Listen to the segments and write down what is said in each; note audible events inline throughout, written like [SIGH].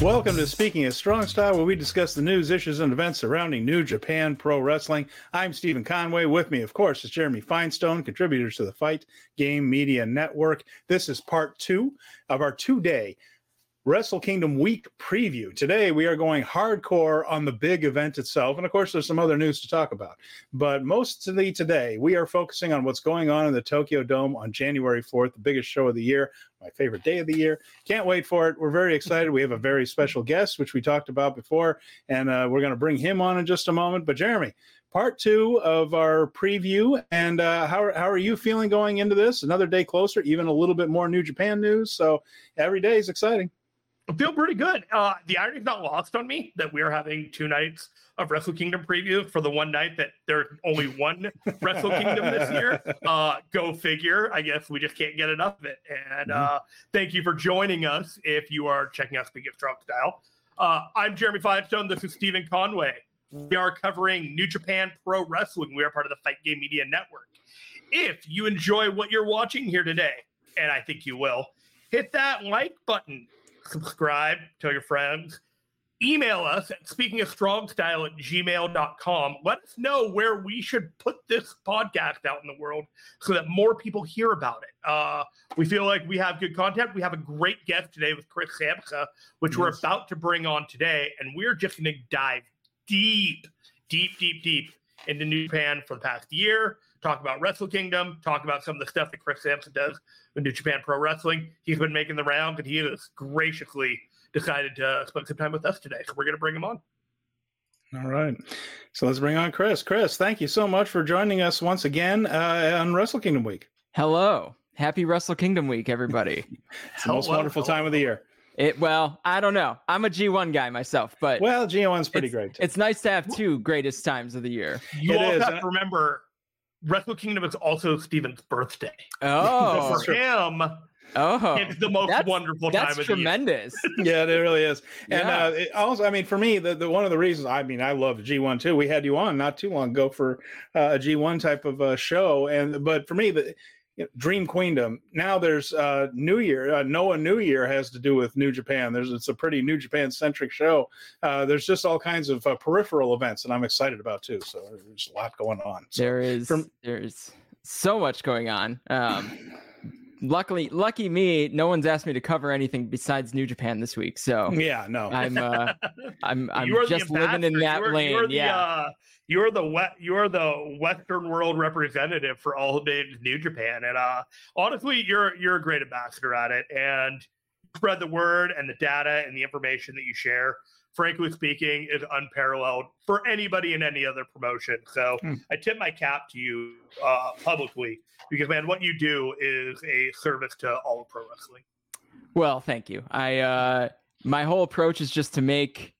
Welcome to Speaking of Strong Style, where we discuss the news, issues, and events surrounding New Japan Pro Wrestling. I'm Steven Conway. With me, of course, is Jeremy Finestone, contributors to the Fight Game Media Network. This is part two of our two day Wrestle Kingdom Week preview. Today, we are going hardcore on the big event itself. And of course, there's some other news to talk about. But mostly today, we are focusing on what's going on in the Tokyo Dome on January 4th, the biggest show of the year, my favorite day of the year. Can't wait for it. We're very excited. We have a very special guest, which we talked about before, and uh, we're going to bring him on in just a moment. But Jeremy, part two of our preview. And uh, how, how are you feeling going into this? Another day closer, even a little bit more New Japan news. So every day is exciting. I feel pretty good. Uh, the irony is not lost on me that we're having two nights of Wrestle Kingdom preview for the one night that there's only one Wrestle Kingdom this year. [LAUGHS] Uh, go figure. I guess we just can't get enough of it. And mm-hmm. uh, thank you for joining us if you are checking out Speaking of Strong Style. Uh, I'm Jeremy Finestone. This is Steven Conway. We are covering New Japan Pro Wrestling. We are part of the Fight Game Media Network. If you enjoy what you're watching here today, and I think you will, hit that like button subscribe, tell your friends. Email us at speaking of strong style at gmail.com. Let us know where we should put this podcast out in the world so that more people hear about it. Uh, we feel like we have good content. We have a great guest today with Chris Samsa, which yes. we're about to bring on today. And we're just going to dive deep, deep, deep, deep into New Japan for the past year, talk about Wrestle Kingdom, talk about some of the stuff that Chris Samsa does with New Japan Pro Wrestling. He's been making the rounds and he is graciously decided to spend some time with us today. So we're going to bring him on. All right. So let's bring on Chris. Chris, thank you so much for joining us once again uh, on Wrestle Kingdom Week. Hello. Happy Wrestle Kingdom Week, everybody. [LAUGHS] it's the most wonderful time of the year. It well, I don't know. I'm a G1 guy myself, but well, G1's pretty it's, great. Too. It's nice to have two greatest times of the year. You it also have to remember Wrestle Kingdom is also Steven's birthday. Oh, [LAUGHS] for him, Oh, it's the most that's, wonderful that's time. That's tremendous. [LAUGHS] yeah, it really is. And yeah. uh, it also, I mean, for me, the, the one of the reasons, I mean, I love G one too. We had you on not too long ago for uh, a G one type of uh, show, and but for me, the you know, Dream Queendom. Now there's uh, New Year. Uh, Noah New Year has to do with New Japan. There's it's a pretty New Japan centric show. Uh, there's just all kinds of uh, peripheral events that I'm excited about too. So there's a lot going on. So there is from, there's so much going on. Um, luckily, lucky me, no one's asked me to cover anything besides New Japan this week. So yeah, no, I'm uh, [LAUGHS] I'm I'm just living in that you're, lane. You're yeah. The, uh, you're the wet you're the western world representative for all things new japan and uh honestly you're you're a great ambassador at it and spread the word and the data and the information that you share frankly speaking is unparalleled for anybody in any other promotion so hmm. i tip my cap to you uh publicly because man what you do is a service to all of pro wrestling well thank you i uh my whole approach is just to make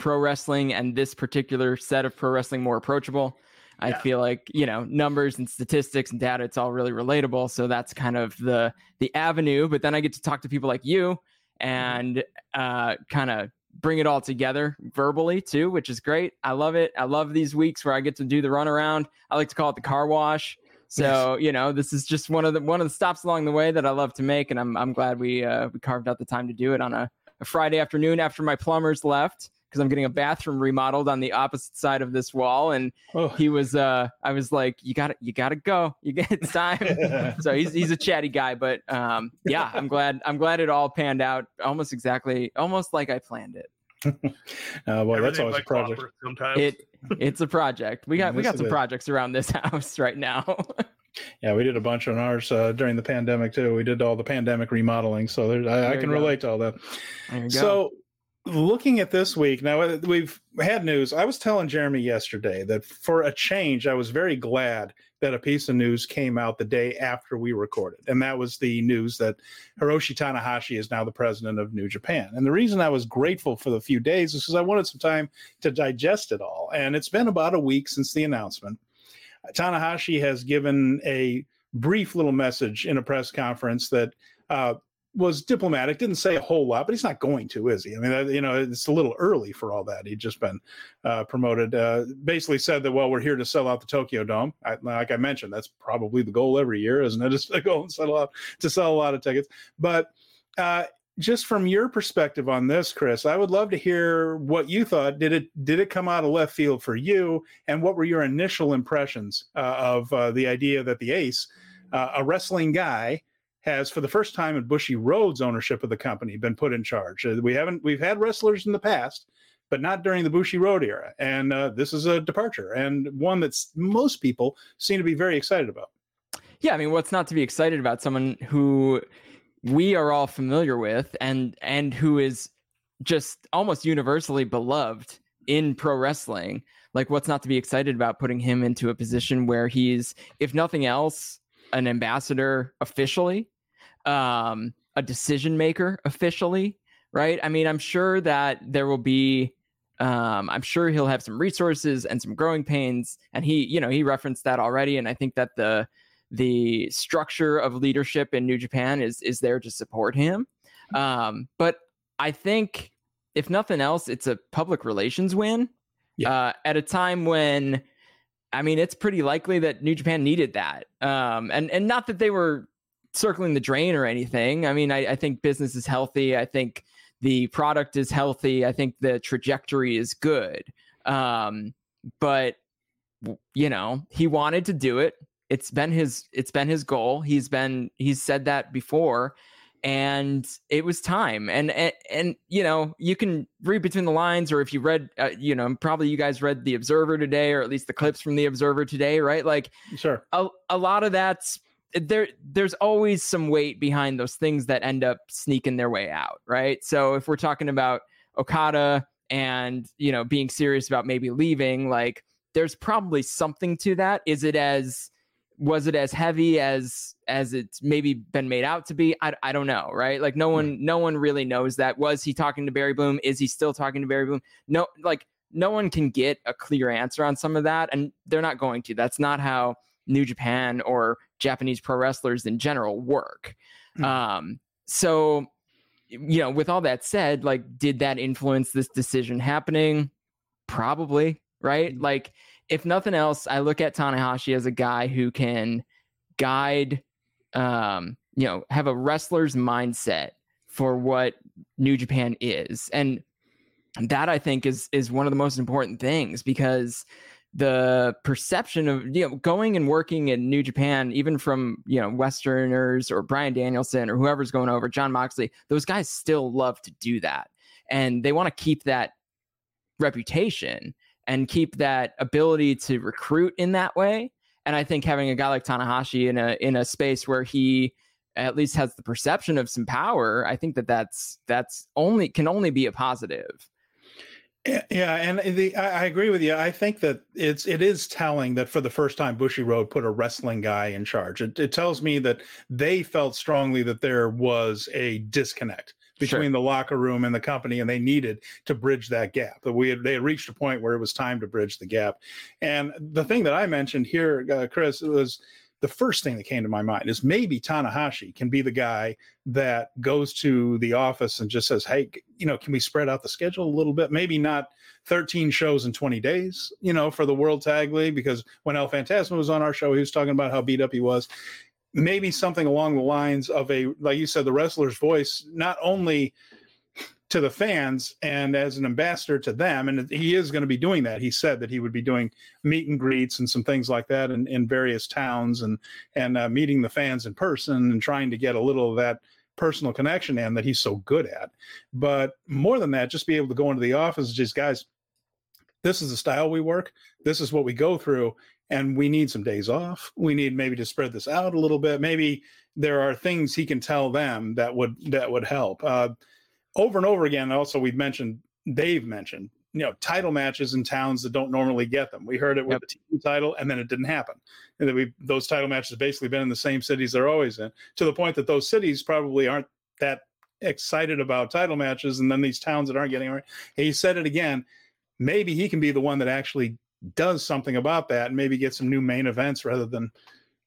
pro wrestling and this particular set of pro wrestling more approachable. I feel like you know numbers and statistics and data. It's all really relatable. So that's kind of the the avenue. But then I get to talk to people like you and uh, kind of bring it all together verbally too, which is great. I love it. I love these weeks where I get to do the runaround. I like to call it the car wash. So you know, this is just one of the one of the stops along the way that I love to make, and I'm I'm glad we uh, we carved out the time to do it on a, a Friday afternoon after my plumbers left because I'm getting a bathroom remodeled on the opposite side of this wall. And oh. he was, uh, I was like, you got to, you got to go. You get it's time. [LAUGHS] so he's he's a chatty guy, but um, yeah, I'm glad I'm glad it all panned out almost exactly, almost like I planned it. [LAUGHS] uh, boy, that's always like a project. Sometimes it it's a project. We got we got some projects around this [LAUGHS] house right now. yeah, we did a bunch on ours uh, during the pandemic too. We did all the pandemic remodeling, so I, I can relate to all that. So looking at this week now uh, we've had news. I was telling jeremy yesterday that for a change i was very glad that a piece of news came out the day after we recorded. And that was the news that hiroshi tanahashi is now the president of new japan. And the reason i was grateful for the few days is because i wanted some time to digest it all. And it's been about a week since the announcement. Tanahashi has given a brief little message in a press conference that uh, was diplomatic, didn't say a whole lot, but he's not going to, is he? I mean, you know, it's a little early for all that. He'd just been uh, promoted. Uh, basically said that, well, we're here to sell out the Tokyo Dome. I, like I mentioned, that's probably the goal every year, isn't it? [LAUGHS] Is to go and sell out to sell a lot of tickets. But uh, just from your perspective on this, Chris, I would love to hear what you thought. Did it did it come out of left field for you, and what were your initial impressions uh, of uh, the idea that the Ace, uh, a wrestling guy has, for the first time in Bushiroad's ownership of the company, been put in charge. Uh, we haven't we've had wrestlers in the past, but not during the Bushiroad era, and uh, this is a departure and one that's most people seem to be very excited about. Yeah, I mean, what's not to be excited about? Someone who we are all familiar with, and and who is just almost universally beloved in pro wrestling. Like, what's not to be excited about putting him into a position where he's, if nothing else, an ambassador officially, um, a decision maker officially, right? I mean, I'm sure that there will be. Um, I'm sure he'll have some resources and some growing pains, and he, you know, he referenced that already. And I think that the the structure of leadership in New Japan is is there to support him. Um, but I think if nothing else, it's a public relations win yeah. uh, at a time when I mean, it's pretty likely that New Japan needed that. Um, and and not that they were circling the drain or anything. I mean, I, I think business is healthy. I think the product is healthy. I think the trajectory is good. Um, but you know, he wanted to do it. It's been his it's been his goal. He's been he's said that before and it was time and, and and, you know you can read between the lines or if you read uh, you know probably you guys read the observer today or at least the clips from the observer today right? Like sure. a, a lot of that's there there's always some weight behind those things that end up sneaking their way out right? So if we're talking about okada and you know being serious about maybe leaving like there's probably something to that. Is it as was it as heavy as as it's maybe been made out to be i, I don't know right like no one no one really knows that was he talking to barry Bloom? is he still talking to barry Bloom? no like no one can get a clear answer on some of that and they're not going to that's not how new japan or japanese pro wrestlers in general work mm-hmm. um so you know with all that said like did that influence this decision happening probably right mm-hmm. like if nothing else, I look at Tanahashi as a guy who can guide, um, you know, have a wrestler's mindset for what New Japan is, and that I think is is one of the most important things because the perception of you know going and working in New Japan, even from you know Westerners or Bryan Danielson or whoever's going over, Jon Moxley, those guys still love to do that, and they want to keep that reputation and keep that ability to recruit in that way. And I think having a guy like Tanahashi in a in a space where he at least has the perception of some power, I think that that's that's only can only be a positive. Yeah, and the I, agree with you. I think that it's it is telling that for the first time Bushiroad put a wrestling guy in charge. It, it tells me that they felt strongly that there was a disconnect between sure. the locker room and the company, and they needed to bridge that gap. That we had they had reached a point where it was time to bridge the gap. And the thing that I mentioned here, uh, Chris, was the first thing that came to my mind is maybe Tanahashi can be the guy that goes to the office and just says, "Hey, you know, can we spread out the schedule a little bit? Maybe not 13 shows in 20 days, you know, for the World Tag League because when El Phantasmo was on our show, he was talking about how beat up he was maybe something along the lines of a like you said the wrestler's voice not only to the fans and as an ambassador to them. And he is going to be doing that. He said that he would be doing meet and greets and some things like that in, in various towns and and uh, meeting the fans in person and trying to get a little of that personal connection in that he's so good at. But more than that, just be able to go into the office just guys, this is the style we work. This is what we go through. And we need some days off. We need maybe to spread this out a little bit. Maybe there are things he can tell them that would that would help. Uh, over and over again, also we've mentioned Dave mentioned you know title matches in towns that don't normally get them. We heard it with yep. the TV title, and then it didn't happen. And then we those title matches basically been in the same cities they're always in, to the point that those cities probably aren't that excited about title matches, and then these towns that aren't getting it. He said it again. Maybe he can be the one that actually does something about that, and maybe get some new main events rather than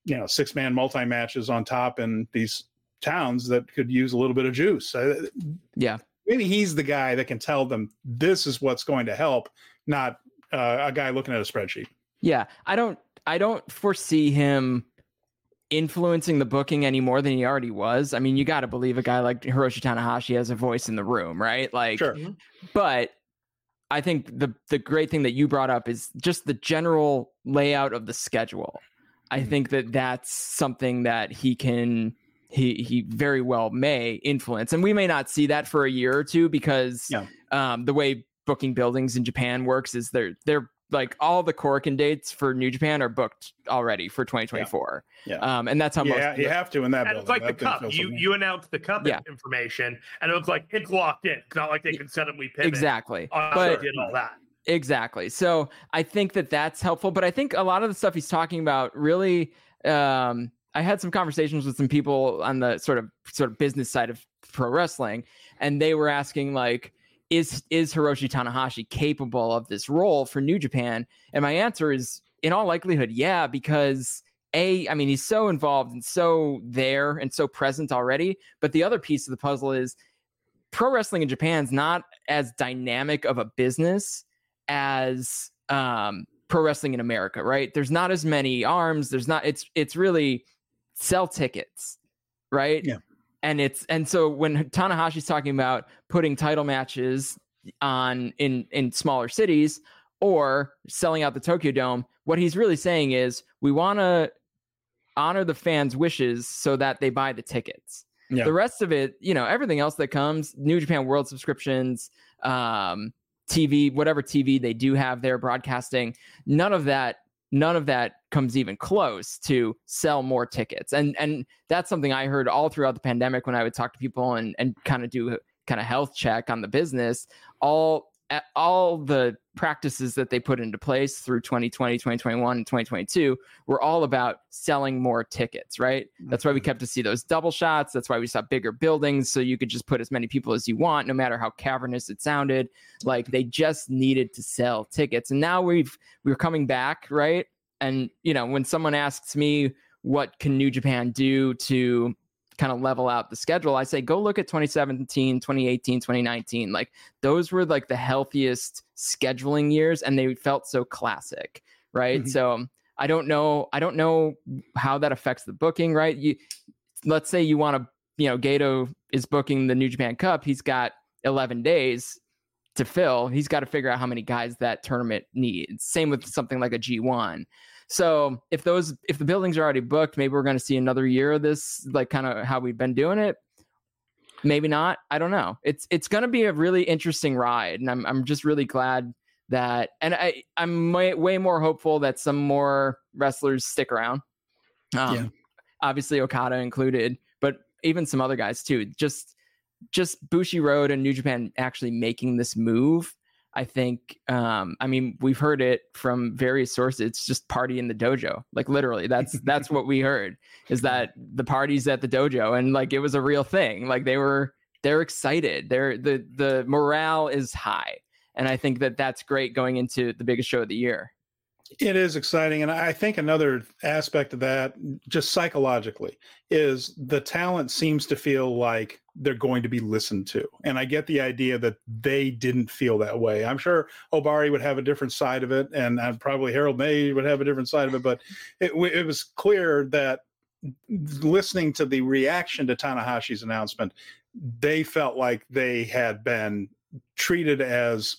you know six man multi matches on top in these towns that could use a little bit of juice. Uh, yeah, maybe he's the guy that can tell them this is what's going to help, not uh, a guy looking at a spreadsheet. Yeah, I don't I don't foresee him influencing the booking any more than he already was. I mean, you got to believe a guy like Hiroshi Tanahashi has a voice in the room, right? Like, sure. but I think the the great thing that you brought up is just the general layout of the schedule. I mm-hmm. think that that's something that he can he he very well may influence, and we may not see that for a year or two because yeah. um, the way booking buildings in Japan works is they're they're like all the Korakuen dates for New Japan are booked already for 2024. Yeah. yeah. Um, and that's how yeah, most you have to in that. And it's like that the cup. You you announce the cup yeah. information, and it looks like it's locked in. It's not like they can suddenly pivot. Exactly. But did all that. Exactly. So I think that that's helpful. But I think a lot of the stuff he's talking about really um, I had some conversations with some people on the sort of sort of business side of pro wrestling, and they were asking like, is is Hiroshi Tanahashi capable of this role for New Japan? And my answer is, in all likelihood, yeah, because a, I mean, he's so involved and so there and so present already. But the other piece of the puzzle is pro wrestling in Japan is not as dynamic of a business as um, pro wrestling in America, right? There's not as many arms. There's not. It's it's really sell tickets, right? Yeah. And it's and so when Tanahashi's talking about putting title matches on in in smaller cities or selling out the Tokyo Dome, what he's really saying is we want to honor the fans' wishes so that they buy the tickets. Yeah. The rest of it, you know, everything else that comes, New Japan World subscriptions, um, TV, whatever TV they do have there broadcasting, none of that none of that comes even close to sell more tickets. And and that's something I heard all throughout the pandemic when I would talk to people and and kind of do kind of health check on the business. All all the practices that they put into place through 2020, 2021, and 2022 were all about selling more tickets, right? That's why we mm-hmm. kept to see those double shots. That's why we saw bigger buildings so you could just put as many people as you want, no matter how cavernous it sounded. Like they just needed to sell tickets. And now we've we're coming back, right? And you know, when someone asks me what can New Japan do to kind of level out the schedule, I say go look at 2017, 2018, 2019. Like those were like the healthiest scheduling years and they felt so classic, right? Mm-hmm. So I don't know I don't know how that affects the booking, right? You let's say you want to, you know, Gedo is booking the New Japan Cup, he's got 11 days to fill. He's got to figure out how many guys that tournament needs. Same with something like a G1. So if those if the buildings are already booked, maybe we're going to see another year of this, like kind of how we've been doing it. Maybe not. I don't know. It's it's going to be a really interesting ride, and I'm I'm just really glad that, and I I'm way, way more hopeful that some more wrestlers stick around. Um, yeah. Obviously, Okada included, but even some other guys too. Just just Bushiroad and New Japan actually making this move I think, um, I mean, we've heard it from various sources. It's just party in the dojo. Like literally, that's that's what we heard is that the parties at the dojo, and like it was a real thing. Like they were they're excited. They're the the morale is high, and I think that that's great going into the biggest show of the year. It is exciting. And I think another aspect of that, just psychologically, is the talent seems to feel like they're going to be listened to. And I get the idea that they didn't feel that way. I'm sure Ohbari would have a different side of it, and uh, probably Harold Meij would have a different side of it. But [LAUGHS] it, it was clear that listening to the reaction to Tanahashi's announcement, they felt like they had been treated as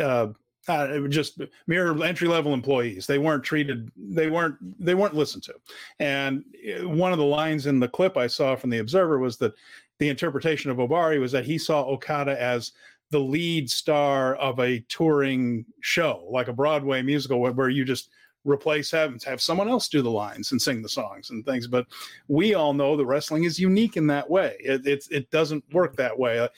uh, uh, just mere entry level employees. They weren't treated. They weren't. They weren't listened to. And uh, one of the lines in the clip I saw from the Observer was that the interpretation of Ohbari was that he saw Okada as the lead star of a touring show, like a Broadway musical, where, where you just replace have have someone else do the lines and sing the songs and things. But we all know that wrestling is unique in that way. It it's, it doesn't work that way.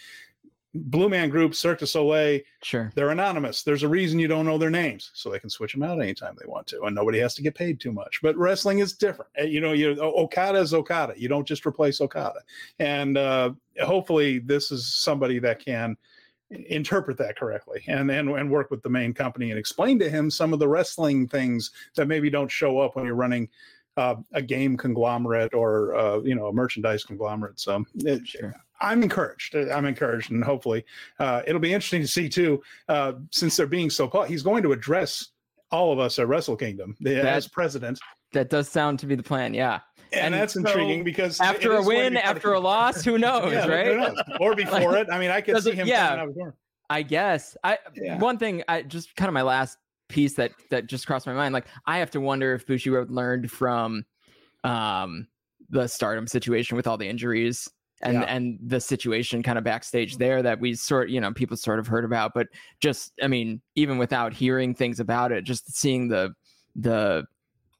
Blue Man Group, Cirque du Soleil, sure, they're anonymous. There's a reason you don't know their names, so they can switch them out anytime they want to, and nobody has to get paid too much. But wrestling is different. Uh, you know, you Okada is Okada. You don't just replace Okada, and uh, hopefully, this is somebody that can interpret that correctly and, and and work with the main company and explain to him some of the wrestling things that maybe don't show up when you're running uh, a game conglomerate or uh, you know a merchandise conglomerate. So it, sure. I'm encouraged. I'm encouraged, and hopefully uh, it'll be interesting to see too. Uh, since they're being so he's going to address all of us at Wrestle Kingdom that, as president. That does sound to be the plan. Yeah. And, and that's so intriguing because after a win, after a loss, who [LAUGHS] knows, yeah, right? Who knows? Or [LAUGHS] before like, it. I mean, I could see him. Yeah. I guess. I yeah. one thing. I just kind of my last piece that that just crossed my mind. Like I have to wonder if Bushiroad learned from um the stardom situation with all the injuries and yeah. and the situation kind of backstage there that we sort you know people sort of heard about but just i mean even without hearing things about it just seeing the the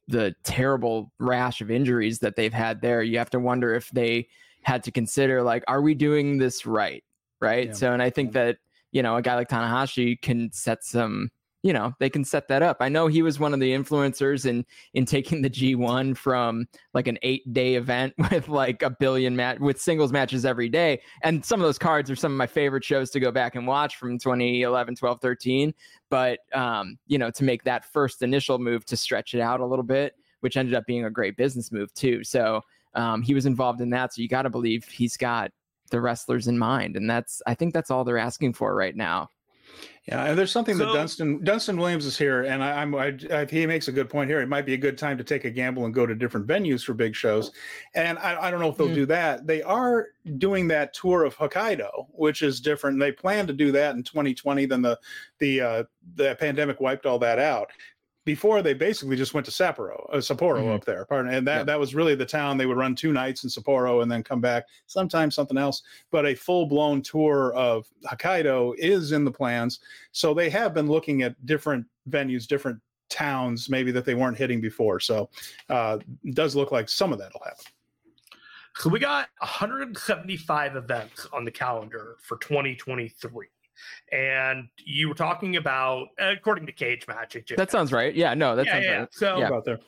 the terrible rash of injuries that they've had there you have to wonder if they had to consider like are we doing this right right yeah. so and i think that you know a guy like tanahashi can set some you know they can set that up. I know he was one of the influencers in in taking the G1 from like an 8-day event [LAUGHS] with like a billion match with singles matches every day. And some of those cards are some of my favorite shows to go back and watch from 2011, 12, 13, but um you know to make that first initial move to stretch it out a little bit, which ended up being a great business move too. So um he was involved in that, so you got to believe he's got the wrestlers in mind and that's I think that's all they're asking for right now. Yeah, and there's something so, that Dunstan Dunstan Williams is here, and I, am I, I, he makes a good point here. It might be a good time to take a gamble and go to different venues for big shows, and I, I don't know if they'll mm. do that. They are doing that tour of Hokkaido, which is different. They plan to do that in 2020. Then the the uh, the pandemic wiped all that out before they basically just went to Sapporo, uh, Sapporo mm-hmm. up there, pardon, and that yep. that was really the town. They would run two nights in Sapporo and then come back. Sometimes something else, but a full blown tour of Hokkaido is in the plans. So they have been looking at different venues, different towns, maybe that they weren't hitting before. So uh, does look like some of that will happen. So we got 175 events on the calendar for 2023 and you were talking about according to cage match that sounds right. Yeah no that yeah, sounds yeah. right. so yeah. about there.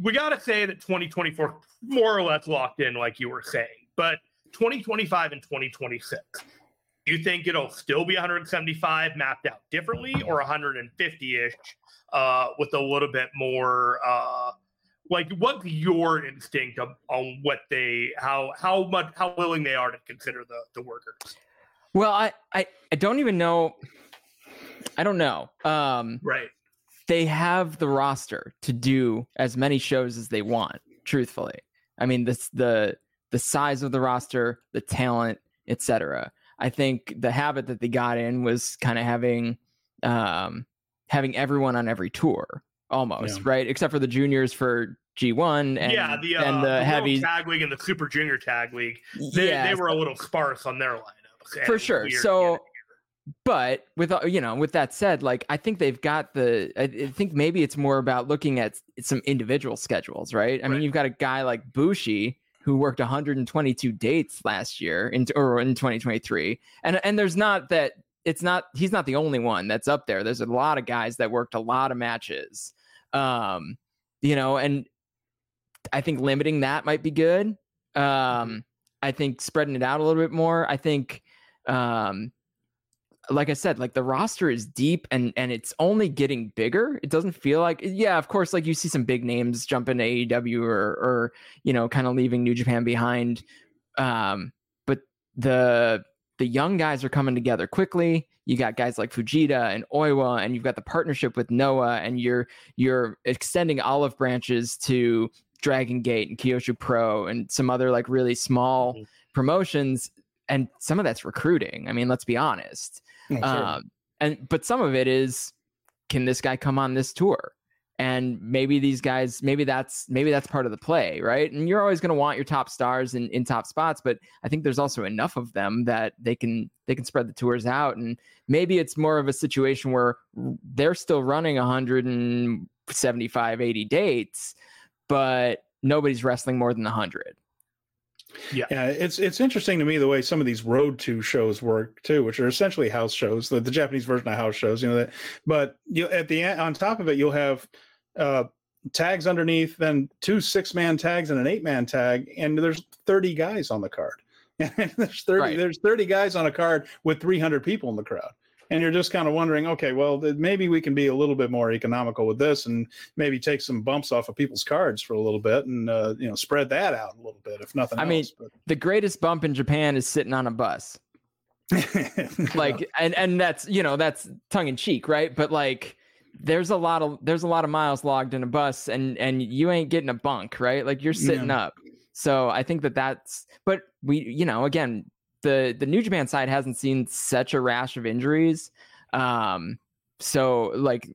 we got to say that 2024 more or less locked in like you were saying. But 2025 and 2026 do you think it'll still be 175 mapped out differently or 150ish uh, with a little bit more uh, like what's your instinct of, on what they how how much how willing they are to consider the the workers well, I, I, I don't even know. I don't know. Um, right. They have the roster to do as many shows as they want. Truthfully, I mean this the the size of the roster, the talent, etc. I think the habit that they got in was kind of having um, having everyone on every tour almost, yeah. right? Except for the juniors for G1 and yeah, the, uh, and the, the heavy tag league and the super junior tag league. They, yeah. they were a little sparse on their line for sure. So, but with uh, you know, with that said, like I think they've got the. I think maybe it's more about looking at some individual schedules, right? I right. mean, you've got a guy like Bushi who worked 122 dates last year in or in 2023, and and there's not that it's not he's not the only one that's up there. There's a lot of guys that worked a lot of matches, um, you know, and I think limiting that might be good. Um, I think spreading it out a little bit more. I think um, like I said, like the roster is deep and and it's only getting bigger. It doesn't feel like yeah, of course, like you see some big names jump into AEW or or you know, kind of leaving New Japan behind. Um, but the the young guys are coming together quickly. You got guys like Fujita and Oiwa, and you've got the partnership with Noah, and you're you're extending olive branches to Dragon Gate and Kyushu Pro and some other like really small mm-hmm. promotions and some of that's recruiting. I mean, let's be honest. Oh, sure. Um, and but some of it is, can this guy come on this tour? And maybe these guys, maybe that's maybe that's part of the play, right? And you're always going to want your top stars in, in top spots, but I think there's also enough of them that they can they can spread the tours out. And maybe it's more of a situation where they're still running 175, 80 dates, but nobody's wrestling more than 100. Yeah. yeah, it's it's interesting to me the way some of these road to shows work too, which are essentially house shows, the, the Japanese version of house shows, you know that. But you at the end, on top of it, you'll have uh, tags underneath, then two six man tags and an eight man tag, and there's thirty guys on the card. [LAUGHS] And there's thirty right. there's thirty guys on a card with three hundred people in the crowd and you're just kind of wondering, okay, well, maybe we can be a little bit more economical with this, and maybe take some bumps off of people's cards for a little bit, and uh, you know, spread that out a little bit, if nothing. I else. mean, but... the greatest bump in Japan is sitting on a bus. [LAUGHS] like, and and that's you know that's tongue in cheek, right? But like, there's a lot of there's a lot of miles logged in a bus, and and you ain't getting a bunk, right? Like you're sitting yeah. up. So I think that that's, but we, you know, again, the the New Japan side hasn't seen such a rash of injuries. Um, so like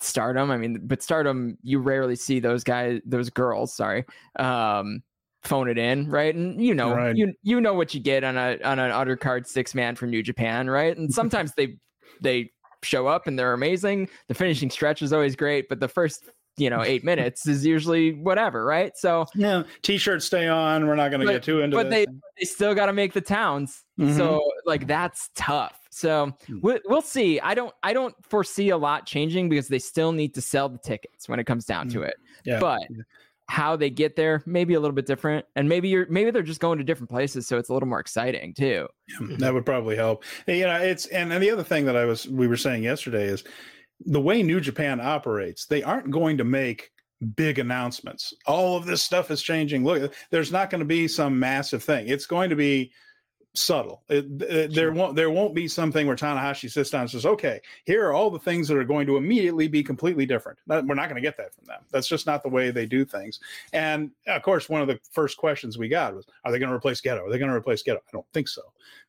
Stardom, I mean, but Stardom, you rarely see those guys, those girls, sorry, um, phone it in, right? And you know, right. you you know what you get on a on an undercard six man from New Japan, right? And sometimes they they show up and they're amazing. The finishing stretch is always great, but the first you know eight minutes is usually whatever right so yeah t-shirts stay on we're not going to get too into but this. they they still got to make the towns mm-hmm. so like that's tough so hmm. we'll, we'll see i don't i don't foresee a lot changing because they still need to sell the tickets when it comes down to mm. it yeah. but how they get there maybe a little bit different and maybe you're maybe they're just going to different places so it's a little more exciting too yeah, that would probably help you know it's and, and the other thing that i was we were saying yesterday is the way New Japan operates, they aren't going to make big announcements. All of this stuff is changing. Look, there's not going to be some massive thing. It's going to be subtle. It, it, there won't there won't be something where Tanahashi sits down and says, "Okay, here are all the things that are going to immediately be completely different." we're not going to get that from them. That's just not the way they do things. And of course, one of the first questions we got was, "Are they going to replace Gedo? Are they going to replace Gedo?" I don't think so.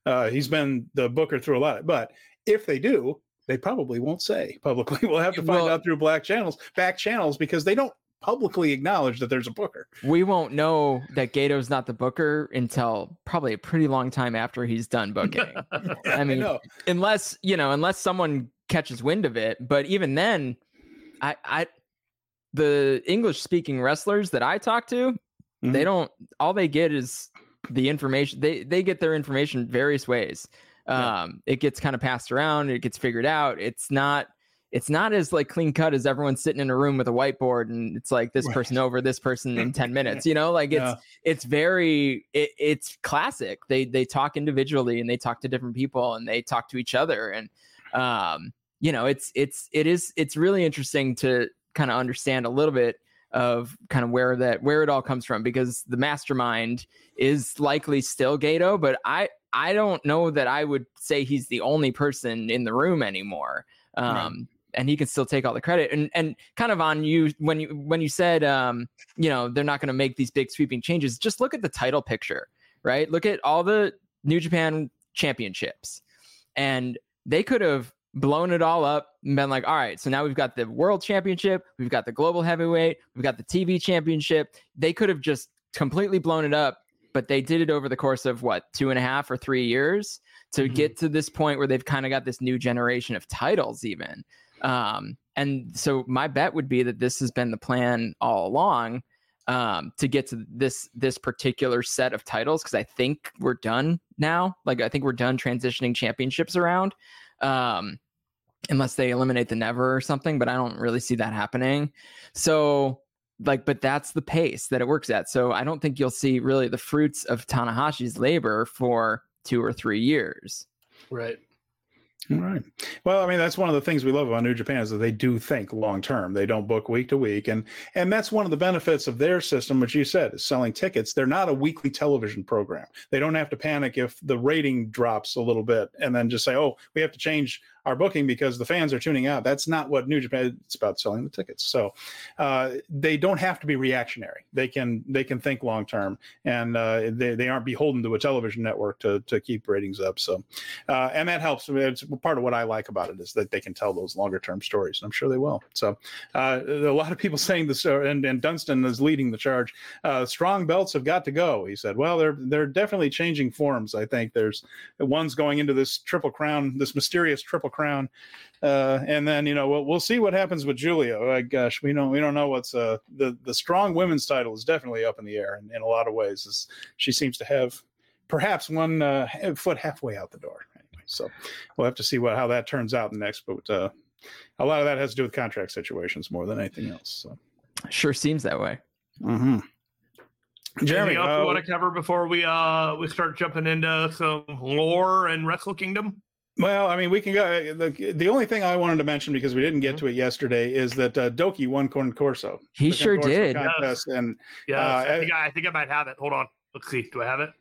Uh, he's been the booker through a lot, but if they do, they probably won't say [LAUGHS] publicly. We'll have to find well, out through black channels, back channels, because they don't publicly acknowledge that there's a booker. We won't know that Gedo's not the booker until probably a pretty long time after he's done booking. [LAUGHS] I mean, I unless you know, unless someone catches wind of it. But even then, I, I, the English speaking wrestlers that I talk to, mm-hmm. they don't. All they get is the information. They they get their information various ways. Um, yeah. It gets kind of passed around. It gets figured out. It's not it's not as like clean cut as everyone sitting in a room with a whiteboard and it's like this person over this person in 10 [LAUGHS] minutes you know like it's yeah. it's very it, it's classic they they talk individually and they talk to different people and they talk to each other and um you know it's it's it is it's really interesting to kind of understand a little bit of kind of where that where it all comes from because the mastermind is likely still Gedo, but I I don't know that I would say he's the only person in the room anymore. Um, right. And he can still take all the credit. And and kind of on you when you when you said um, you know they're not going to make these big sweeping changes. Just look at the title picture, right? Look at all the New Japan championships, and they could have blown it all up and been like, all right, so now we've got the world championship, we've got the global heavyweight, we've got the TV championship. They could have just completely blown it up, but they did it over the course of what, two and a half or three years to mm-hmm. get to this point where they've kind of got this new generation of titles, even. Um, and so my bet would be that this has been the plan all along um, to get to this this particular set of titles because I think we're done now. Like I think we're done transitioning championships around um, unless they eliminate the never or something. But I don't really see that happening. So like, but that's the pace that it works at. So I don't think you'll see really the fruits of Tanahashi's labor for two or three years. Right. All right. Well, I mean, that's one of the things we love about New Japan is that they do think long term. They don't book week to week, and and that's one of the benefits of their system, which you said is selling tickets. They're not a weekly television program. They don't have to panic if the rating drops a little bit, and then just say, "Oh, we have to change are booking because the fans are tuning out. That's not what New Japan. It's about selling the tickets. So uh, they don't have to be reactionary. They can they can think long term, and uh, they they aren't beholden to a television network to to keep ratings up. So uh, and that helps. It's part of what I like about it is that they can tell those longer term stories, and I'm sure they will. So uh, a lot of people [LAUGHS] saying this, uh, and, and Dunston is leading the charge. Uh, strong belts have got to go. He said, "Well, they're they're definitely changing forms. I think there's one's going into this triple crown, this mysterious triple crown." Uh, and then you know we'll, we'll see what happens with Giulia. Oh, gosh, we don't we don't know what's uh, the the strong women's title is definitely up in the air in, in a lot of ways. As she seems to have perhaps one uh, foot halfway out the door. Anyway, so we'll have to see what how that turns out next. But uh, a lot of that has to do with contract situations more than anything else. So. Sure seems that way. Mm-hmm. Jeremy, Anything else uh, you want to cover before we uh we start jumping into some lore and Wrestle Kingdom? Well, I mean, we can go. The, the only thing I wanted to mention because we didn't get mm-hmm. to it yesterday is that uh, Douki won Corn Corso. He sure did. Yes. And yeah, uh, I, think I, I, think I might have it. Hold on. Let's see. Do I have it?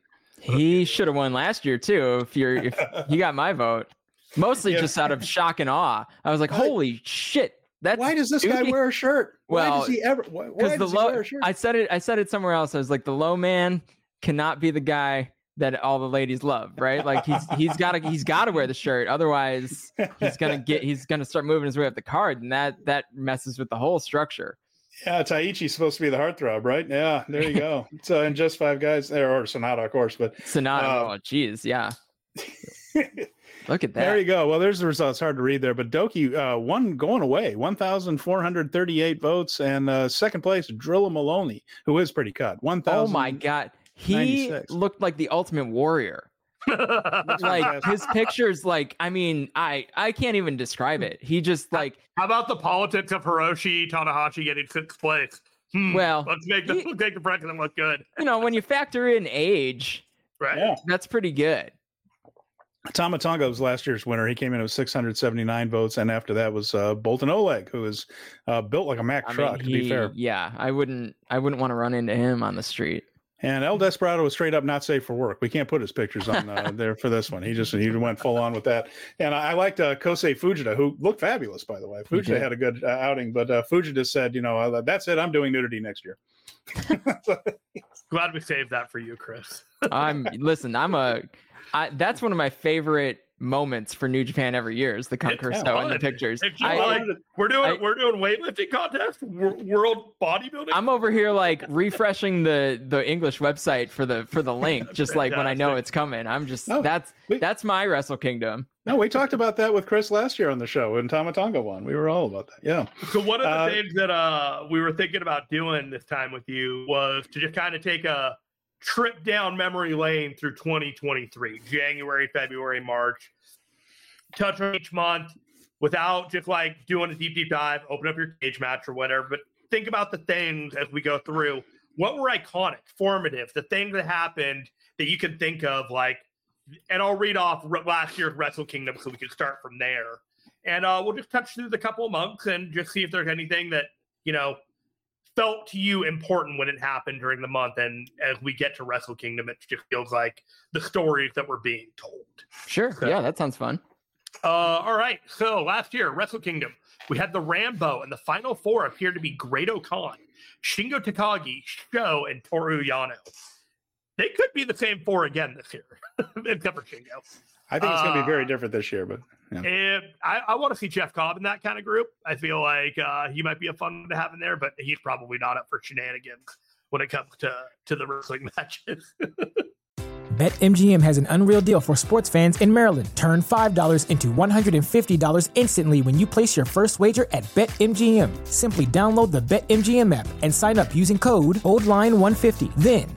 He should have won last year too. If you're, if [LAUGHS] he got my vote, mostly yeah. just out of shock and awe. I was like, "Holy shit!" That's why does this guy wear a shirt? Well, why does he ever? Why, why the low, I said it. I said it somewhere else. I was like, the low man cannot be the guy that all the ladies love, right? Like he's he's [LAUGHS] got to he's got to wear the shirt, otherwise he's gonna get he's gonna start moving his way up the card, and that that messes with the whole structure. Yeah, Taichi's supposed to be the heartthrob, right? Yeah, there you go. [LAUGHS] so and just five guys there, or Sanada, of course, but Sanada. Uh, oh, geez, yeah. [LAUGHS] Look at that. There you go. Well, there's the results. Hard to read there, but Douki uh, won going away, 1,438 votes, and uh, second place, Drilla Moloney, who is pretty cut. 1,000. Oh my god, he looked like the ultimate warrior. [LAUGHS] like his pictures like i mean i i can't even describe it he just like how about the politics of hiroshi tanahashi getting sixth place hmm, well let's make the he, let's make the president look good you know when you factor in age right yeah. that's pretty good Tama Tonga was last year's winner. He came in with 679 votes, and after that was uh, Boltin Oleg, who is uh, built like a Mack I truck. Mean, he, to be fair, yeah, I wouldn't, I wouldn't want to run into him on the street. And El Desperado was straight up not safe for work. We can't put his pictures on uh, there for this one. He just he went full on with that. And I, I liked uh, Kosei Fujita, who looked fabulous, by the way. Fujita had a good uh, outing, but uh, Fujita said, you know, uh, that's it. I'm doing nudity next year. [LAUGHS] Glad we saved that for you, Chris. I'm listen. I'm a I, that's one of my favorite moments for New Japan every year is the Conquersto and the pictures. I, like, we're doing I, we're doing weightlifting contest, world bodybuilding. I'm over here like refreshing the the English website for the for the [LAUGHS] link, just like when I know it's coming. I'm just no, that's we, that's my Wrestle Kingdom. No, we talked about that with Chris last year on the show when Tama Tonga won. We were all about that. Yeah. So one of the uh, things that uh we were thinking about doing this time with you was to just kind of take a trip down memory lane through 2023, January, February, March. Touch on each month without just like doing a deep, deep dive, open up your cage match or whatever. But think about the things as we go through. What were iconic, formative, the things that happened that you can think of, like, and I'll read off last year's Wrestle Kingdom so we can start from there. And uh, we'll just touch through the couple of months and just see if there's anything that, you know, felt to you important when it happened during the month and as we get to wrestle kingdom it just feels like the stories that were being told. Sure. So, yeah that sounds fun. uh, all right. So last year wrestle kingdom we had the rambo and the final four appeared to be Great-O-Khan shingo takagi sho and toru yano. They could be the same four again this year [LAUGHS] except for shingo. I think it's going to be very uh, different this year, but yeah. I, I want to see Jeff Cobb in that kind of group. I feel like uh, he might be a fun to have in there, but he's probably not up for shenanigans when it comes to to the wrestling [LAUGHS] matches. BetMGM has an unreal deal for sports fans in Maryland. Turn $5 into $150 instantly when you place your first wager at BetMGM. Simply download the BetMGM app and sign up using code OldLine150. Then,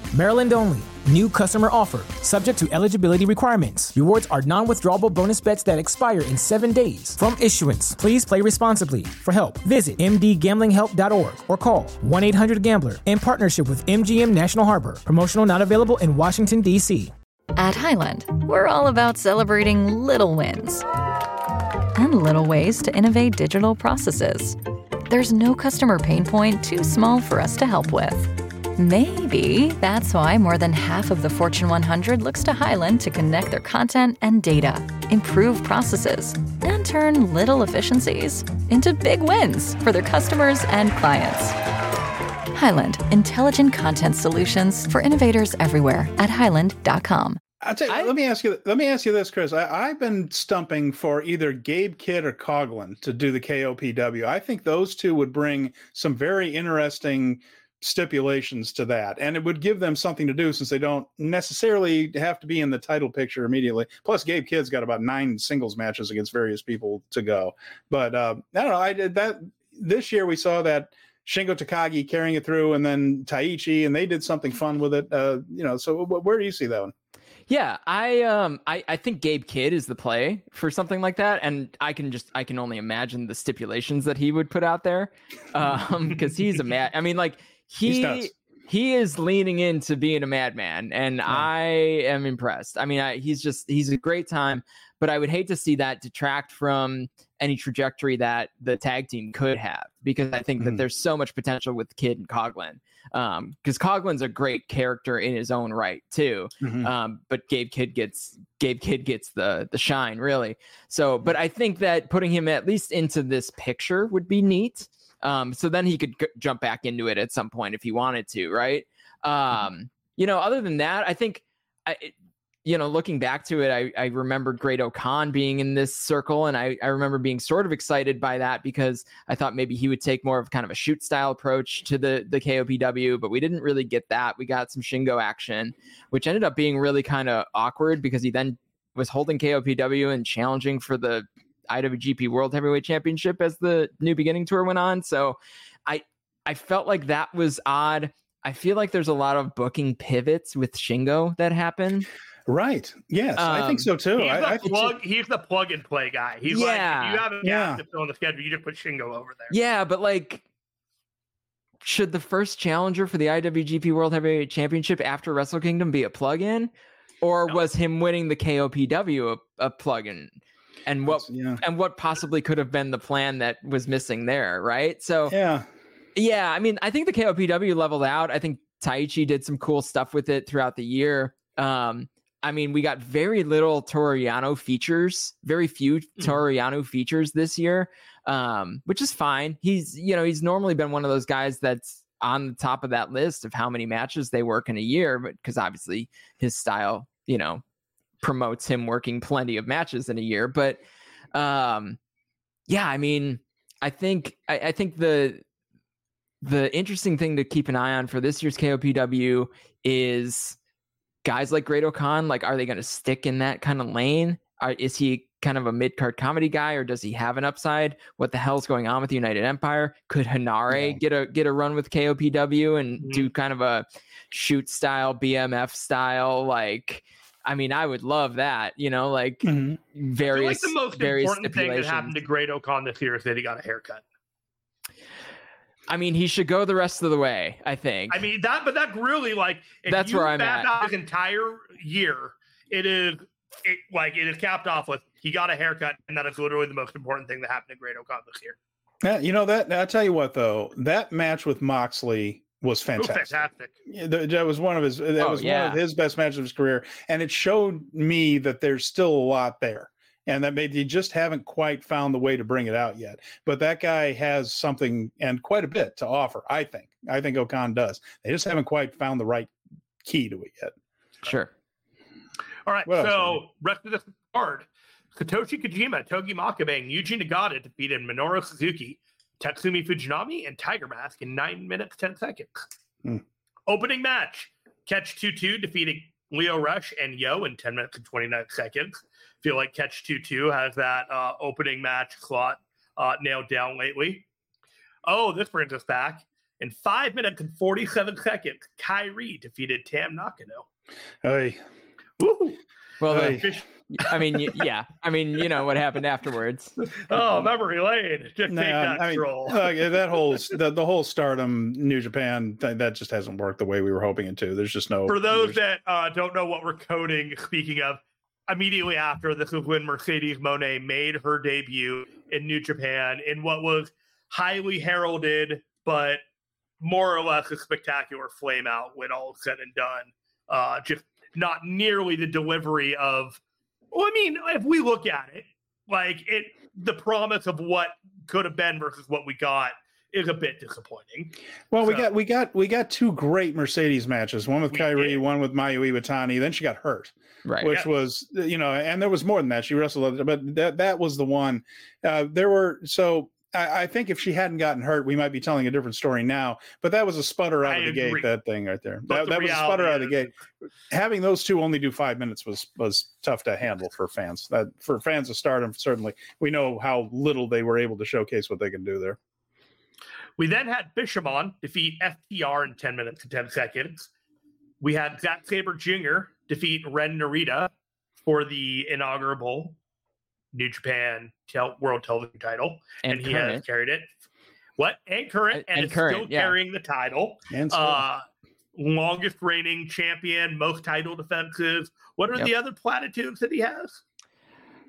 Maryland only. New customer offer. Subject to eligibility requirements. Rewards are non withdrawable bonus bets that expire in seven days. From issuance, please play responsibly. For help, visit mdgamblinghelp.org or call 1 800 Gambler in partnership with MGM National Harbor. Promotional not available in Washington, D.C. At Highland, we're all about celebrating little wins and little ways to innovate digital processes. There's no customer pain point too small for us to help with. Maybe that's why more than half of the Fortune 100 looks to Hyland to connect their content and data, improve processes, and turn little efficiencies into big wins for their customers and clients. Hyland, intelligent content solutions for innovators everywhere at hyland.com. I'll tell you, I, let me ask you. Let me ask you this, Chris. I, have been stumping for either Gabe Kidd or Coughlin to do the KOPW. I think those two would bring some very interesting stipulations to that, and it would give them something to do since they don't necessarily have to be in the title picture immediately. Plus, Gabe Kidd's got about nine singles matches against various people to go. But uh, I don't know. I did that this year. We saw that Shingo Takagi carrying it through, and then Taichi, and they did something fun with it. Uh, you know, so where do you see that one? Yeah, I um I, I think Gabe Kidd is the play for something like that. And I can just I can only imagine the stipulations that he would put out there. Um because he's a mad I mean like he he is leaning into being a madman and yeah. I am impressed. I mean I, he's just he's a great time, but I would hate to see that detract from any trajectory that the tag team could have because I think mm-hmm. that there's so much potential with Kidd and Coughlin. Um, because Coughlin's a great character in his own right too. Mm-hmm. Um, but Gabe Kidd gets Gabe Kidd gets the the shine really. So, but I think that putting him at least into this picture would be neat. Um, so then he could g- jump back into it at some point if he wanted to, right? Mm-hmm. Um, you know, other than that, I think I, you know, looking back to it, I, I remember Great-O-Khan being in this circle, and I, I remember being sort of excited by that because I thought maybe he would take more of kind of a shoot style approach to the the KOPW, but we didn't really get that. We got some Shingo action, which ended up being really kind of awkward because he then was holding KOPW and challenging for the IWGP World Heavyweight Championship as the New Beginning Tour went on. So I I felt like that was odd. I feel like there's a lot of booking pivots with Shingo that happen. Right. Yes, um, I think so too. He's, I, the, plug, he's the plug and play guy. He's yeah, like, you have a yeah. to fill in the schedule, you just put Shingo over there. Yeah, but like, should the first challenger for the IWGP World Heavyweight Championship after Wrestle Kingdom be a plug-in, or no. was him winning the KOPW a, a plug-in? And what yeah. and what possibly could have been the plan that was missing there, right? So yeah, yeah. I mean, I think the KOPW leveled out. I think Taichi did some cool stuff with it throughout the year. Um, I mean, we got very little Toru Yano features, very few mm-hmm. Toru features this year, um, which is fine. He's, you know, he's normally been one of those guys that's on the top of that list of how many matches they work in a year, but because obviously his style, you know, promotes him working plenty of matches in a year. But um, yeah, I mean, I think I, I think the the interesting thing to keep an eye on for this year's KOPW is guys like Great-O-Khan, like, are they going to stick in that kind of lane? Are, is he kind of a mid card comedy guy, or does he have an upside? What the hell's going on with the United Empire? Could Henare yeah. get a get a run with KOPW and mm-hmm. do kind of a shoot style, BMF style, like? I mean, I would love that. You know, like mm-hmm. various. like the most important thing that happened to Great-O-Khan this year is that he got a haircut. I mean, he should go the rest of the way. I think. I mean that, but that really like that's where I'm at. His entire year, it is it, like it is capped off with he got a haircut, and that is literally the most important thing that happened to Great-O-Khan this year. Yeah, you know that. I tell you what, though, that match with Moxley was fantastic. fantastic. That was one of his. That oh, was yeah. one of his best matches of his career, and it showed me that there's still a lot there and that maybe you just haven't quite found the way to bring it out yet. But that guy has something and quite a bit to offer. I think. I think O-Khan does. They just haven't quite found the right key to it yet. Sure. All right. What so else, rest of this card: Satoshi Kojima, Togi Makabe, and Yuji Nagata defeated Minoru Suzuki, Tatsumi Fujinami, and Tiger Mask in nine minutes ten seconds. Hmm. Opening match: Catch Two Two defeated Lio Rush and Yo in ten minutes and twenty nine seconds feel like Catch 2 2 has that uh, opening match slot uh, nailed down lately. Oh, this brings us back. In five minutes and 47 seconds, Kairi defeated Tam Nakano. Hey, Woo! Well, the- Hey. Fish- I mean, yeah. I mean, you know what happened afterwards. [LAUGHS] oh, memory lane. Just take Nah, that I mean, troll. uh, that whole [LAUGHS] the, the whole Stardom New Japan th- that just hasn't worked the way we were hoping it to. There's just no For those that uh, don't know what we're coding, speaking of, immediately after this is when Mercedes Moné made her debut in New Japan in what was highly heralded, but more or less a spectacular flame out when all is said and done. Uh, just not nearly the delivery of, well, I mean, if we look at it, like it, the promise of what could have been versus what we got is a bit disappointing. Well, we got we got we got two great Mercedes matches. One with We Kairi, did. one with Mayu Iwatani. Then she got hurt, Right. which was you know, and there was more than that. She wrestled, but that that was the one. Uh, there were so. I, I think if she hadn't gotten hurt, we might be telling a different story now. But that was a sputter out I of the agree. gate. That thing right there. But That, the that was a sputter out of the gate. Having those two only do five minutes was was tough to handle for fans. That for fans of Stardom, certainly we know how little they were able to showcase what they can do there. We then had Bishamon defeat FTR in 10 minutes and 10 seconds. We had Zack Sabre Jr. defeat Ren Narita for the inaugural New Japan tel- World Television title, and, and he has carried it. What and current And- and, and is current, still yeah. carrying the title. And Uh, longest reigning champion, most title defenses. What are Yep. the other platitudes that he has?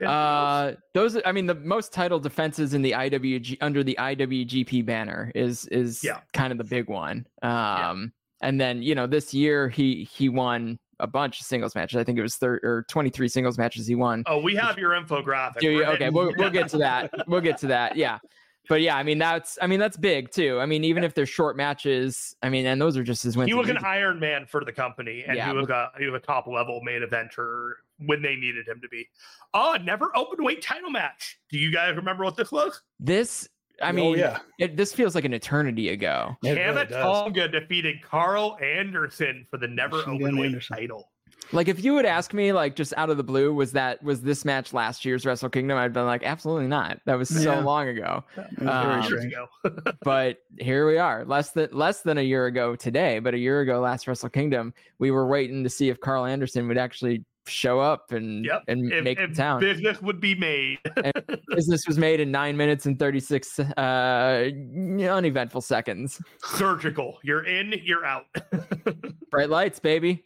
Uh, those. I mean, the most title defenses in the IWG under the IWGP banner is is Yeah. kind of the big one. Um, and then you know this year he he won a bunch of singles matches. I think it was thir- or twenty three singles matches he won. oh, we have your infographic. Do you? Okay, we'll we'll get to [LAUGHS] that. We'll get to that. Yeah. But yeah, I mean that's I mean that's big too. I mean even if they're short matches, I mean and those are just as wins. he was an Iron Man for the company, and Yeah, he was a he was a top level main eventer when they needed him to be. Oh, never open weight title match. Do you guys remember what this was? This I mean oh yeah, it, this feels like an eternity ago. It really Tonga defeated Carl Anderson for the never Machine Gun open weight title. Like if you would ask me like just out of the blue was that was this match last year's Wrestle Kingdom I'd been like absolutely not. That was so Yeah. long ago. It was very Um, ago. [LAUGHS] But here we are. Less than less than a year ago today, but a year ago last Wrestle Kingdom, we were waiting to see if Carl Anderson would actually show up and Yep. and if, make if the town. business would be made. [LAUGHS] business was made in nine minutes and 36 uh uneventful seconds Surgical. You're in, you're out. [LAUGHS] bright lights baby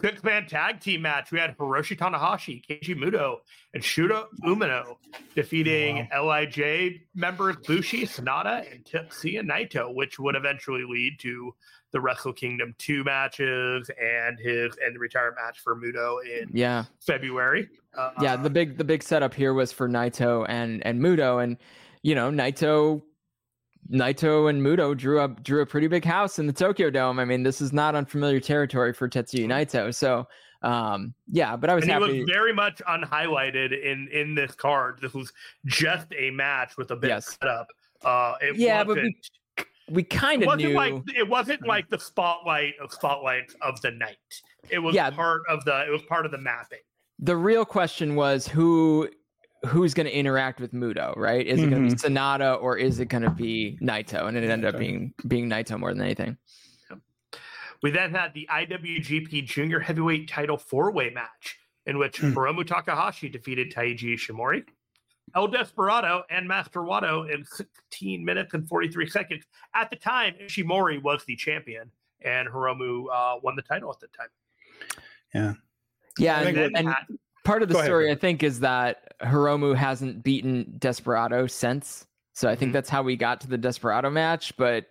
Six man tag team match. We had Hiroshi Tanahashi, Keiji Muto, and Shuta Umino defeating LIJ members Bushi, Sanada, and Tetsuya Naito, which would eventually lead to the Wrestle Kingdom 2 matches and his and the retirement match for Muto in yeah February. Uh, yeah the big the big setup here was for naito and and Muto and you know naito naito and Muto drew up drew a pretty big house in the tokyo dome i mean this is not unfamiliar territory for tetsuya naito so um yeah but i was and he was very much unhighlighted in in this card. This was just a match with a bit Yes. of setup. Uh, it Yeah, but we, we kind of knew like it wasn't like the spotlight of spotlights of the night. It was Yeah. part of the it was part of the mapping. the real question was who who's going to interact with Muto, right? Is it going to be Sanada or is it going to be Naito? And it ended up being being Naito more than anything. We then had the IWGP Junior Heavyweight Title four way match in which Hmm. Hiromu Takahashi defeated Taiji Ishimori. El Desperado and Master Wato in 16 minutes and 43 seconds. At the time, Ishimori was the champion, and Hiromu uh, won the title at the time. Yeah, Yeah, and, think Then and had- part of the Go story Rick. I think is that Hiromu hasn't beaten Desperado since. So I think Mhm. that's how we got to the Desperado match, but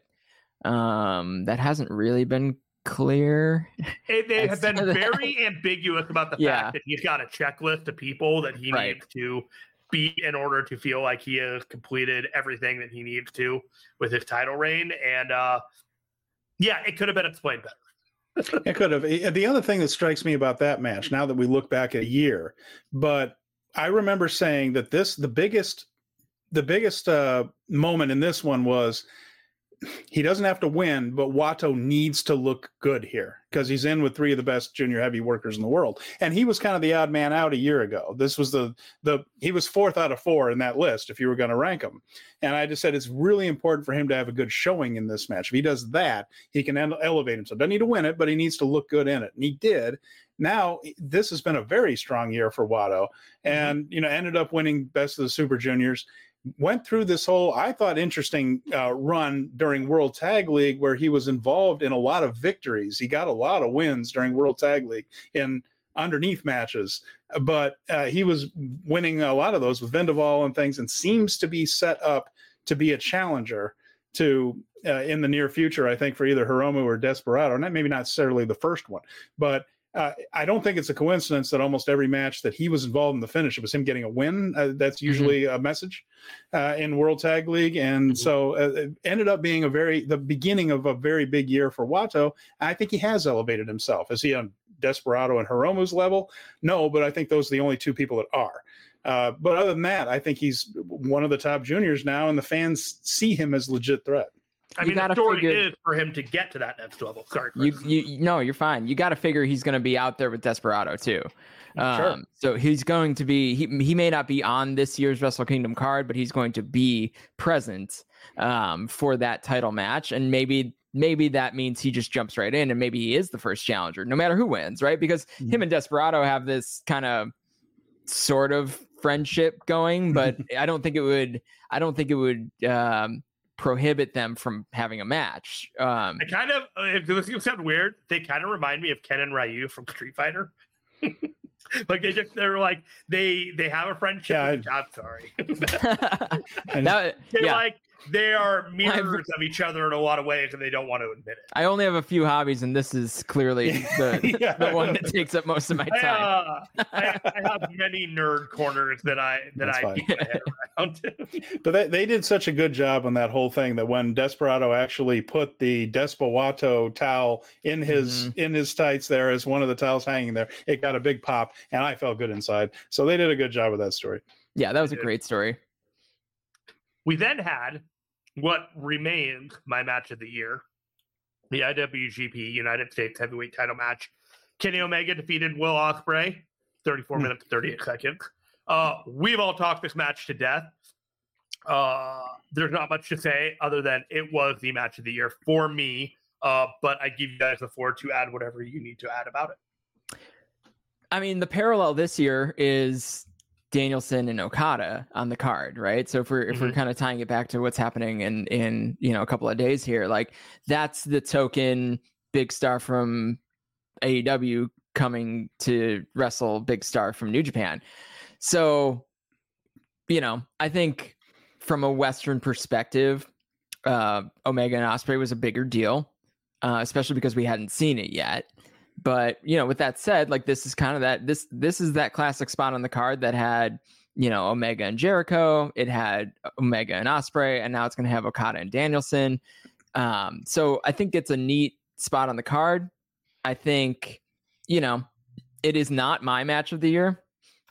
um that hasn't really been clear. They, they have been very ambiguous about the Yeah. fact that he's got a checklist of people that he Right. needs to beat in order to feel like he has completed everything that he needs to with his title reign. And uh, yeah, it could have been explained better. It could have. The other thing that strikes me about that match, now that we look back a year, but I remember saying that this the biggest the biggest uh, moment in this one was he doesn't have to win, but Wato needs to look good here because he's in with three of the best junior heavy workers in the world. And he was kind of the odd man out a year ago. This was the the he was fourth out of four in that list if you were going to rank him. And I just said it's really important for him to have a good showing in this match. If he does that, he can elevate himself. Doesn't need to win it, but he needs to look good in it. And he did. Now this has been a very strong year for Wato, mm-hmm. and mm-hmm. you know ended up winning best of the Super Juniors went through this whole i thought interesting uh, run during world tag league where he was involved in a lot of victories. He got a lot of wins during world tag league in underneath matches but uh, he was winning a lot of those with Vendaval and things and seems to be set up to be a challenger to uh, in the near future i think for either hiromu or desperado. Not maybe not necessarily the first one but uh, I don't think it's a coincidence that almost every match that he was involved in the finish, it was him getting a win. Uh, that's mm-hmm. usually mm-hmm. a message uh, in World Tag League, and mm-hmm. so uh, it ended up being a very the beginning of a very big year for Wato. I think he has elevated himself. Is he on Desperado and Hiromu's level? No, but I think those are the only two people that are. Uh, but other than that, I think he's one of the top juniors now, and the fans see him as legit threat. I mean, the story figure, is for him to get to that next level. Sorry, Chris. you, you, no, you're fine. You got to figure he's going to be out there with Desperado too. Um, sure. So he's going to be. He he may not be on this year's Wrestle Kingdom card, but he's going to be present um, for that title match, and maybe maybe that means he just jumps right in, and maybe he is the first challenger, no matter who wins, right? Because mm-hmm. him and Desperado have this kind of sort of friendship going, but [LAUGHS] I don't think it would. I don't think it would. Um, prohibit them from having a match. Um, I kind of, uh, if this will sound weird, they kind of remind me of Ken and Ryu from Street Fighter. [LAUGHS] like they just they're like they they have a friendship. Yeah, I, am sorry. [LAUGHS] [LAUGHS] that, they yeah. like they are [LAUGHS] mirrors of each other in a lot of ways, and they don't want to admit it. I only have a few hobbies, and this is clearly [LAUGHS] the, yeah. the one that takes up most of my time. I, uh, I, I have many nerd corners that I that That's I keep my head around. [LAUGHS] but they, they did such a good job on that whole thing that when Desperado actually put the Despowato towel in his mm-hmm. in his tights there as one of the towels hanging there, it got a big pop, and I felt good inside. So they did a good job with that story. Yeah, that was a great story. We then had what remained my match of the year the IWGP United States Heavyweight title match. Kenny Omega defeated Will Ospreay, 34 mm. minutes, 38 seconds. Uh, we've all talked this match to death. Uh, there's not much to say other than it was the match of the year for me. Uh, but I give you guys the floor to add whatever you need to add about it. I mean, the parallel this year is Danielson and Okada on the card, right? So if we're if mm-hmm. we're kind of tying it back to what's happening in in you know a couple of days here, like that's the token big star from AEW coming to wrestle big star from New Japan. So, you know, I think from a Western perspective, uh, Omega and Ospreay was a bigger deal, uh, especially because we hadn't seen it yet. But you know, with that said, like this is kind of that this this is that classic spot on the card that had you know Omega and Jericho, it had Omega and Ospreay, and now it's going to have Okada and Danielson. Um, so I think it's a neat spot on the card. I think you know it is not my match of the year.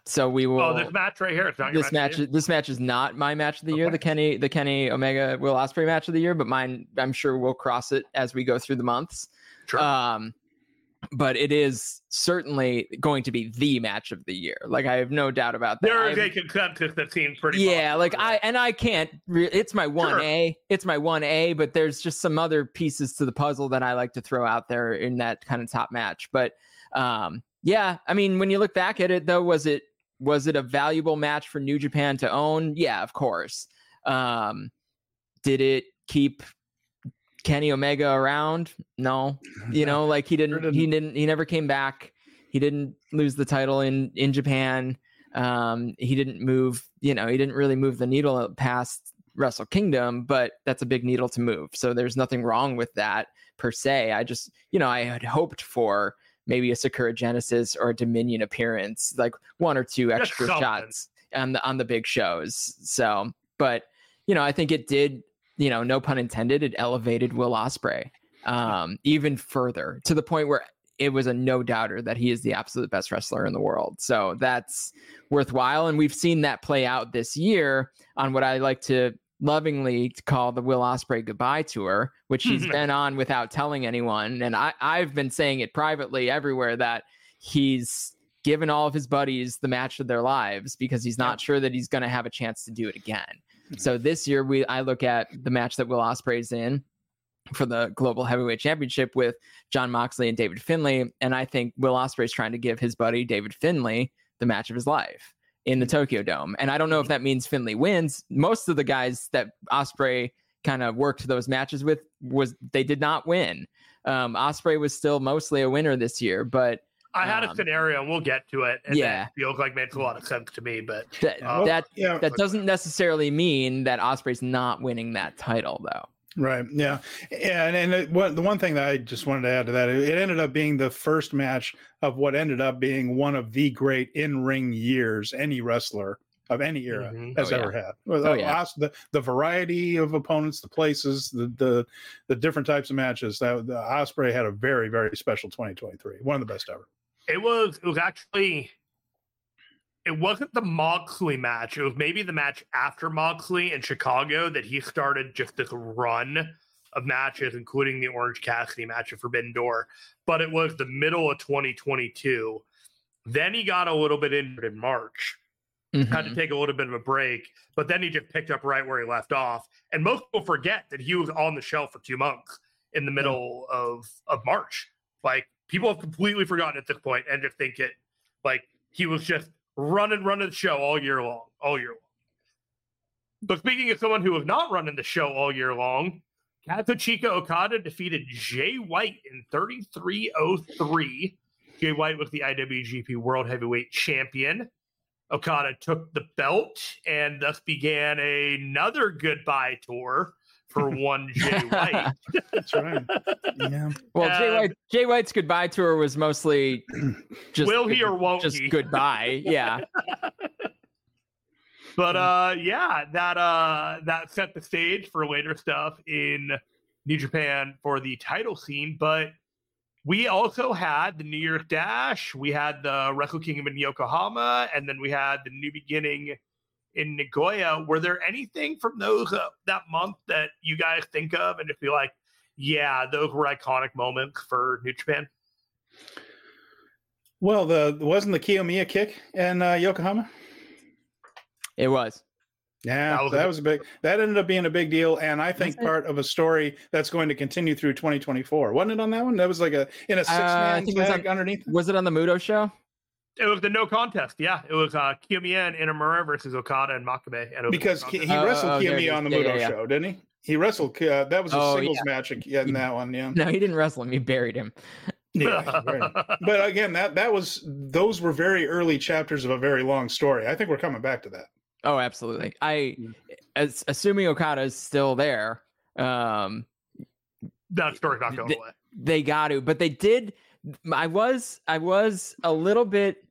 So we will. Oh, this match right here. It's not this match. match this match is not my match of the okay. year. The Kenny, the Kenny Omega Will Ospreay match of the year, but mine. I'm sure we'll cross it as we go through the months. Sure. Um, but it is certainly going to be the match of the year. Like I have no doubt about that. There is a consensus that seems pretty. Yeah, like I and I can't. Re- it's my one A. Sure. It's my one A. But there's just some other pieces to the puzzle that I like to throw out there in that kind of top match. But um, yeah, I mean, when you look back at it, though, was it was it a valuable match for New Japan to own? Yeah, of course. Um, did it keep Kenny Omega around? No, you know, [LAUGHS] like he didn't, he didn't, he never came back. He didn't lose the title in in Japan. Um, he didn't move, you know, he didn't really move the needle past Wrestle Kingdom, but that's a big needle to move. So there's nothing wrong with that per se. I just, you know, I had hoped for maybe a Sakura Genesis or a Dominion appearance, like one or two extra shots on the on the big shows. So, but you know, I think it did you know, no pun intended, it elevated Will Ospreay um, even further to the point where it was a no doubter that he is the absolute best wrestler in the world. So that's worthwhile. And we've seen that play out this year on what I like to lovingly call the Will Ospreay goodbye tour, which he's [LAUGHS] been on without telling anyone. And I, I've been saying it privately everywhere that he's given all of his buddies the match of their lives because he's not sure that he's going to have a chance to do it again. So this year, we I look at the match that Will Ospreay's in for the Global Heavyweight Championship with Jon Moxley and David Finlay, and I think Will Ospreay's trying to give his buddy David Finlay the match of his life in the Tokyo Dome. And I don't know if that means Finlay wins. Most of the guys that Ospreay kind of worked those matches with was they did not win. Um, Ospreay was still mostly a winner this year, but I had a Um, scenario, and we'll get to it. And yeah. that feels like makes a lot of sense to me. But that Uh, that yeah, that doesn't necessarily mean that Ospreay's not winning that title, though. Right. Yeah. And and it, one, the one thing that I just wanted to add to that, it ended up being the first match of what ended up being one of the great in ring years any wrestler of any era Mhm. has Oh, yeah. ever had. Oh, the- yeah. the, the variety of opponents, the places, the the the different types of matches. That the Ospreay had a very very special 2023, one of the best ever. It was it was actually it wasn't the Moxley match. It was maybe the match after Moxley in Chicago that he started just this run of matches, including the Orange Cassidy match at Forbidden Door. But it was the middle of 2022. Then he got a little bit injured in March. had Mhm. to take a little bit of a break, but then he just picked up right where he left off. And most people forget that he was on the shelf for two months in the middle of of March. Like people have completely forgotten at this point and just think it like he was just running running the show all year long, all year long. But speaking of someone who was not running the show all year long, Kazuchika Okada defeated Jay White in 3303. Jay White was the IWGP World Heavyweight Champion. Okada took the belt and thus began another goodbye tour for one Jay White. [LAUGHS] That's right. yeah. Well, Jay Um, White Jay White's goodbye tour was mostly [CLEARS THROAT] just Will he or won't just he? goodbye. [LAUGHS] Yeah. But uh yeah, that uh that set the stage for later stuff in New Japan for the title scene. But we also had the New Year Dash, we had the Wrestle Kingdom in Yokohama, and then we had the New Beginning in Nagoya. Were there anything from those uh, that month that you guys think of and just be like, yeah, those were iconic moments for New Japan? Well, the wasn't the Kiyomiya kick in uh, Yokohama. It was. Yeah, That was a that big- was a big. That ended up being a big deal, and I think part of a story that's going to continue through 2024. Wasn't it on that one? That was like a in a six Uh, man think it was tag underneath. Was it on the Muto show? It was the no contest. Yeah, it was uh, Kiyomiya and Inamura versus Okada and Makabe. And it no Because he, he Oh, wrestled oh, Kiyomiya on the Yeah, Muto yeah, yeah. show, didn't he? He wrestled. Uh, that was a Oh, singles match in, in that one. Yeah. No, he didn't wrestle him. He buried him. yeah right. [LAUGHS] But again, that that was those were very early chapters of a very long story. I think we're coming back to that. Oh, absolutely. I, as assuming Okada is still there, um, that story's not going The- away. they got to. But they did. I was, I was a little bit,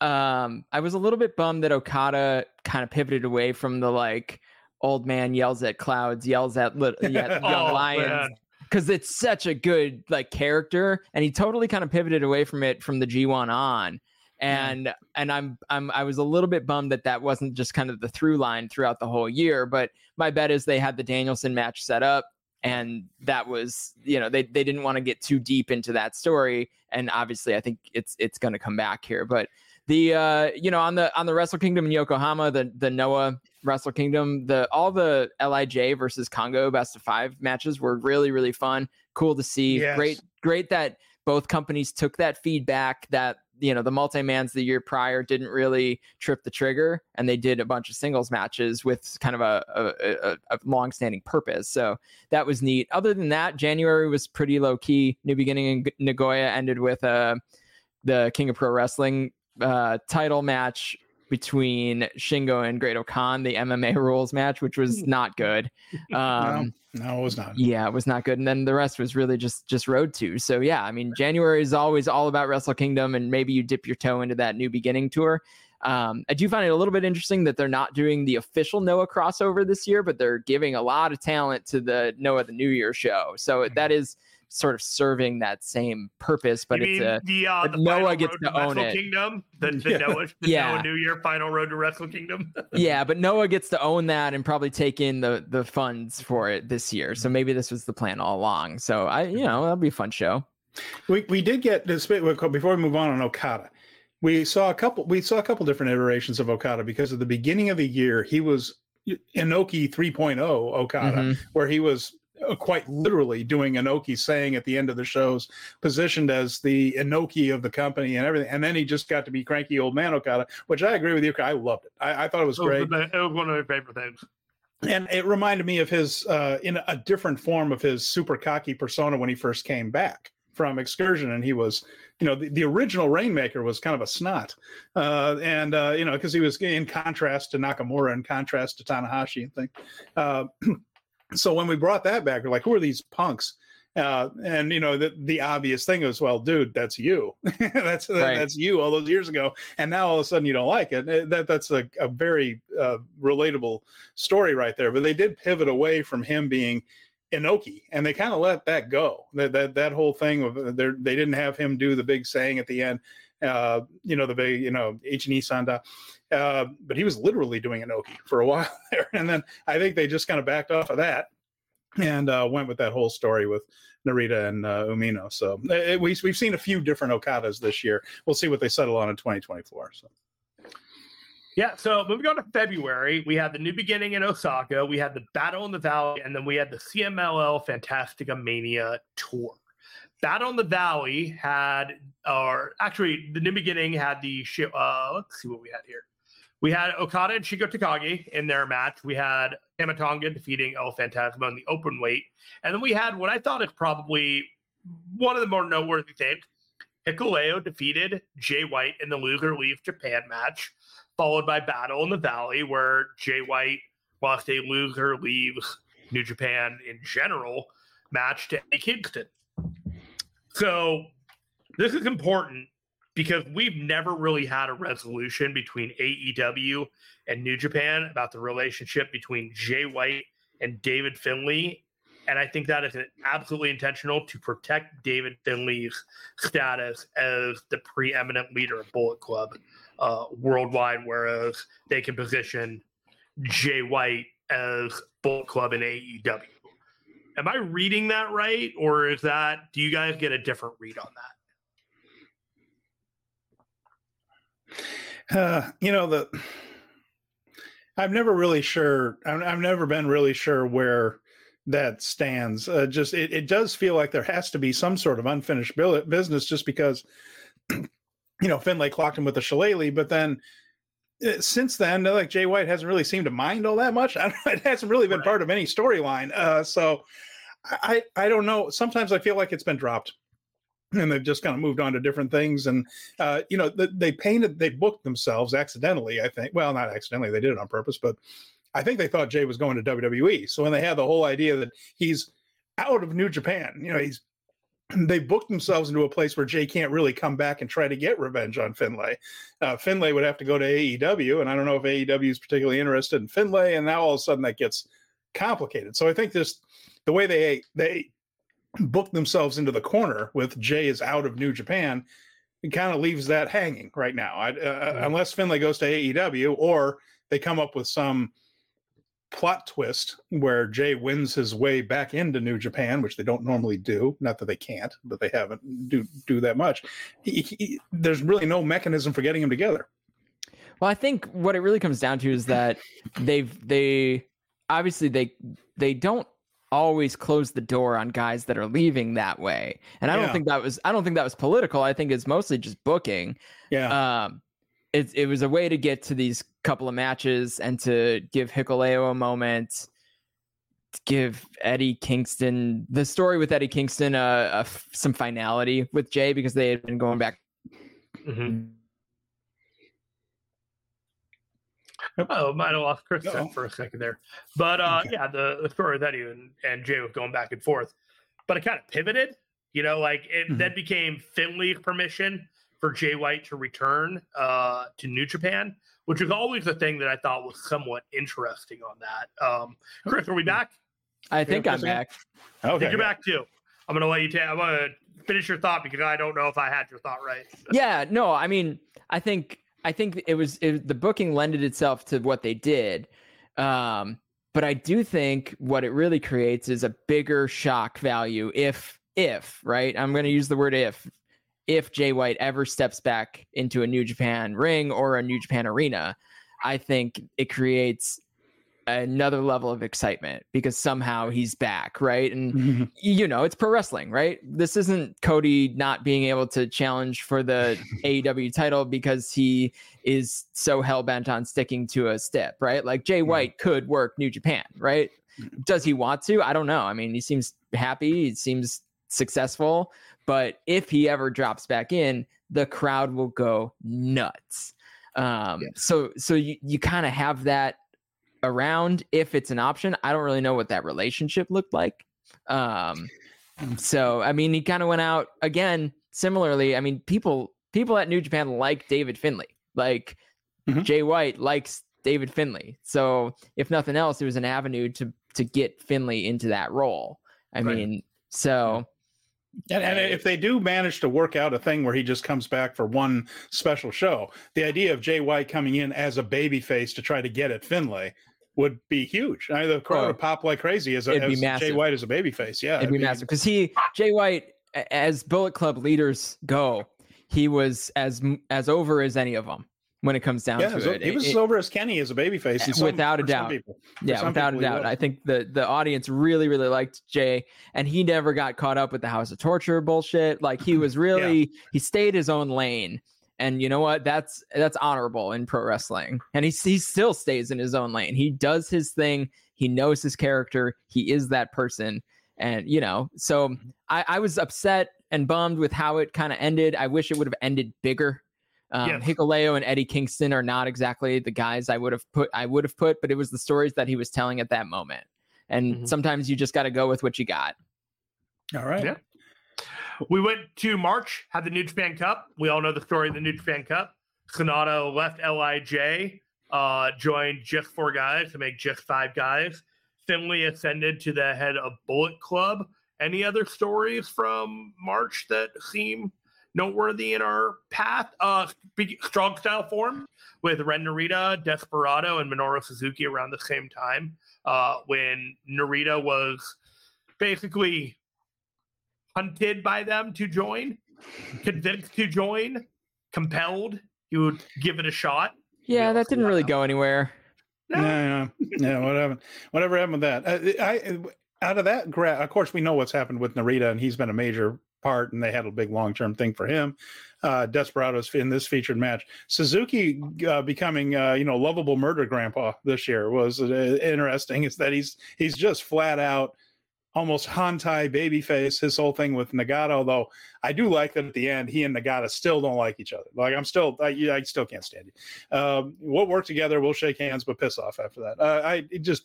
um, I was a little bit bummed that Okada kind of pivoted away from the like old man yells at clouds, yells at little [LAUGHS] yeah, young Oh, lions. man. because it's such a good like character and he totally kind of pivoted away from it from the g1 on and and i'm i'm i was a little bit bummed that that wasn't just kind of the through line throughout the whole year but my bet is they had the danielson match set up and that was you know they, they didn't want to get too deep into that story and obviously i think it's it's going to come back here but the uh you know on the on the wrestle kingdom in yokohama the the noah wrestle kingdom the all the lij versus Kongo best of five matches were really really fun cool to see Yes. great great that both companies took that feedback that you know the multi-mans the year prior didn't really trip the trigger and they did a bunch of singles matches with kind of a, a, a, a long-standing purpose so that was neat other than that january was pretty low-key new beginning in nagoya ended with uh, the king of pro wrestling uh, title match between shingo and great O-Khan the mma [LAUGHS] rules match which was not good [LAUGHS] um, no, no, it was not. yeah, it was not good. And then the rest was really just just road to. So yeah, I mean, January is always all about Wrestle Kingdom, and maybe you dip your toe into that new beginning tour. Um, I do find it a little bit interesting that they're not doing the official Noah crossover this year, but they're giving a lot of talent to the Noah the New Year show. So that is sort of serving that same purpose, but You it's mean a the, uh, but the Noah final gets road to own Wrestle it. Kingdom, the, [LAUGHS] the Yeah. Noah, the Yeah. Noah New Year final road to Wrestle Kingdom. [LAUGHS] yeah, but Noah gets to own that and probably take in the the funds for it this year. So maybe this was the plan all along. So I, you know, that'll be a fun show. We we did get this before we move on on Okada. We saw a couple. We saw a couple different iterations of Okada because at the beginning of the year he was Inoki 3.0 Okada, Mhm. where he was quite literally doing Inoki saying at the end of the shows, positioned as the Inoki of the company and everything. And then he just got to be cranky old man Okada, which I agree with you. I loved it. I, I thought it was It was, great. it was one of my favorite things. and it reminded me of his uh, in a different form of his super cocky persona when he first came back from excursion and he was you know the, the original rainmaker was kind of a snot uh, and uh, you know because he was in contrast to nakamura in contrast to tanahashi and thing uh, [CLEARS THROAT] so when we brought that back we're like who are these punks? Uh, and you know the, the obvious thing is well dude that's you. [LAUGHS] That's Right. that's you all those years ago. And now all of a sudden you don't like it. Eh, that that's a, a very uh, relatable story right there. But they did pivot away from him being Inoki, and they kind of let that go. That that that whole thing of they they didn't have him do the big saying at the end, uh, you know, the big you know H and E Sanda, uh, but he was literally doing Inoki for a while [LAUGHS] there, and then I think they just kind of backed off of that and uh, went with that whole story with Narita and uh, Umino. So eh, we we've seen a few different Okadas this year. We'll see what they settle on in 2024. So. Yeah, so moving on to February, we had the new beginning in Osaka, we had the Battle in the Valley, and then we had the CMLL Fantastica Mania tour. Battle in the Valley had, or actually, the new beginning had the, shi- uh, let's see what we had here. We had Okada and Shingo Takagi in their match. We had Tama Tonga defeating El Phantasmo in the open weight. And then we had what I thought is probably one of the more noteworthy things. Hikuleo defeated Jay White in the loser leaves Japan match followed by Battle in the Valley, where Jay White lost a loser leaves New Japan in general match to Eddie Kingston. So this is important because we've never really had a resolution between AEW and New Japan about the relationship between Jay White and David Finlay. And I think that is absolutely intentional to protect David Finlay's status as the preeminent leader of Bullet Club uh, worldwide, whereas they can position Jay White as Bullet Club in AEW. Am I reading that right, or is that? Do you guys get a different read on that? Uh, you know the i'm never really sure I've, I've never been really sure where that stands uh, just it, it does feel like there has to be some sort of unfinished bill- business just because you know finlay clocked him with the shillelagh but then uh, since then like jay white hasn't really seemed to mind all that much [LAUGHS] I don't, it hasn't really been Right. part of any storyline uh, so I, I don't know sometimes i feel like it's been dropped and they've just kind of moved on to different things and uh, you know, th- they painted, they booked themselves accidentally. I think, well, not accidentally, they did it on purpose, but I think they thought Jay was going to WWE. So when they had the whole idea that he's out of New Japan, you know, he's [CLEARS THROAT] they booked themselves into a place where Jay can't really come back and try to get revenge on Finlay. Uh, Finlay would have to go to AEW, and I don't know if AEW is particularly interested in Finlay. And now all of a sudden that gets complicated. So I think this, the way they they booked themselves into the corner with Jay is out of New Japan, it kind of leaves that hanging right now. I, uh, Unless Finlay goes to AEW or they come up with some plot twist where Jay wins his way back into New Japan, which they don't normally do. Not that they can't, but they haven't do do that much. He, he, there's really no mechanism for getting them together. Well, I think what it really comes down to is that they've they obviously they they don't always close the door on guys that are leaving that way. And I don't think that was I don't think that was political. I think it's mostly just booking. Yeah, Um it it was a way to get to these couple of matches and to give Hikuleo a moment, to give Eddie Kingston the story with Eddie Kingston uh, uh some finality with Jay because they had been going back Oh, might have lost Chris Uh-oh. for a second there. But uh, Okay. yeah, the, the story with Eddie and, and Jay was going back and forth. But it kind of pivoted, you know, like it Mhm. then became Finlay permission for Jay White to return uh, to New Japan, which was always the thing that I thought was somewhat interesting on that. Um, Chris, are we back? I think I'm Chris, back. I think okay. you're back too. I'm gonna let you take. I'm gonna finish your thought because I don't know if I had your thought right. yeah, no, I mean, I think I think it was it, the booking lended itself to what they did. Um, but I do think what it really creates is a bigger shock value if if right. I'm going to use the word if if Jay White ever steps back into a New Japan ring or a New Japan arena. I think it creates another level of excitement because somehow he's back, right? And mm-hmm. you know, it's pro wrestling, right? This isn't Cody not being able to challenge for the AEW title because he is so hell bent on sticking to a step, right? Like Jay White could work New Japan, right? Mm-hmm. Does he want to? I don't know. I mean, he seems happy, he seems successful, but if he ever drops back in, the crowd will go nuts. Um, yeah. so so you, you kind of have that around if it's an option. I don't really know what that relationship looked like. Um, so I mean, he kind of went out again. Similarly, I mean, people people at New Japan like David Finlay. Like mm-hmm. Jay White likes David Finlay. So if nothing else, it was an avenue to to get Finlay into that role. I right. mean, so. And, and, if they do manage to work out a thing where he just comes back for one special show, the idea of Jay White coming in as a baby face to try to get at Finlay would be huge. I mean, the crowd oh, would pop like crazy as, a, as Jay White as a babyface. Yeah, it'd, be, be massive because he Jay White, as Bullet Club leaders go, he was as as over as any of them when it comes down yeah, to it. He was it, as over as Kenny as a babyface, without a doubt. Yeah, without a doubt. I think the the audience really really liked Jay, and he never got caught up with the House of Torture bullshit. Like he [CLEARS THROAT] was really yeah. he stayed his own lane and you know what? That's that's honorable in pro wrestling. And he he still stays in his own lane. He does his thing. He knows his character. He is that person. And you know, so I, I was upset and bummed with how it kind of ended. I wish it would have ended bigger. Um, yes. Hikuleo and Eddie Kingston are not exactly the guys I would have put. I would have put, but it was the stories that he was telling at that moment. And mm-hmm. sometimes you just got to go with what you got. All right. Yeah. We went to March, had the New Japan Cup. We all know the story of the New Japan Cup. Sanada left LIJ, uh, joined just four guys to make just five guys. Finlay ascended to the head of Bullet Club. Any other stories from March that seem noteworthy in our path? Uh, strong style form with Ren Narita, Desperado, and Minoru Suzuki around the same time. Uh, when Narita was basically hunted by them to join, convinced to join, compelled, you would give it a shot. Yeah, that didn't really go anywhere. No, no, no. What happened? Whatever happened with that? Uh, I, out of that, of course, we know what's happened with Narita, and he's been a major part, and they had a big long term thing for him. Uh, Desperados in this featured match. Suzuki uh, becoming, uh, you know, lovable murder grandpa this year was uh, interesting. Is that he's he's just flat out almost Hantai babyface, his whole thing with Nagata. Although I do like that at the end, he and Nagata still don't like each other. Like I'm still, I, I still can't stand you. Um, we'll work together, we'll shake hands, but piss off after that. Uh, I just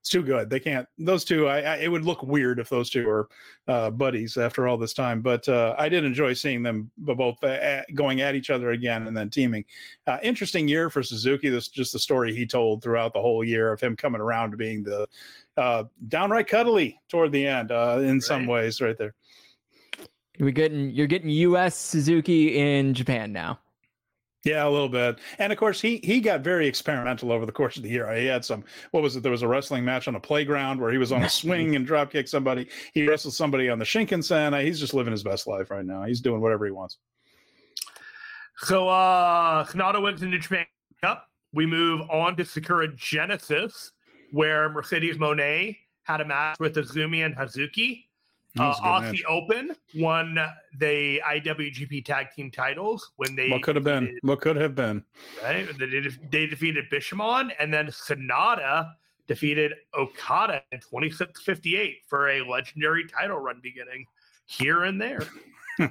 it's too good. They can't. Those two. I, I, it would look weird if those two were uh, buddies after all this time. But uh, I did enjoy seeing them both uh, going at each other again and then teaming. Uh, interesting year for Suzuki. This just the story he told throughout the whole year of him coming around to being the uh, downright cuddly toward the end uh, in right. some ways, right there. we're getting you're getting U.S. Suzuki in Japan now. Yeah, a little bit. And of course, he he got very experimental over the course of the year. He had some. What was it? There was a wrestling match on a playground where he was on a [LAUGHS] swing and drop kick somebody. He wrestled somebody on the Shinkansen. He's just living his best life right now. He's doing whatever he wants. So uh Sanada wins the New Japan Cup. We move on to Sakura Genesis where Mercedes Moné had a match with Azumi and Hazuki. Uh, Aussie match. Open won the IWGP Tag Team titles when they what could have been what could have been right. They, they defeated Bishamon and then Sanada defeated Okada in 26-58 for a legendary title run beginning here and there. [LAUGHS]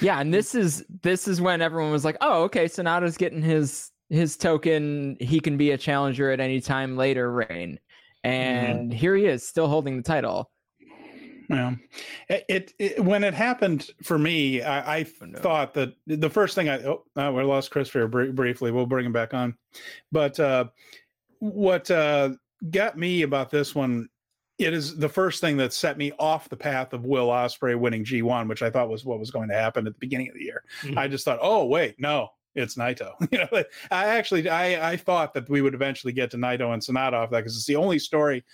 yeah, and this is this is when everyone was like, "Oh, okay, Sanada's getting his his token he can be a challenger at any time later reign and mm-hmm. here he is still holding the title yeah it, it, when it happened for me i, I oh, no. thought that the first thing i oh uh, we lost chris here br- briefly we'll bring him back on but uh what uh got me about this one it is the first thing that set me off the path of Will Ospreay winning G1, which I thought was what was going to happen at the beginning of the year. Mm-hmm. I just thought, oh wait, no, it's Naito. [LAUGHS] you know, I actually I I thought that we would eventually get to Naito and Sanada off that because it's the only story,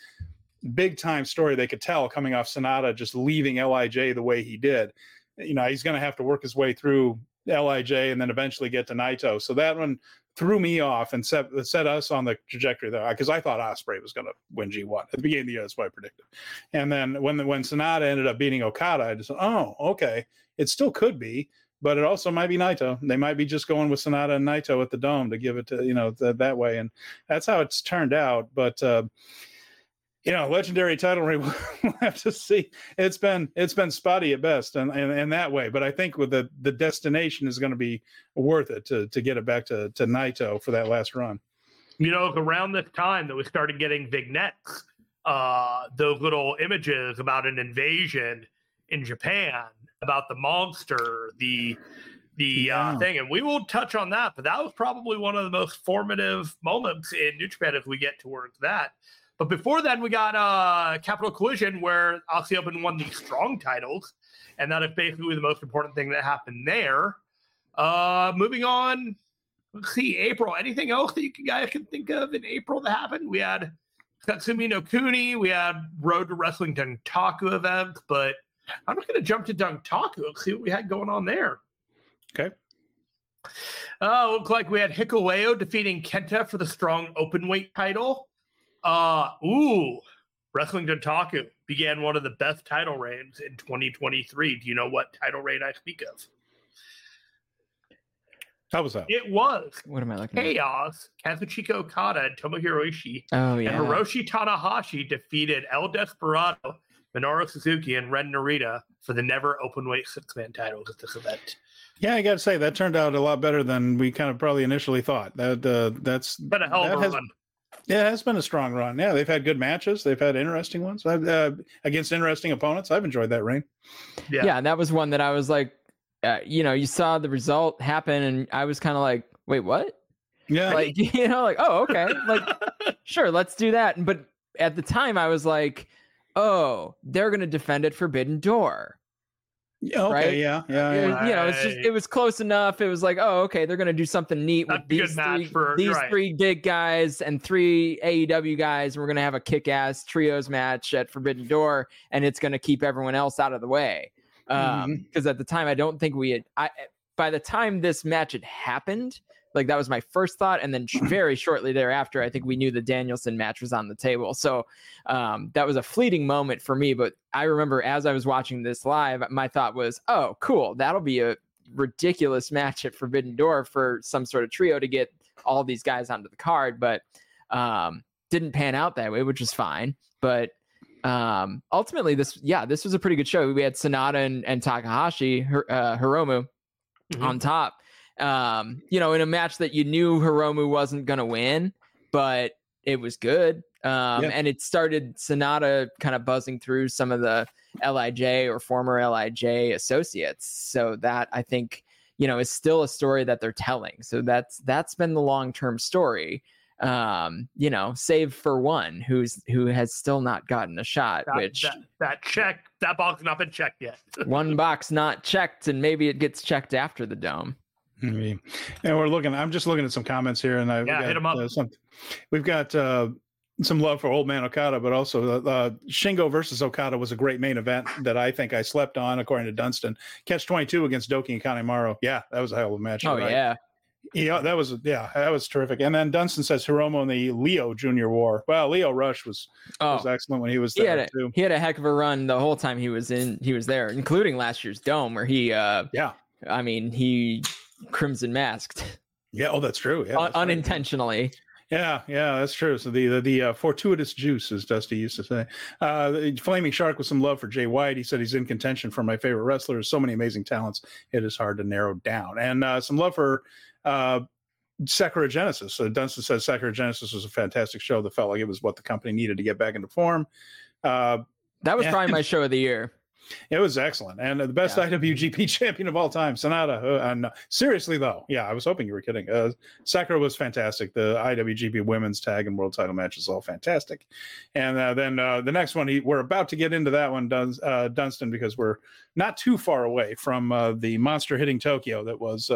big time story they could tell coming off Sanada, just leaving Lij the way he did. You know, he's going to have to work his way through Lij and then eventually get to Naito. So that one threw me off and set set us on the trajectory there because I thought Ospreay was going to win G1 at the beginning of the year. That's what I predicted. And then when the, when Sanada ended up beating Okada, I just oh okay, it still could be, but it also might be Naito. They might be just going with Sanada and Naito at the Dome to give it to you know th- that way, and that's how it's turned out. But uh, you know, legendary title reign. [LAUGHS] We'll have to see. It's been it's been spotty at best, and in, in, in, that way. But I think with the the destination is going to be worth it to to get it back to to Naito for that last run. You know, around this time that we started getting vignettes, uh, those little images about an invasion in Japan, about the monster, the the uh, yeah. uh, thing, and we will touch on that. But that was probably one of the most formative moments in New Japan as we get towards that. But before then, we got uh, Capital Collision, where Aussie Open won the strong titles, and that is basically the most important thing that happened there. Uh, moving on, let's see, April. Anything else that you guys can think of in April that happened? We had Satsuma no Kuni, we had Road to Wrestling Dontaku event, but I'm not going to jump to Dontaku. Let's see what we had going on there. Okay. Uh, looked like we had Hikuleo defeating Kenta for the strong open weight title. Uh, ooh, Wrestling Dontaku began one of the best title reigns in 2023. Do you know what title reign I speak of? How was that? It was. What am I looking Chaos, at? Kazuchika Okada, and Tomohiro Ishii. Oh, yeah. And Hiroshi Tanahashi defeated El Desperado, Minoru Suzuki, and Ren Narita for the never open weight six man titles at this event. Yeah, I got to say that turned out a lot better than we kind of probably initially thought. That uh, that's been a hell of a has, run. Yeah, it's been a strong run. Yeah, they've had good matches. They've had interesting ones uh, against interesting opponents. I've enjoyed that reign. Yeah, yeah, that was one that I was like, uh, you know, you saw the result happen, and I was kind of like, wait, what? Yeah, like [LAUGHS] you know, like oh, okay, like sure, let's do that. But at the time, I was like, oh, they're gonna defend it Forbidden Door. Okay, right? yeah, yeah, yeah. you know, it's just it was close enough. It was like, oh, okay, they're gonna do something neat That's with these three, for, these right. three big guys and three AEW guys, and we're gonna have a kick-ass trios match at Forbidden Door, and it's gonna keep everyone else out of the way. Because um, mm-hmm. at the time, I don't think we had. I by the time this match had happened, like that was my first thought, and then [LAUGHS] very shortly thereafter, I think we knew the Danielson match was on the table. So um, that was a fleeting moment for me. But I remember as I was watching this live, my thought was, "Oh, cool! That'll be a ridiculous match at Forbidden Door for some sort of trio to get all these guys onto the card." But um, didn't pan out that way, which is fine. But um, ultimately, this yeah, this was a pretty good show. We had Sanada and, and Takahashi, uh, Hiromu mm-hmm. on top um, you know, in a match that you knew Hiromu wasn't going to win, but it was good. Um, yeah. and it started Sanada kind of buzzing through some of the LIJ or former LIJ associates. So that I think, you know, is still a story that they're telling. So that's that's been the long term story. Um, you know, save for one who's who has still not gotten a shot, that, which that, that check that box not been checked yet. [LAUGHS] one box not checked, and maybe it gets checked after the dome. And we're looking. I'm just looking at some comments here, and I yeah, hit them up. Uh, some, we've got uh, some love for Old Man Okada, but also uh, uh, Shingo versus Okada was a great main event that I think I slept on, according to Dunston. Catch 22 against Douki and Kanemaru. Yeah, that was a hell of a match. Oh right? yeah. Yeah, that was yeah, that was terrific. And then Dunston says Hiromu in the Leo Junior War. Well, Lio Rush was oh, was excellent when he was there he had a, too. He had a heck of a run the whole time he was in. He was there, including last year's Dome, where he uh yeah. I mean, he crimson masked. Yeah, oh, that's true. Yeah, that's unintentionally. Right. Yeah, yeah, that's true. So the the, the uh, fortuitous juice, as Dusty used to say. Uh, Flaming Shark with some love for Jay White. He said he's in contention for my favorite wrestlers. So many amazing talents, it is hard to narrow down. And uh, some love for uh, Sakura Genesis. So Dunston says Sakura Genesis was a fantastic show. That felt like it was what the company needed to get back into form. Uh, that was probably my [LAUGHS] show of the year. It was excellent, and the best yeah. IWGP [LAUGHS] champion of all time, Sanada. Uh, and seriously though, yeah, I was hoping you were kidding. Uh, Sakura was fantastic. The IWGP Women's Tag and World Title match is all fantastic, and uh, then uh, the next one, he, we're about to get into that one, Duns, uh, Dunston, because we're not too far away from uh, the monster hitting Tokyo that was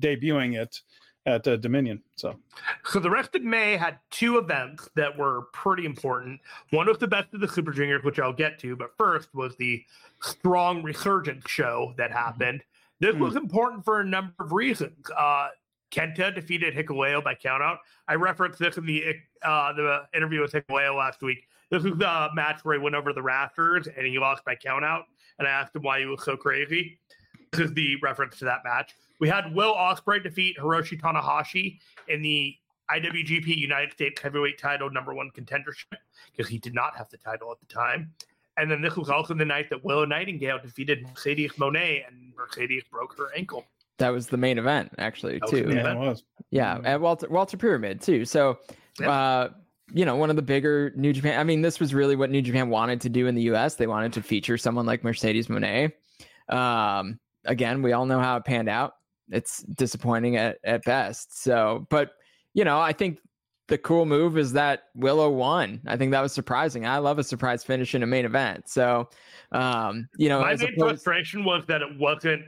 debuting it at uh, Dominion. So, so the rest of May had two events that were pretty important. One was the best of the Super Juniors, which I'll get to, but first was the Strong Resurgence show that mm-hmm. happened. This was important for a number of reasons. Uh, Kenta defeated Hikuleo by countout. I referenced this in the uh, the interview with Hikuleo last week. This was the match where he went over the rafters and he lost by countout. And I asked him why he was so crazy. This is the reference to that match. We had Will Ospreay defeat Hiroshi Tanahashi in the IWGP United States Heavyweight Title number one contendership because he did not have the title at the time. And then this was also the night that Willow Nightingale defeated Mercedes Moné, and Mercedes broke her ankle. That was the main event, actually, that too. Yeah, it was. Yeah, at Walter Walter Pyramid too. So, yep. uh, you know, one of the bigger New Japan. I mean, this was really what New Japan wanted to do in the U.S. They wanted to feature someone like Mercedes Moné. Um, again, we all know how it panned out it's disappointing at, at best. So, but you know, I think the cool move is that Willow won. I think that was surprising. I love a surprise finish in a main event. So, um, you know, my main opposed... frustration was that it wasn't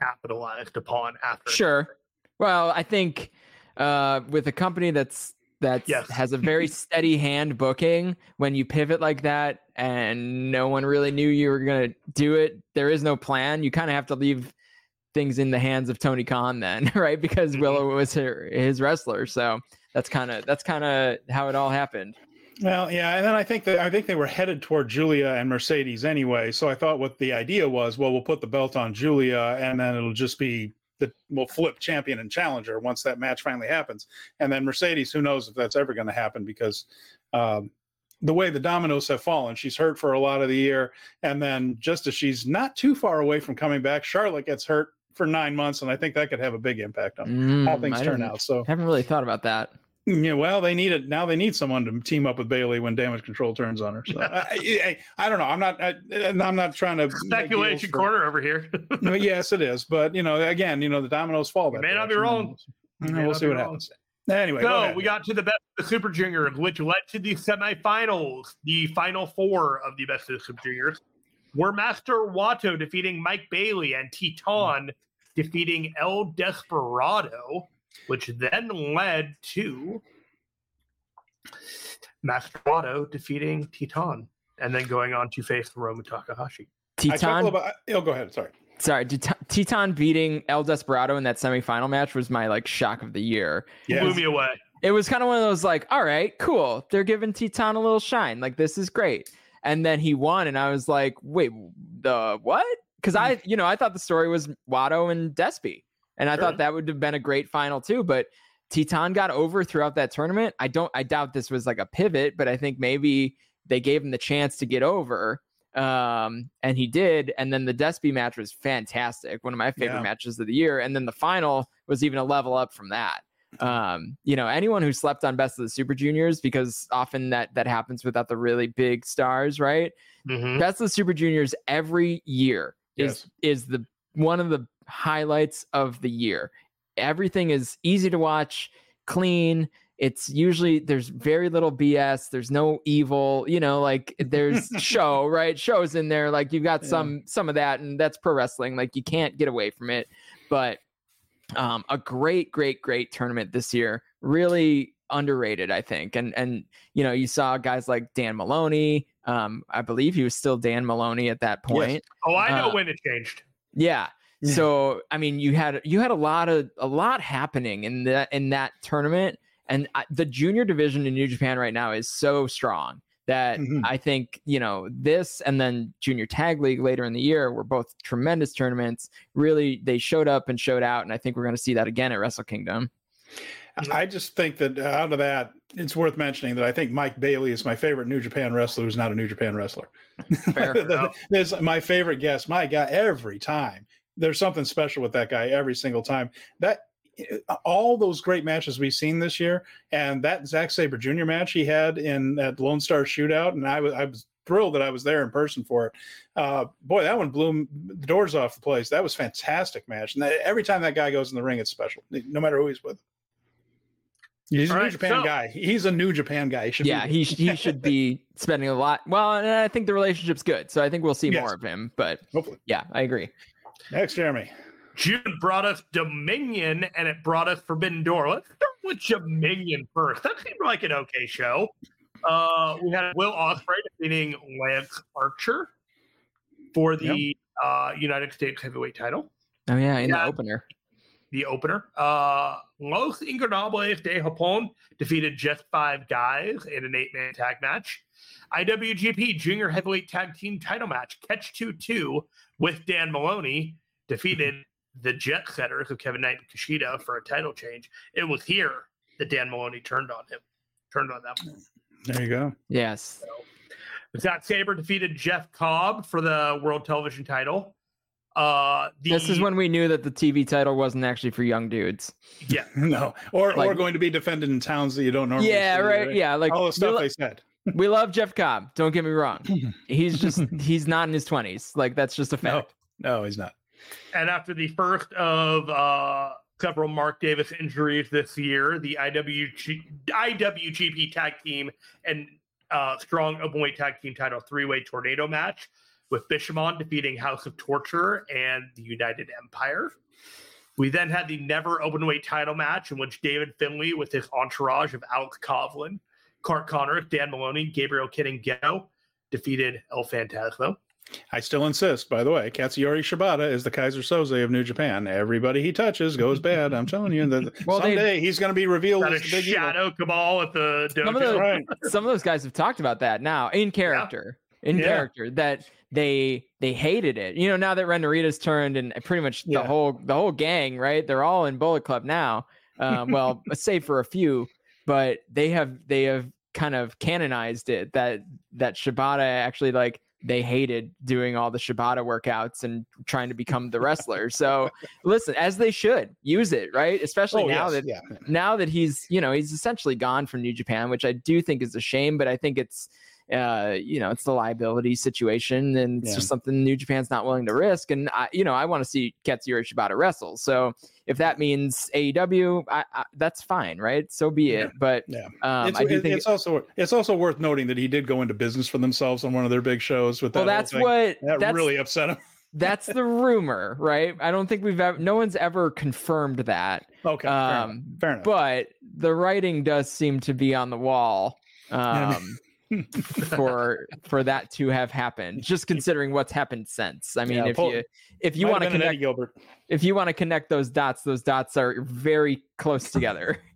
capitalized upon after. Sure. Well, I think uh, with a company that's that yes. has a very [LAUGHS] steady hand booking when you pivot like that and no one really knew you were going to do it there is no plan you kind of have to leave things in the hands of Tony Khan then, [LAUGHS] right? Because mm-hmm. Willow was her, his wrestler. So that's kind of that's kind of how it all happened. Well, yeah, and then I think that I think they were headed toward Giulia and Mercedes anyway. So I thought what the idea was, well, we'll put the belt on Giulia, and then it'll just be that we'll flip champion and challenger once that match finally happens. And then Mercedes, who knows if that's ever going to happen because um, the way the dominoes have fallen, she's hurt for a lot of the year, and then just as she's not too far away from coming back, Charlotte gets hurt for nine months, and I think that could have a big impact on mm, how things turn out. So I haven't really thought about that. Yeah, well, they need it now. They need someone to team up with Bayley when damage control turns on her. So [LAUGHS] I, I, I, don't know. I'm not. I, am not trying to speculation for, corner over here. [LAUGHS] yes, it is. But you know, again, you know, the dominoes fall. That may not be wrong. we'll see what wrong. happens. Anyway, so we got to the best of the Super Juniors, which led to the semifinals, the final four of the best of the Super Juniors. Were Master Wato defeating Mike Bailey and Titan defeating El Desperado, which then led to Master Wato defeating Titan and then going on to face Hiromu Takahashi. Titan. About, oh, go ahead. Sorry. Sorry, Titan beating El Desperado in that semifinal match was my like shock of the year. Yeah, blew me away. It was kind of one of those like, all right, cool. They're giving Titan a little shine. Like this is great. And then he won, and I was like, wait, the what? because hmm. I, you know, I thought the story was Wato and Despy, and I sure. thought that would have been a great final too. But Titan got over throughout that tournament. I don't, I doubt this was like a pivot, but I think maybe they gave him the chance to get over, um, and he did. And then the Despy match was fantastic, one of my favorite yeah. matches of the year. And then the final was even a level up from that. Um, you know, anyone who slept on Best of the Super Juniors, because often that that happens without the really big stars, right? Mm-hmm. Best of the Super Juniors every year is yes. is the one of the highlights of the year. Everything is easy to watch, clean. It's usually there's very little BS. There's no evil, you know, like there's [LAUGHS] show, right? Shows in there. Like you've got yeah. some some of that, and that's pro wrestling. Like you can't get away from it. But um, a great, great, great tournament this year. Really underrated, I think. And and you know, you saw guys like Dan Moloney. Um, I believe he was still Dan Moloney at that point. Yes. Oh, I know uh, when it changed. Yeah. So I mean, you had you had a lot of a lot happening in that in that tournament, and I, the junior division in New Japan right now is so strong that mm-hmm. I think you know this and then Junior Tag League later in the year were both tremendous tournaments. Really, they showed up and showed out, and I think we're going to see that again at Wrestle Kingdom. I just think that out of that, it's worth mentioning that I think Mike Bailey is my favorite New Japan wrestler who's not a New Japan wrestler. [LAUGHS] There's my favorite guest. My guy, every time there's something special with that guy every single time. That all those great matches we've seen this year, and that Zack Sabre Jr. match he had in that Lone Star Shootout, and I was I was thrilled that I was there in person for it. Uh, boy, that one blew the doors off the place. That was fantastic match, and that, every time that guy goes in the ring, it's special, no matter who he's with. He's All a New right, Japan so, guy. He's a New Japan guy. He yeah, he he [LAUGHS] should be spending a lot. Well, and I think the relationship's good, so I think we'll see yes. more of him. But hopefully, yeah, I agree. Next, Jeremy. June brought us Dominion, and it brought us Forbidden Door. Let's start with Dominion first. That seemed like an okay show. Uh, we had Will Ospreay defeating Lance Archer for the yep. uh, United States Heavyweight Title. Oh yeah, in yeah. the opener the opener. Uh, Los Ingobernables de Japón defeated just five guys in an eight man tag match. IWGP Junior Heavyweight Tag Team title match, Catch 2 2 with Dan Moloney defeated the Jet Setters of Kevin Knight and Kushida for a title change. It was here that Dan Moloney turned on him, turned on them. There you go. Yes. So, Zack Sabre defeated Jeff Cobb for the World Television title. Uh, the, this is when we knew that the TV title wasn't actually for young dudes. Yeah, [LAUGHS] no, or like, or going to be defended in towns that you don't normally. Yeah, see, right? right. Yeah, like all the stuff lo- they said. We love Jeff Cobb. Don't get me wrong. [CLEARS THROAT] He's just he's not in his twenties. Like that's just a fact. No, no, he's not. And after the first of uh, several Mark Davis injuries this year, the IWG, IWGP Tag Team and uh, Strong Openweight Tag Team Title three way tornado match with Bishamon defeating House of Torture and the United Empire. We then had the never openweight title match in which David Finlay, with his entourage of Alex Coughlin, Clark Connor, Dan Moloney, Gabriel Kidd, and Gedo, defeated El Phantasmo. I still insist, by the way, Katsuyori Shibata is the Keyser Söze of New Japan. Everybody he touches goes bad. I'm telling you that [LAUGHS] well, someday he's going to be revealed as the big shadow evil. cabal at the some of, those, right. [LAUGHS] some of those guys have talked about that now in character. Yeah. In yeah. character, that they they hated it. You know, now that Ren Narita's turned and pretty much the yeah. whole the whole gang, right? They're all in Bullet Club now. Um, well, [LAUGHS] save for a few, but they have they have kind of canonized it that that Shibata actually like they hated doing all the Shibata workouts and trying to become the wrestler. [LAUGHS] So listen, as they should use it, right? Especially oh, now yes, that yeah. now that he's, you know, he's essentially gone from New Japan, which I do think is a shame, but I think it's uh, you know, it's the liability situation, and it's yeah. just something New Japan's not willing to risk. And I, you know, I want to see Katsuyori Shibata wrestle. So if that means AEW, I, I, that's fine, right? So be it. But yeah, um, it's, I do think it's also it's also worth noting that he did go into business for themselves on one of their big shows. With that well, that's what that that's, really upset him. [LAUGHS] that's the rumor, right? I don't think we've ever, no one's ever confirmed that. Okay, um, fair enough. Fair enough. But the writing does seem to be on the wall. Um, for for that to have happened just considering what's happened since. I mean yeah, if pull, you if you want to connect Gilbert. if you want to connect those dots those dots are very close together. [LAUGHS]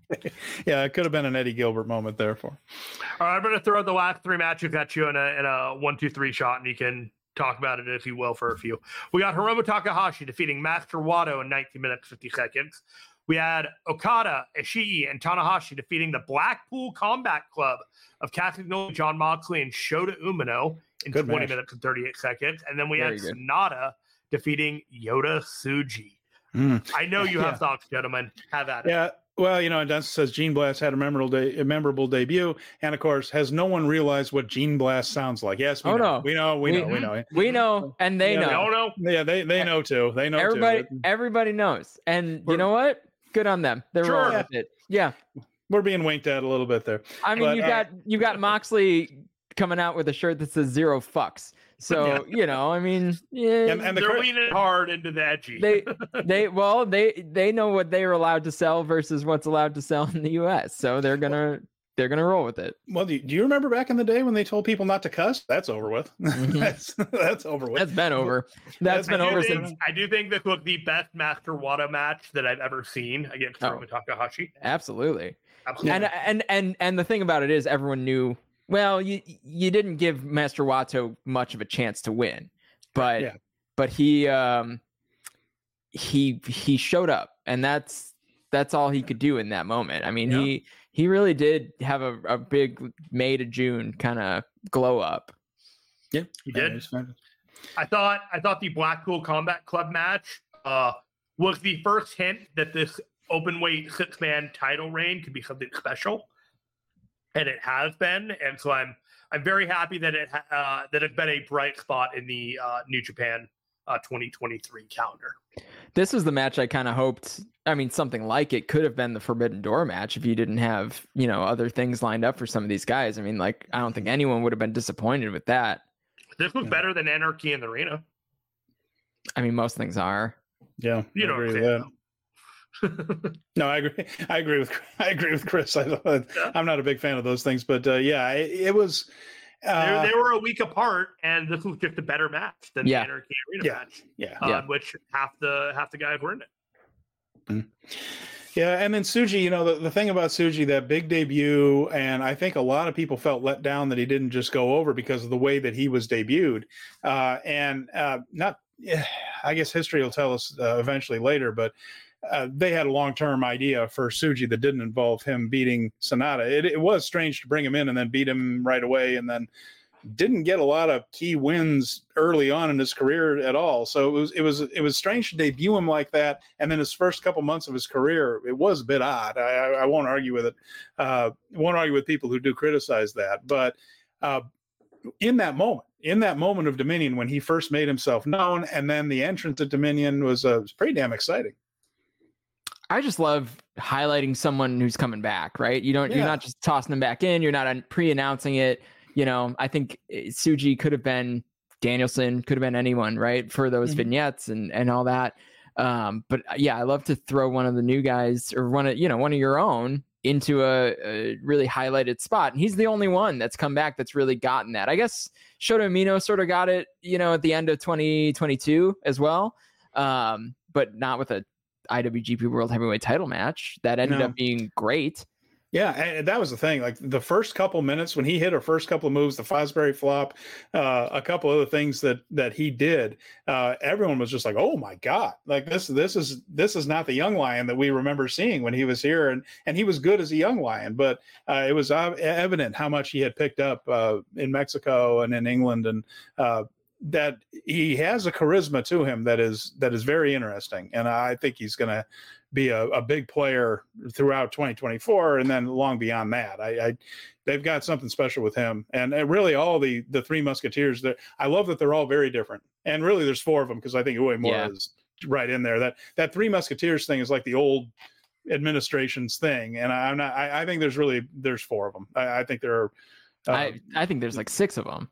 Yeah it could have been an eddie gilbert moment there for all right i'm going to throw the last three matches at you in a, in a one two three shot and you can talk about it if you will for a few. We got hiromu takahashi defeating master wato in 19 minutes 50 seconds we had Okada, Ishii, and Tanahashi defeating the Blackpool Combat Club of Castagnoli, Jon Moxley, and Shota Umino in good 20 match. minutes and 38 seconds. And then we Very had Sanada defeating Yota Tsuji. Mm. I know you have yeah. thoughts, gentlemen. Have at it. Yeah. Well, you know, Dunce says Gene Blast had a memorable day, a memorable debut, and of course, has no one realized what Gene Blast sounds like? Yes, we oh, know. no, we know, we, we know, we know, we know, and they yeah, know. know. Yeah, they they know too. They know. Everybody, too. everybody knows, and We're, you know what? Good on them. They're sure. rolling with it. Yeah we're being winked at a little bit there. I mean, but, you uh, got you got Moxley coming out with a shirt that says zero fucks. So yeah. you know, I mean, yeah, [LAUGHS] and, and the they're cur- leaning hard into the edgy. they [LAUGHS] they well they they know what they are allowed to sell versus what's allowed to sell in the U.S. So they're gonna they're gonna roll with it. Well, do you, do you remember back in the day when they told people not to cuss? That's over with. [LAUGHS] Mm-hmm. that's that's over with. That's been over. that's been over think, since. I do think this was the best Master Wato match that I've ever seen against oh, Takahashi. Absolutely. Absolutely. And and and and the thing about it is, everyone knew. Well, you you didn't give Master Wato much of a chance to win, but yeah. but he um he he showed up, and that's that's all he could do in that moment. I mean, yeah. he he really did have a, a big May to June kind of glow up. Yeah, he did. I thought I thought the Blackpool Combat Club match uh, was the first hint that this open weight six man title reign could be something special, and it has been. And so I'm I'm very happy that it uh, that it's been a bright spot in the uh, New Japan uh, 2023 calendar. This is the match I kind of hoped. I mean, something like it could have been the Forbidden Door match if you didn't have, you know, other things lined up for some of these guys. I mean, like, I don't think anyone would have been disappointed with that. This was better than Anarchy in the Arena. I mean, most things are. Yeah, you know, agree with that. [LAUGHS] no, I agree. [LAUGHS] I agree with [LAUGHS] I agree with Chris. I, am not a big fan of those things, but uh, yeah, it, it was. Uh, they, they, were a week apart, and this was just a better match than yeah. the Anarchy Arena yeah. match. Yeah, uh, yeah. Which half the half the guys were in it. Mm-hmm. Yeah, and then Tsuji, you know, the, the thing about Tsuji, that big debut, and I think a lot of people felt let down that he didn't just go over because of the way that he was debuted. Uh, and uh, not, [SIGHS] I guess history will tell us uh, eventually later, but uh, they had a long term idea for Tsuji that didn't involve him beating Sanada. It, it was strange to bring him in and then beat him right away and then didn't get a lot of key wins early on in his career at all. So it was it was it was strange to debut him like that, and then his first couple months of his career, it was a bit odd. I, I won't argue with it. Uh, won't argue with people who do criticize that, but uh, in that moment, in that moment of Dominion when he first made himself known, and then the entrance at Dominion was uh, was pretty damn exciting. I just love highlighting someone who's coming back, right? You don't, yeah. you're not just tossing them back in. You're not pre-announcing it you know, I think Tsuji could have been Danielson, could have been anyone, right, for those mm-hmm. vignettes and and all that. Um, but uh, yeah, I love to throw one of the new guys or one of you know one of your own into a, a, really highlighted spot. And he's the only one that's come back that's really gotten that. I guess Shota Umino sort of got it, you know, at the end of 2022 as well, um, but not with a IWGP World Heavyweight Title match that ended no. up being great. Yeah, and that was the thing. Like the first couple minutes when he hit her first couple of moves, the Fosbury flop, uh, a couple other things that that he did, uh, everyone was just like, "Oh my god!" Like this, this is this is not the young lion that we remember seeing when he was here, and and he was good as a young lion, but uh, it was evident how much he had picked up uh, in Mexico and in England, and uh, that he has a charisma to him that is that is very interesting, and I think he's going to be a, a, big player throughout 2024 and then long beyond that. I, I they've got something special with him, and, and, really all the the three Musketeers. That I love that they're all very different, and really there's four of them because I think Uemura yeah. is right in there. That that three Musketeers thing is like the old administration's thing, and I, am not. I, I, think there's really there's four of them. I, I think there are. Uh, I I think there's like six of them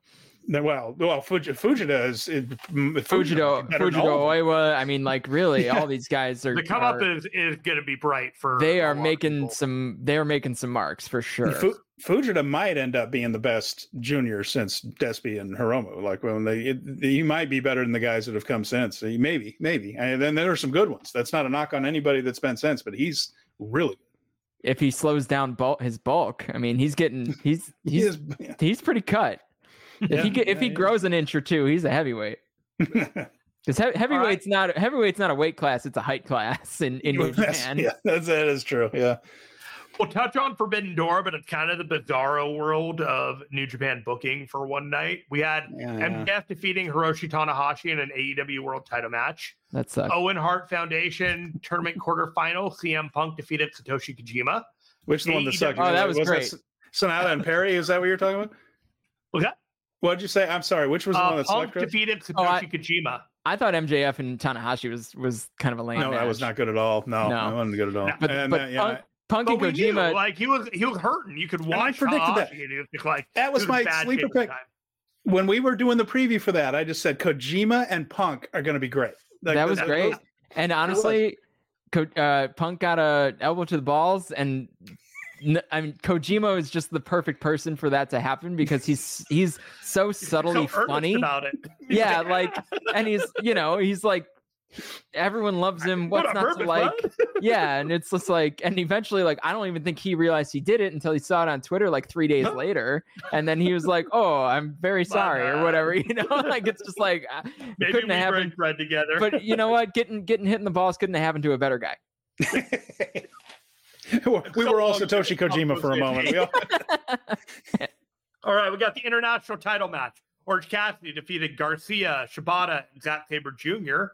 well, well, Fuji, Fujita is, is Fujito, Fujito Oiwa. I mean, like really, [LAUGHS] yeah. all these guys are. The come are, up is is going to be bright for. They are making some. They are making some marks for sure. Fu, Fujita might end up being the best junior since Despi and Hiromu. Like when they, it, he might be better than the guys that have come since. Maybe, maybe. And then there are some good ones. That's not a knock on anybody that's been since, but he's really good if he slows down bulk, his bulk. I mean, he's getting he's [LAUGHS] he's he is, yeah. he's pretty cut. If yeah, he get, if he grows an inch or two, he's a heavyweight. [LAUGHS] Because he- heavyweight's right. not heavyweight's not a weight class; it's a height class in in [LAUGHS] New Japan. Yeah, that's that is true. Yeah. We'll touch on Forbidden Door, but it's kind of the bizarro world of New Japan booking for one night. We had yeah, MJF yeah. defeating Hiroshi Tanahashi in an AEW World Title match. That's Owen Hart Foundation tournament quarterfinal. CM Punk defeated Satoshi Kojima. Which the one that sucked? Oh, that was, was great. That Sanada and Perry. Is that what you're talking about? What's that? What did you say? I'm sorry. Which was the uh, one that Punk defeated Satoshi oh, I, Kojima. I thought MJF and Tanahashi was was kind of a lame. No, match. that was not good at all. No, no. that wasn't good at all. No. But, and, but uh, yeah, Punk, Punk and Kojima, knew, like he was he was hurting. You could watch. I predicted that. Was like that was, was my sleeper pick. When we were doing the preview for that, I just said Kojima and Punk are going to be great. Like, that was great. Was, and honestly, uh, Punk got a elbow to the balls and I mean, Kojima is just the perfect person for that to happen because he's he's so subtly so funny about it. [LAUGHS] yeah, like, and he's you know he's like everyone loves him. What's what not purpose, to like? [LAUGHS] yeah, and it's just like, and eventually, like, I don't even think he realized he did it until he saw it on Twitter like three days later, and then he was like, [LAUGHS] "Oh, I'm very sorry" or whatever. You know, like it's just like uh, Maybe couldn't we have happened together. but you know what? Getting getting hit in the balls couldn't have happened to a better guy. [LAUGHS] we were all Satoshi Kojima for a moment. All... [LAUGHS] all right, we got the international title match. Orange Cassidy defeated Garcia, Shibata, and Zack Sabre Jr.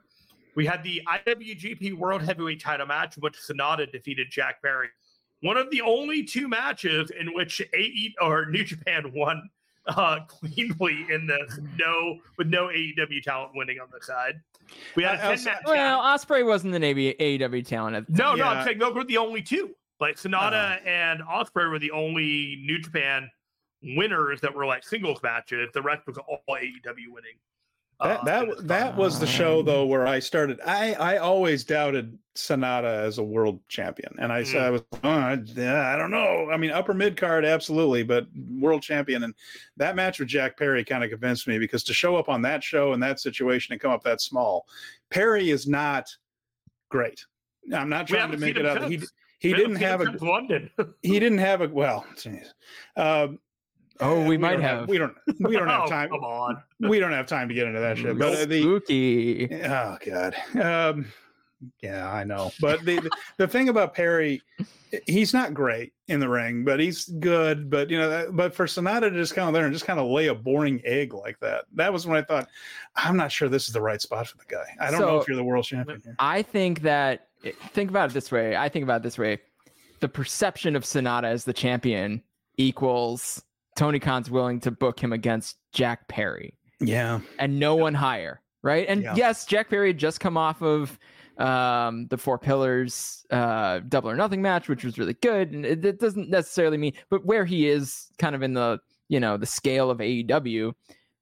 We had the IWGP World Heavyweight title match, in which Sanada defeated Jack Perry. One of the only two matches in which AE or New Japan won uh, [LAUGHS] cleanly in this. No, with no AEW talent winning on the side. We had a I- I 10 match. Well, Ospreay wasn't an AB, AEW talent at the no, time. no, Yeah. I'm saying those were the only two. Like Sanada Uh-huh. and Ospreay were the only New Japan winners that were like singles matches. The rest was all AEW winning. That uh, that in that was the show though where I started. I I always doubted Sanada as a world champion, and I said I was oh, I, don't know. I mean, upper mid card absolutely, but world champion. And that match with Jack Perry kind of convinced me because to show up on that show in that situation and come up that small, Perry is not great. I'm not trying to make it him up. He since. He We didn't haven't have a London. [LAUGHS] he didn't have a well. geez. Um, Oh, we, might don't have. We don't. We don't have [LAUGHS] Oh, time. Come on. We don't have time to get into that shit. But uh, the Spooky. Oh God. Um, yeah, I know. But the, the the thing about Perry, he's not great in the ring, but he's good. But you know, that, but for Sanada to just kind of there and just kind of lay a boring egg like that, that was when I thought, I'm not sure this is the right spot for the guy. I don't know if you're the world champion here. I think that think about it this way. I think about it this way. The perception of Sanada as the champion equals Tony Khan's willing to book him against Jack Perry Yeah. and no one higher, right? And Yeah. yes, Jack Perry had just come off of um the four pillars uh double or nothing match which was really good and it, it doesn't necessarily mean but where he is kind of in the you know the scale of AEW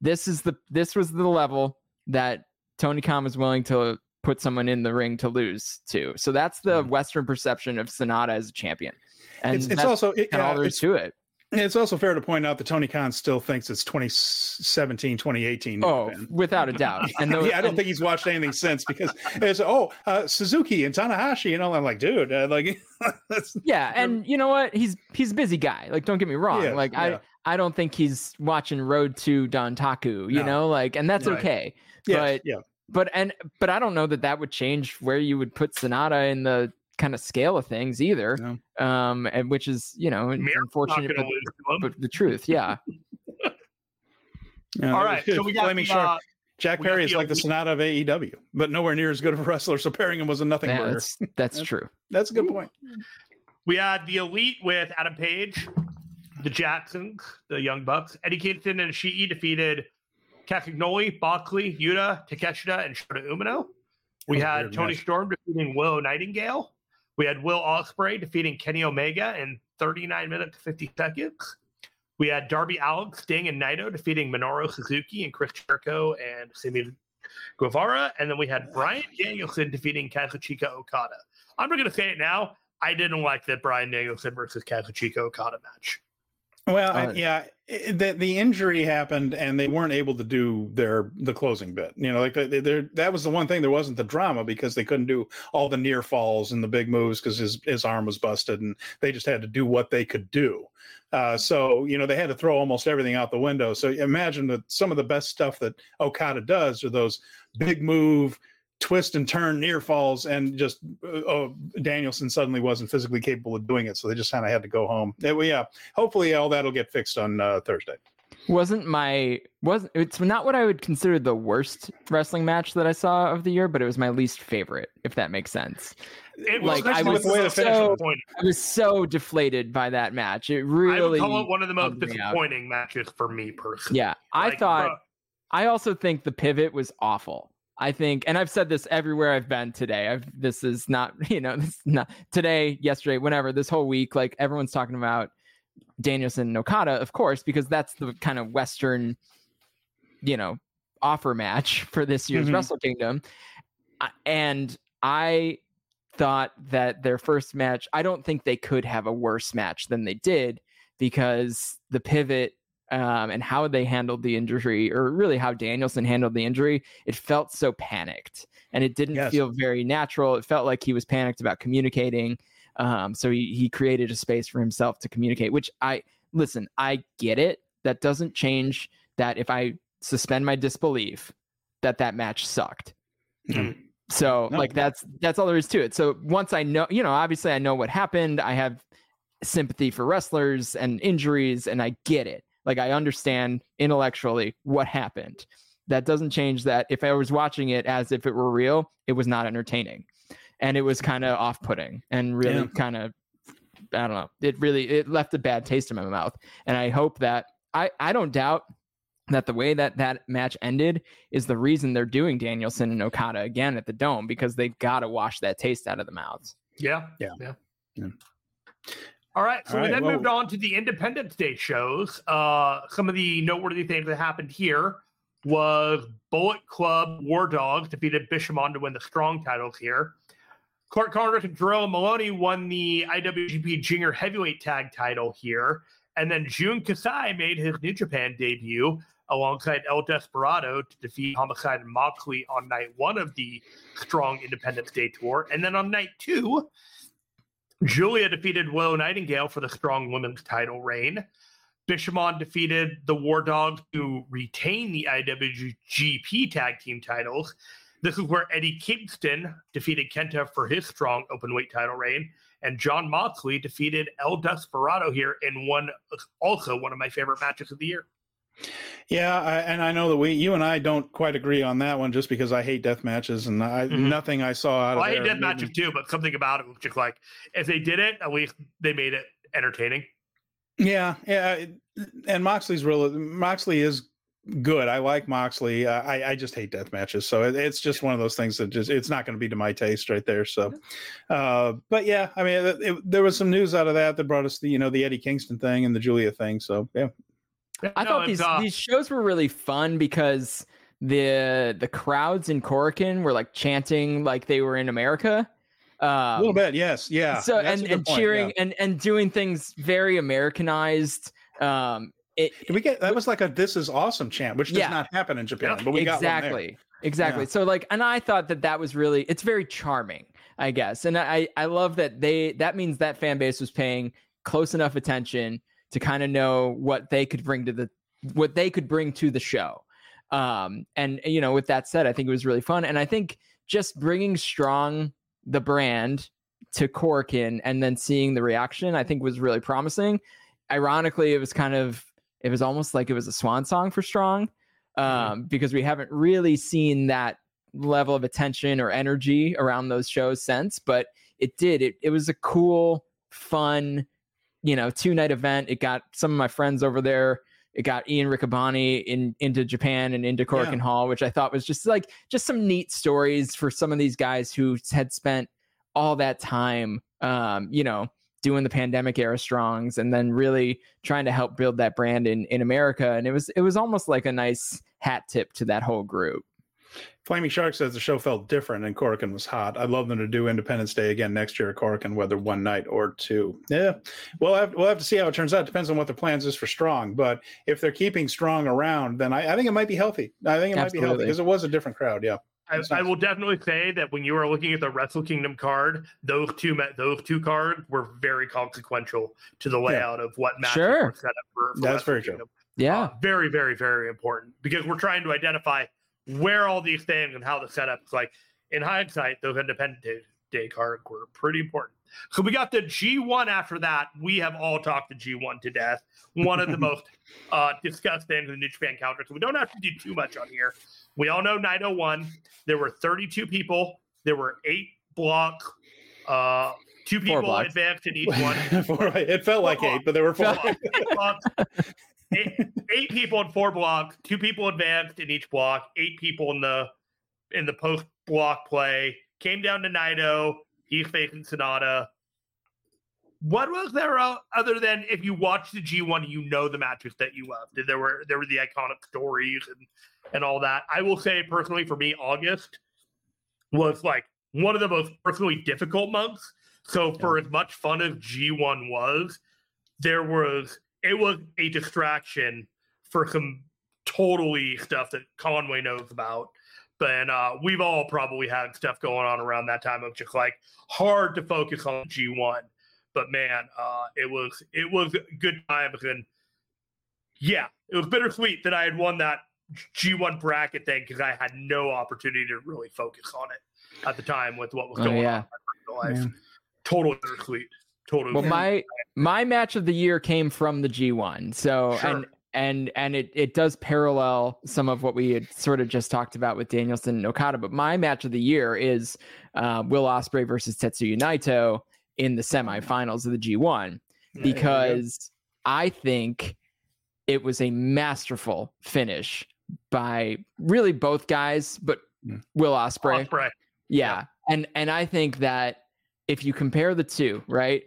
this is the this was the level that Tony Khan was willing to put someone in the ring to lose to so that's the Mhm. western perception of Sanada as a champion and It's, it's also it, of all yeah, there is to it it's also fair to point out that Tony Khan still thinks it's 2017, 2018. Oh without a doubt and [LAUGHS] those, yeah, I don't and- think he's watched anything since because it's oh uh, Suzuki and Tanahashi and all. I'm like, dude, uh, like [LAUGHS] that's Yeah, [LAUGHS] and you know what? He's he's a busy guy. Like, don't get me wrong. Yeah, like, yeah. I I don't think he's watching Road to Dontaku. You No. know, like, and that's Right. okay. yeah, But yeah. But and but I don't know that that would change where you would put Sanada in the kind of scale of things either. No. Um, and which is you know Mir's not unfortunate, but, lose to him. but the truth. Yeah. [LAUGHS] Yeah, All right, so we got Flaming the, Shark. uh, Jack we Perry is like the Sanada of AEW, but nowhere near as good of a wrestler. So pairing him was a nothing yeah, burger. that's that's That's- true. That's a good point. We had the elite with Adam Page, the Jacksons, the Young Bucks. Eddie Kingston and Ishii defeated Castagnoli, Buckley, Yuta, Takeshita, and Shota Umino. We That had weird Tony match. Storm defeating Willow Nightingale. We had Will Ospreay defeating Kenny Omega in 39 minutes 50 seconds. We had Darby Allin, Sting, and Naito defeating Minoru Suzuki and Chris Jericho and Sammy Guevara. And then we had Bryan Danielson defeating Kazuchika Okada. I'm not going to say it now. I didn't like that Bryan Danielson versus Kazuchika Okada match. Well, I- Uh, yeah, the the injury happened, and they weren't able to do their the closing bit. You know, like they, they, that was the one thing. There wasn't the drama because they couldn't do all the near falls and the big moves because his his arm was busted, and they just had to do what they could do. Uh, so you know, they had to throw almost everything out the window. So imagine that some of the best stuff that Okada does are those big move. Twist and turn near falls, and just uh, oh, Danielson suddenly wasn't physically capable of doing it, so they just kind of had to go home. Yeah, well, yeah, hopefully all that'll get fixed on uh, Thursday. wasn't my wasn't it's not what I would consider the worst wrestling match that I saw of the year, but it was my least favorite, if that makes sense. It Like, I was with the way the finish so- I was so deflated by that match. It I really would call it one of the most bummed out. disappointing matches for me personally. Yeah. I Like, thought bro, I also think the pivot was awful. I think, and I've said this everywhere I've been today. I've this is not, [LAUGHS] you know, this is not today, yesterday, whenever, this whole week, like everyone's talking about Danielson and Okada, of course, because that's the kind of Western, you know, offer match [LAUGHS] for this year's Mhm. Wrestle Kingdom. And I thought that their first match, I don't think they could have a worse match than they did because the pivot um, and how they handled the injury, or really how Danielson handled the injury, it felt so panicked and it didn't Yes. feel very natural. It felt like he was panicked about communicating. Um, so he, he created a space for himself to communicate, which I listen, I get it. That doesn't change that if I suspend my disbelief that that match sucked. Mhm. So No. like that's that's all there is to it. So once I know, you know, obviously I know what happened. I have sympathy for wrestlers and injuries and I get it. Like I understand intellectually what happened. That doesn't change that if I was watching it as if it were real, it was not entertaining. And it was kind of off-putting and really Yeah. kind of I don't know. It really it left a bad taste in my mouth. And I hope that I I don't doubt that the way that that match ended is the reason they're doing Danielson and Okada again at the Dome because they've got to wash that taste out of the mouths. Yeah. Yeah. Yeah. yeah. All right. So All we right, then well- moved on to the Independence Day shows. Uh, some of the noteworthy things that happened here was Bullet Club War Dogs defeated Bishamon to win the strong titles here. Clark Connors and Jerome Moloney won the IWGP Junior Heavyweight Tag title here. And then Jun Kasai made his New Japan debut alongside El Desperado to defeat Homicide and Moxley on night one of the Strong Independence Day tour. And then on night two, Giulia defeated Willow Nightingale for the Strong Women's title reign. Bishamon defeated the War Dogs to retain the IWGP Tag Team titles. This is where Eddie Kingston defeated Kenta for his strong openweight title reign, and Jon Moxley defeated El Desperado here in one, also one of my favorite matches of the year. Yeah, I, and I know that we, you and I, don't quite agree on that one, just because I hate death matches, and I, Mhm. nothing I saw out Well, of I hate death matches me- too, but something about it just like if they did it, at least they made it entertaining. Yeah, yeah, and Moxley's real. Moxley is good. I like Moxley. Uh, I I just hate death matches, so it, it's just one of those things that just it's not going to be to my taste right there. So, uh, but yeah, I mean, it- there was some news out of that that brought us the you know the Eddie Kingston thing and the Giulia thing. So yeah, I No, thought these uh, these shows were really fun because the the crowds in Korakuen were like chanting like they were in America. Um, a little bit, yes, yeah. so that's and, and point, cheering yeah. and and doing things very Americanized. Um, it, Did we get that was like a "This is awesome" chant, which does Yeah. not happen in Japan, Yeah, but we got one there. exactly exactly Yeah. so like and i thought that that was really it's very charming i guess and i i love that they that means that fan base was paying close enough attention to kind of know what they could bring to the what they could bring to the show um and you know with that said i think it was really fun and i think just bringing strong the brand to Korakuen and then seeing the reaction i think was really promising ironically it was kind of it was almost like it was a swan song for strong um, because we haven't really seen that level of attention or energy around those shows since. But it did. It it was a cool, fun, you know, two night event. It got some of my friends over there. It got Ian Riccaboni in into Japan and into Cork Yeah. Hall, which I thought was just like just some neat stories for some of these guys who had spent all that time, um, you know, doing the pandemic era strongs and then really trying to help build that brand in in America. And it was it was almost like a nice hat tip to that whole group. Flaming Shark says the show felt different and Korakuen was hot. I'd love them to do Independence Day again next year at Korakuen, whether one night or two. Yeah, we'll have we'll have to see how it turns out. Depends on what the plans is for Strong. But if they're keeping Strong around, then I, I think it might be healthy. I think it might be healthy because it was a different crowd. Yeah, I, That's I will definitely say that when you are looking at the Wrestle Kingdom card, those two ma- those two cards were very consequential to the layout of what matches Sure. were set up for. for That's Wrestle very true. Yeah. Uh, very, very, very important because we're trying to identify where all these things and how the setup is. Like in hindsight, those Independent Day, Day cards were pretty important. So we got the G1 after that. We have all talked the G1 to death. One of the [LAUGHS] most uh, discussed things in the New Japan counter. So we don't have to do too much on here. We all know 901. There were 32 people. There were eight block, uh, two people advanced in each [LAUGHS] one. it felt like eight, but there were four. [LAUGHS] Eight eight, people in four blocks, two people advanced in each block, eight people in the in the post block play. Came down to Naito. He's facing Sanada. What was there other than if you watch the G1, you know the matches that you loved? There were there were the iconic stories and and all that. I will say personally, for me, August was like one of the most personally difficult months. So for as much fun as G1 was, there was it was a distraction for some totally stuff that Conway knows about. But uh, we've all probably had stuff going on around that time of just like hard to focus on G1. But man, uh, it was it was good times and yeah, it was bittersweet that I had won that G1 bracket thing because I had no opportunity to really focus on it at the time with what was Oh, going yeah. on in my personal life. Totally bittersweet. Totally. Well, my my match of the year came from the G1. So Sure. and and and it it does parallel some of what we had sort of just talked about with Danielson and Okada. But my match of the year is uh, Will Ospreay versus Tetsuya Naito in the semifinals of the G1 There you go. because I think it was a masterful finish by really both guys, but Mm. Will Osprey. Ospreay. Yeah. And and I think that if you compare the two, right?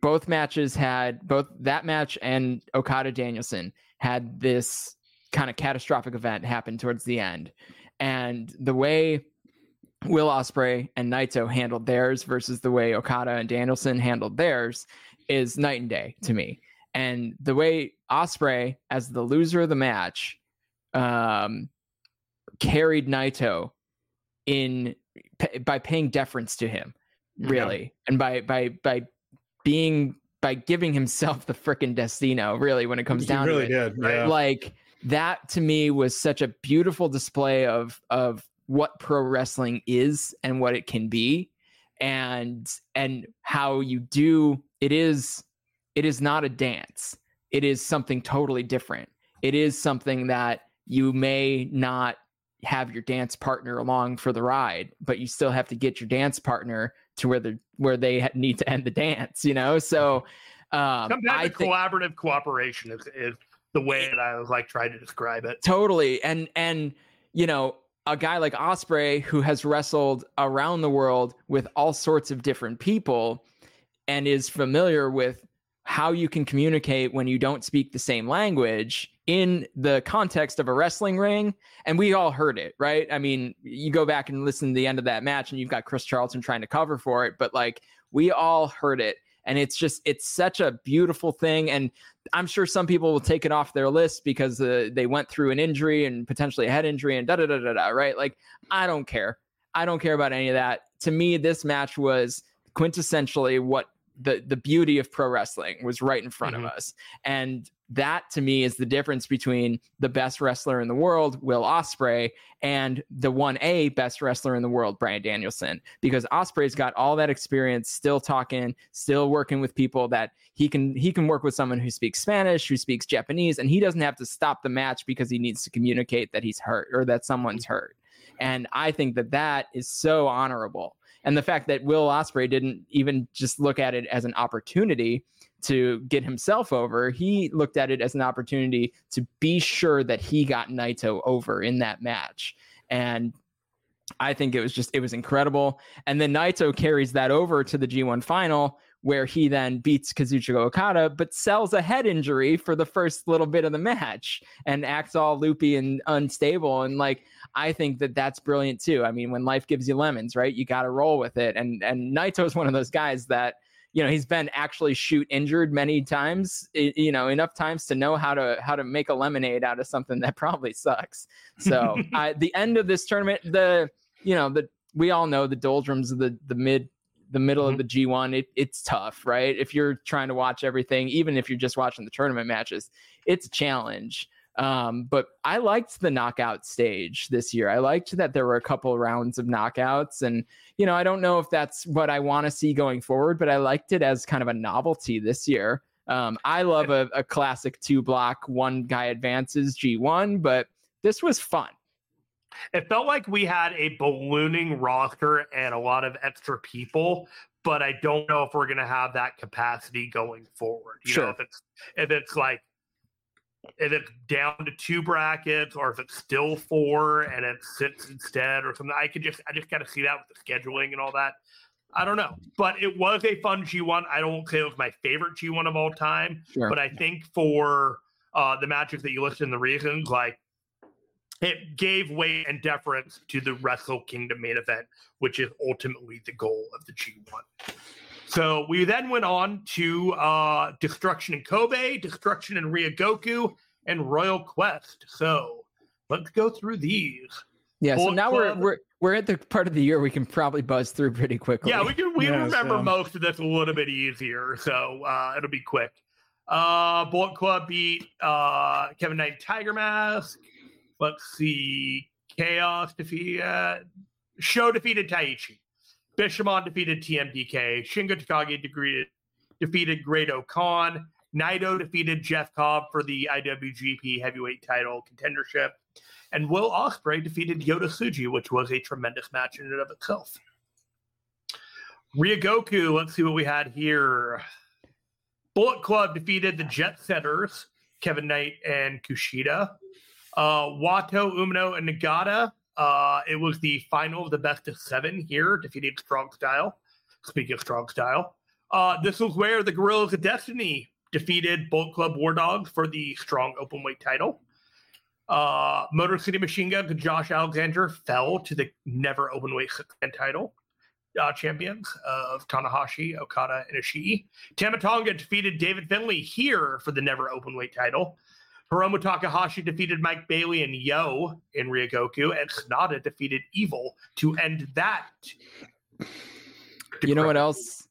Both matches had both that match and Okada Danielson had this kind of catastrophic event happen towards the end. And the way Will Ospreay and Naito handled theirs versus the way Okada and Danielson handled theirs is night and day to me. And the way Ospreay, as the loser of the match, um, carried Naito in p- by paying deference to him, really, and by by by being by giving himself the frickin' Destino, really, when it comes He down really to it did. Yeah. like that to me was such a beautiful display of of what pro wrestling is and what it can be and and how you do it is it is not a dance it is something totally different it is something that you may not have your dance partner along for the ride but you still have to get your dance partner to where the where they need to end the dance you know so um Sometimes I the think- collaborative cooperation is, is the way that I was like trying to describe it. totally and and you know a guy like Ospreay who has wrestled around the world with all sorts of different people and is familiar with how you can communicate when you don't speak the same language in the context of a wrestling ring and we all heard it right? I mean you go back and listen to the end of that match and you've got chris charlton trying to cover for it but like we all heard it and it's just it's such a beautiful thing and i'm sure some people will take it off their list because uh, they went through an injury and potentially a head injury and da da da da da right? Like i don't care. I don't care about any of that. To me this match was quintessentially what the the beauty of pro wrestling was right in front Mhm. of us and that to me is the difference between the best wrestler in the world will ospreay and the 1a best wrestler in the world bryan danielson because ospreay's got all that experience still talking still working with people that he can he can work with someone who speaks spanish who speaks japanese and he doesn't have to stop the match because he needs to communicate that he's hurt or that someone's hurt. And i think that that is so honorable. And the fact that Will Ospreay didn't even just look at it as an opportunity to get himself over, he looked at it as an opportunity to be sure that he got Naito over in that match. And I think it was just it was incredible. And then Naito carries that over to the G1 final where he then beats Kazuchika Okada, but sells a head injury for the first little bit of the match and acts all loopy and unstable. And like, I think that that's brilliant too. I mean, when life gives you lemons, right? You got to roll with it. And and Naito is one of those guys that you know he's been actually shoot injured many times. You know, enough times to know how to how to make a lemonade out of something that [LAUGHS] probably sucks. So [LAUGHS] I, the end of this tournament, the you know the we all know the doldrums of the the mid the middle of mm-hmm. the G1 it, it's tough right if you're trying to watch everything even if you're just watching the tournament matches it's a challenge um, but I liked the knockout stage this year. I liked that there were a couple rounds of knockouts, and you know, I don't know if that's what I want to see going forward, but I liked it as kind of a novelty this year. Um, I love a, a classic two block, one guy advances G1, but this was fun. It felt like we had a ballooning roster and a lot of extra people, but I don't know if we're going to have that capacity going forward. You know, Sure. if it's if it's like if it's down to two brackets or if it's still four and it sits instead or something. I could just I just got to see that with the scheduling and all that. I don't know, but it was a fun G1. I don't say it was my favorite G1 of all time, Sure. but I think for uh, the matches that you listed in the reasons, like it gave weight and deference to the Wrestle Kingdom main event, which is ultimately the goal of the G1. So we then went on to uh, Destruction in Kobe, Destruction in Ryogoku, and Royal Quest. So let's go through these. yeah. So Bullet now we're we're we're at the part of the year we can probably buzz through pretty quickly. Yeah, we can we Yes, remember um, most of this a little bit easier, so uh, it'll be quick. Uh, Bullet Club beat uh, Kevin Knight Tiger Mask. Let's see, Chaos defeated Sho defeated Taichi. Bishamon defeated TMDK. Shingo Takagi defeated defeated Great-O-Khan. Naito defeated Jeff Cobb for the IWGP Heavyweight Title contendership, and Will Ospreay defeated Yota Tsuji, which was a tremendous match in and of itself. Ryogoku, let's see what we had here. Bullet Club defeated the Jet Setters. Kevin Knight and Kushida. Uh, Wato, Umino, and Nagata. Uh, it was the final of the best of seven here, defeating Strong Style. Speaking of Strong Style, uh, this was where the Guerrillas of Destiny defeated Bullet Club War Dogs for the Strong Openweight title. Uh, Motor City Machine Gun and Josh Alexander fell to the never Openweight title uh, champions of Tanahashi, Okada, and Ishii. Tama Tonga defeated David Finlay here for the never Openweight title. Hiromu Takahashi defeated Mike Bailey and Yo in Ryogoku, and Sanada defeated Evil to end that. You know what else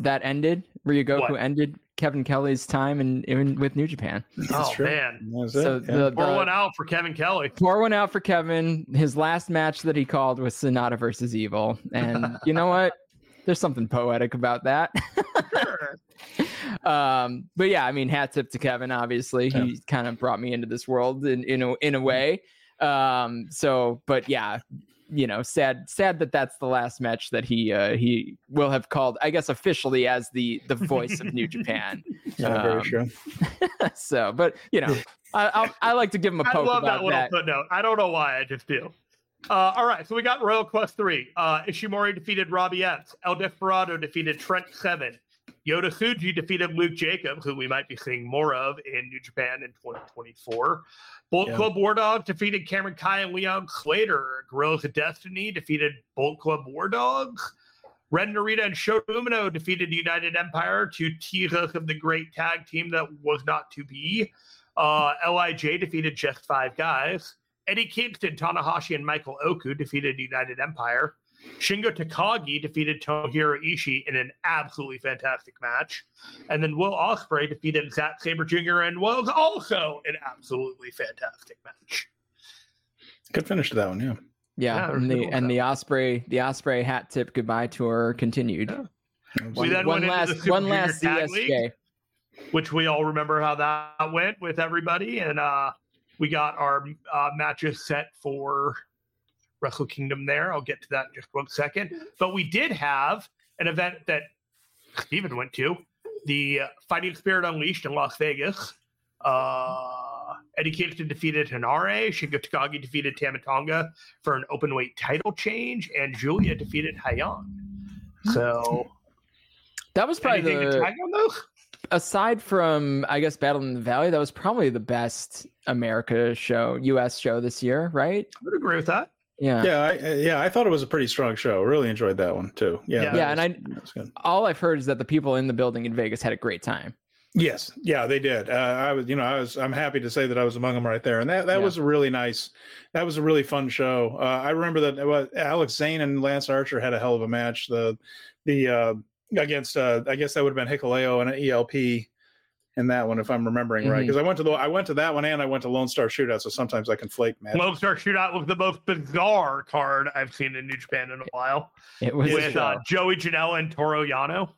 that ended? Ryogoku What? ended Kevin Kelly's time in, in with New Japan. Oh true. man, That's So it. yeah. the, pour the one out for Kevin Kelly. pour one out for Kevin. His last match that he called was Sanada versus Evil, and [LAUGHS] you know what? There's something poetic about that. [LAUGHS] um, but yeah, I mean, hat tip to Kevin. Obviously, Yeah. he kind of brought me into this world in in a, in a way. Um, so, but yeah, you know, sad sad that that's the last match that he uh, he will have called. I guess officially as the the voice of New Japan. [LAUGHS] Yeah, very um, true. [LAUGHS] so, but you know, I I'll, I like to give him a I poke I love that little footnote. I don't know why, I just do. Uh, all right, so we got Royal Quest 3. Uh, Ishimori defeated Robbie Epps. El Desperado defeated Trent Seven. Yota Tsuji defeated Luke Jacobs, who we might be seeing more of in New Japan in 2024. Bullet Yeah. Club War Dog defeated Cameron Kai and Leon Slater. Guerrillas of Destiny defeated Bullet Club War Dogs. Ren Narita and Shota Umino defeated United Empire to tease us of the great tag team that was not to be. Uh, LIJ defeated just five guys. Eddie Kingston, Tanahashi, and Michael Oku defeated United Empire. Shingo Takagi defeated Tomohiro Ishii in an absolutely fantastic match. And then Will Ospreay defeated Zack Sabre Jr. and was also an absolutely fantastic match. Good finish to that one. Yeah. Yeah, Yeah, and the and the Ospreay the Ospreay hat tip goodbye tour continued. Yeah. We One, then one went into last the Super one last Tag League. Which we all remember how that went with everybody. And uh, we got our uh, matches set for Wrestle Kingdom there. I'll get to that in just one second. But we did have an event that Stephen went to the uh, Fighting Spirit Unleashed in Las Vegas. Uh, Eddie Kingston defeated Hanare. Shingo Takagi defeated Tama Tonga for an open weight title change, and Giulia defeated Hayan. So, That was probably anything to the tag aside from I guess Battle in the Valley, that was probably the best America show, US show this year, right? I would agree with that. Yeah. Yeah, I, yeah, I thought it was a pretty strong show. Really enjoyed that one too. Yeah, Yeah. that Yeah, and I- that was good. All I've heard is that the people in the building in Vegas had a great time. Yes, yeah, they did. Uh, I was, you know, I was, I'm happy to say that I was among them right there, and that that Yeah. was a really nice, that was a really fun show. Uh, I remember that uh, Alex Zayne and Lance Archer had a hell of a match. The, the uh, against, uh, I guess that would have been Hikuleo and ELP in that one, if I'm remembering right. Mhm. Because I went to the, I went to that one, and I went to Lone Star Shootout, so sometimes I conflate matches. Lone Star Shootout was the most bizarre card I've seen in New Japan in a while. It was with uh. Joey Janela and Toru Yano.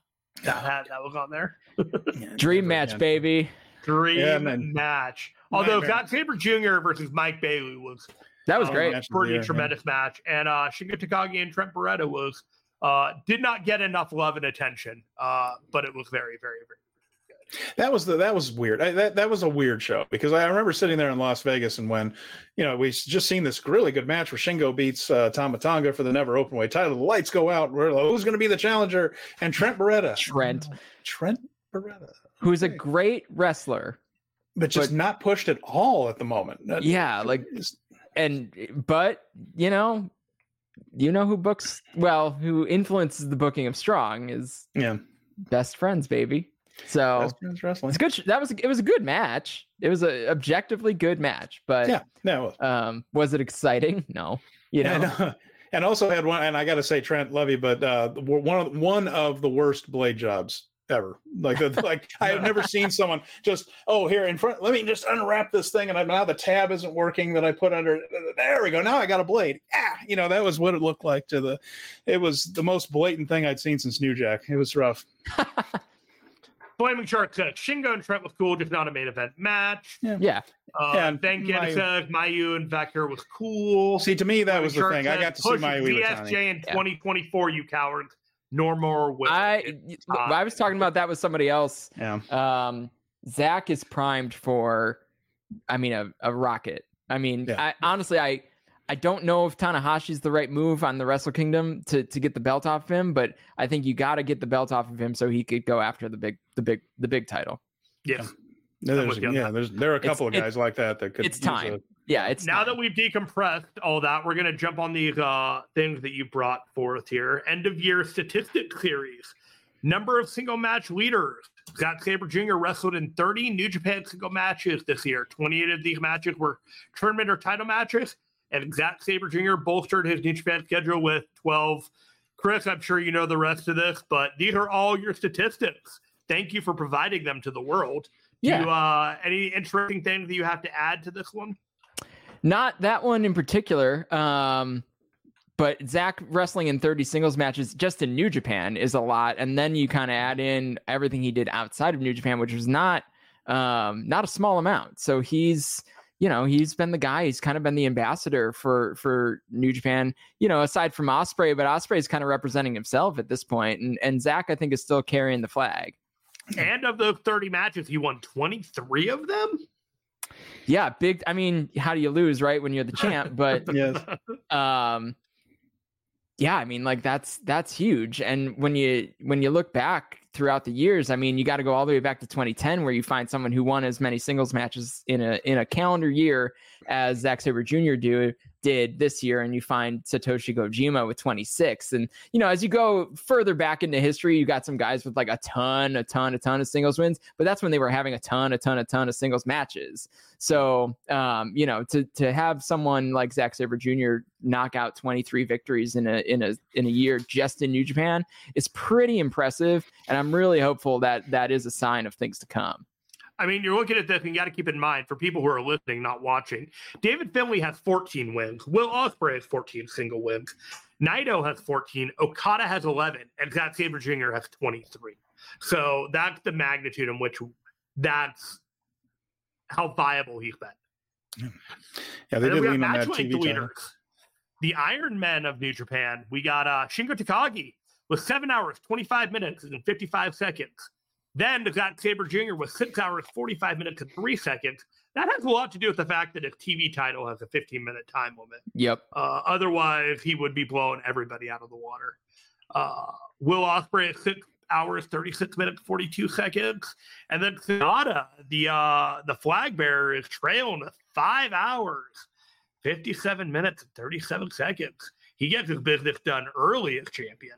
That, had, that was on there. [LAUGHS] dream match, baby. Dream Yeah, man. match. Although Nightmare. Zack Sabre Jr. versus Mike Bailey was That was uh, great. match. of pretty year, yeah. tremendous match. And uh, Shingo Takagi and Trent Beretta was uh, did not get enough love and attention, uh, but it was very, very, very That was the that was weird. I, that that was a weird show because I remember sitting there in Las Vegas and when, you know, we just seen this really good match where Shingo beats uh, Tama Tonga for the never open weight title. The lights go out. We're like, who's going to be the challenger? And Trent Beretta. Trent, Trent Beretta, who's a great wrestler. but just But- not pushed at all at the moment. That- Yeah, like and but you know, you know who books well, who influences the booking of Strong is yeah, best friends, baby. So that's, that's wrestling. it's good. That was it was a good match. It was a objectively good match, but Yeah, no. Um, was it exciting? [LAUGHS] No, you know. and, uh, and also had one, and I got to say, Trent Levy, but uh, one of one of the worst blade jobs ever. Like, the, [LAUGHS] like I have never seen someone just, oh, here in front. Let me just unwrap this thing, and I, now the tab isn't working that I put under. There we go. Now I got a blade. Ah, you know that was what it looked like to the. It was the most blatant thing I'd seen since New Jack. It was rough. [LAUGHS] Flaming Shark says Shingo and Trent was cool, just not a main event match. yeah, Uh, Yeah, and Then Ken Mayu- says Mayu and Vector was cool. See, to me, that Flaming was the Shark thing. I got to see "Push my VSJ in Yeah. 2024, you cowards. No more will. I I was talking about that with somebody else. Yeah. Um, Zack is primed for, I mean, a, a rocket. I mean, Yeah. I, honestly, I I don't know if Tanahashi's the right move on the Wrestle Kingdom to to get the belt off him, but I think you got to get the belt off of him so he could go after the big the big the big title. Yes. No, there's, with you on yeah, that. there's there are a couple It's- of guys like that that could. it's time. a- Yeah, it's now time. that we've decompressed all that, we're going to jump on these uh, things that you brought forth here. End of year statistics series. Number of single match leaders. Zack Sabre Jr. wrestled in 30 New Japan single matches this year. 28 of these matches were tournament or title matches. And Zack Sabre Jr. bolstered his New Japan schedule with 12. Chris, I'm sure you know the rest of this, but these are all your statistics. Thank you for providing them to the world. Do Yeah. you, uh, any interesting things that you have to add to this one? Not that one in particular. Um, but Zack wrestling in 30 singles matches just in New Japan is a lot. And then you kind of add in everything he did outside of New Japan, which was not um not a small amount. So he's you know, he's been the guy, he's kind of been the ambassador for for New Japan, you know, aside from Ospreay, but Ospreay is kind of representing himself at this point. And and Zack, I think, is still carrying the flag. And of the 30 matches, he won 23 of them. Yeah, big I mean, how do you lose, right? When you're the champ, [LAUGHS] but Yes. um yeah i mean like that's that's huge and when you when you look back throughout the years i mean you got to go all the way back to 2010 where you find someone who won as many singles matches in a in a calendar year as Zack Sabre Jr. do did this year and you find Satoshi Kojima with 26 and you know as you go further back into history you got some guys with like a ton a ton a ton of singles wins but that's when they were having a ton a ton a ton of singles matches so um you know to to have someone like Zack Sabre Jr. knock out 23 victories in a in a in a year just in New Japan is pretty impressive and I'm really hopeful that that is a sign of things to come I mean, you're looking at this and you got to keep in mind for people who are listening, not watching. David Finlay has 14 wins. Will Ospreay has 14 single wins. Naito has 14. Okada has 11. And Zack Sabre Jr. has 23. So that's the magnitude in which that's how viable he's been. Yeah, they did we got lean on match that TV title. leaders. The Iron Men of New Japan. We got uh, Shingo Takagi with seven hours, 25 minutes, and 55 seconds. Then the Zack Sabre Jr. was six hours, 45 minutes, and three seconds. That has a lot to do with the fact that his TV title has a 15 minute time limit. yep Uh, otherwise, he would be blowing everybody out of the water. Uh, Will Ospreay at six hours, 36 minutes, 42 seconds. And then Sanada, the uh, the flag bearer, is trailing five hours, 57 minutes, and 37 seconds. He gets his business done early as champion.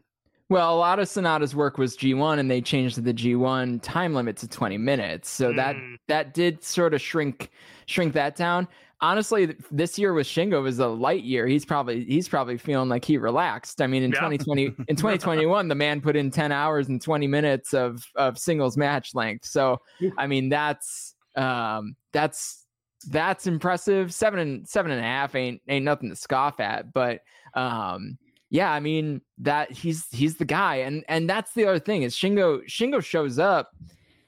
Well, a lot of Sanada's work was G1 and they changed the G1 time limit to 20 minutes. So that Mm. that did sort of shrink shrink that down. Honestly, this year with Shingo was a light year. He's probably he's probably feeling like he relaxed. I mean, in Yeah. 2020 [LAUGHS] in 2021, the man put in 10 hours and 20 minutes of of singles match length. So, I mean, that's um that's that's impressive. Seven and seven and a half ain't ain't nothing to scoff at, but um yeah, I mean that he's he's the guy, and and that's the other thing is Shingo Shingo shows up,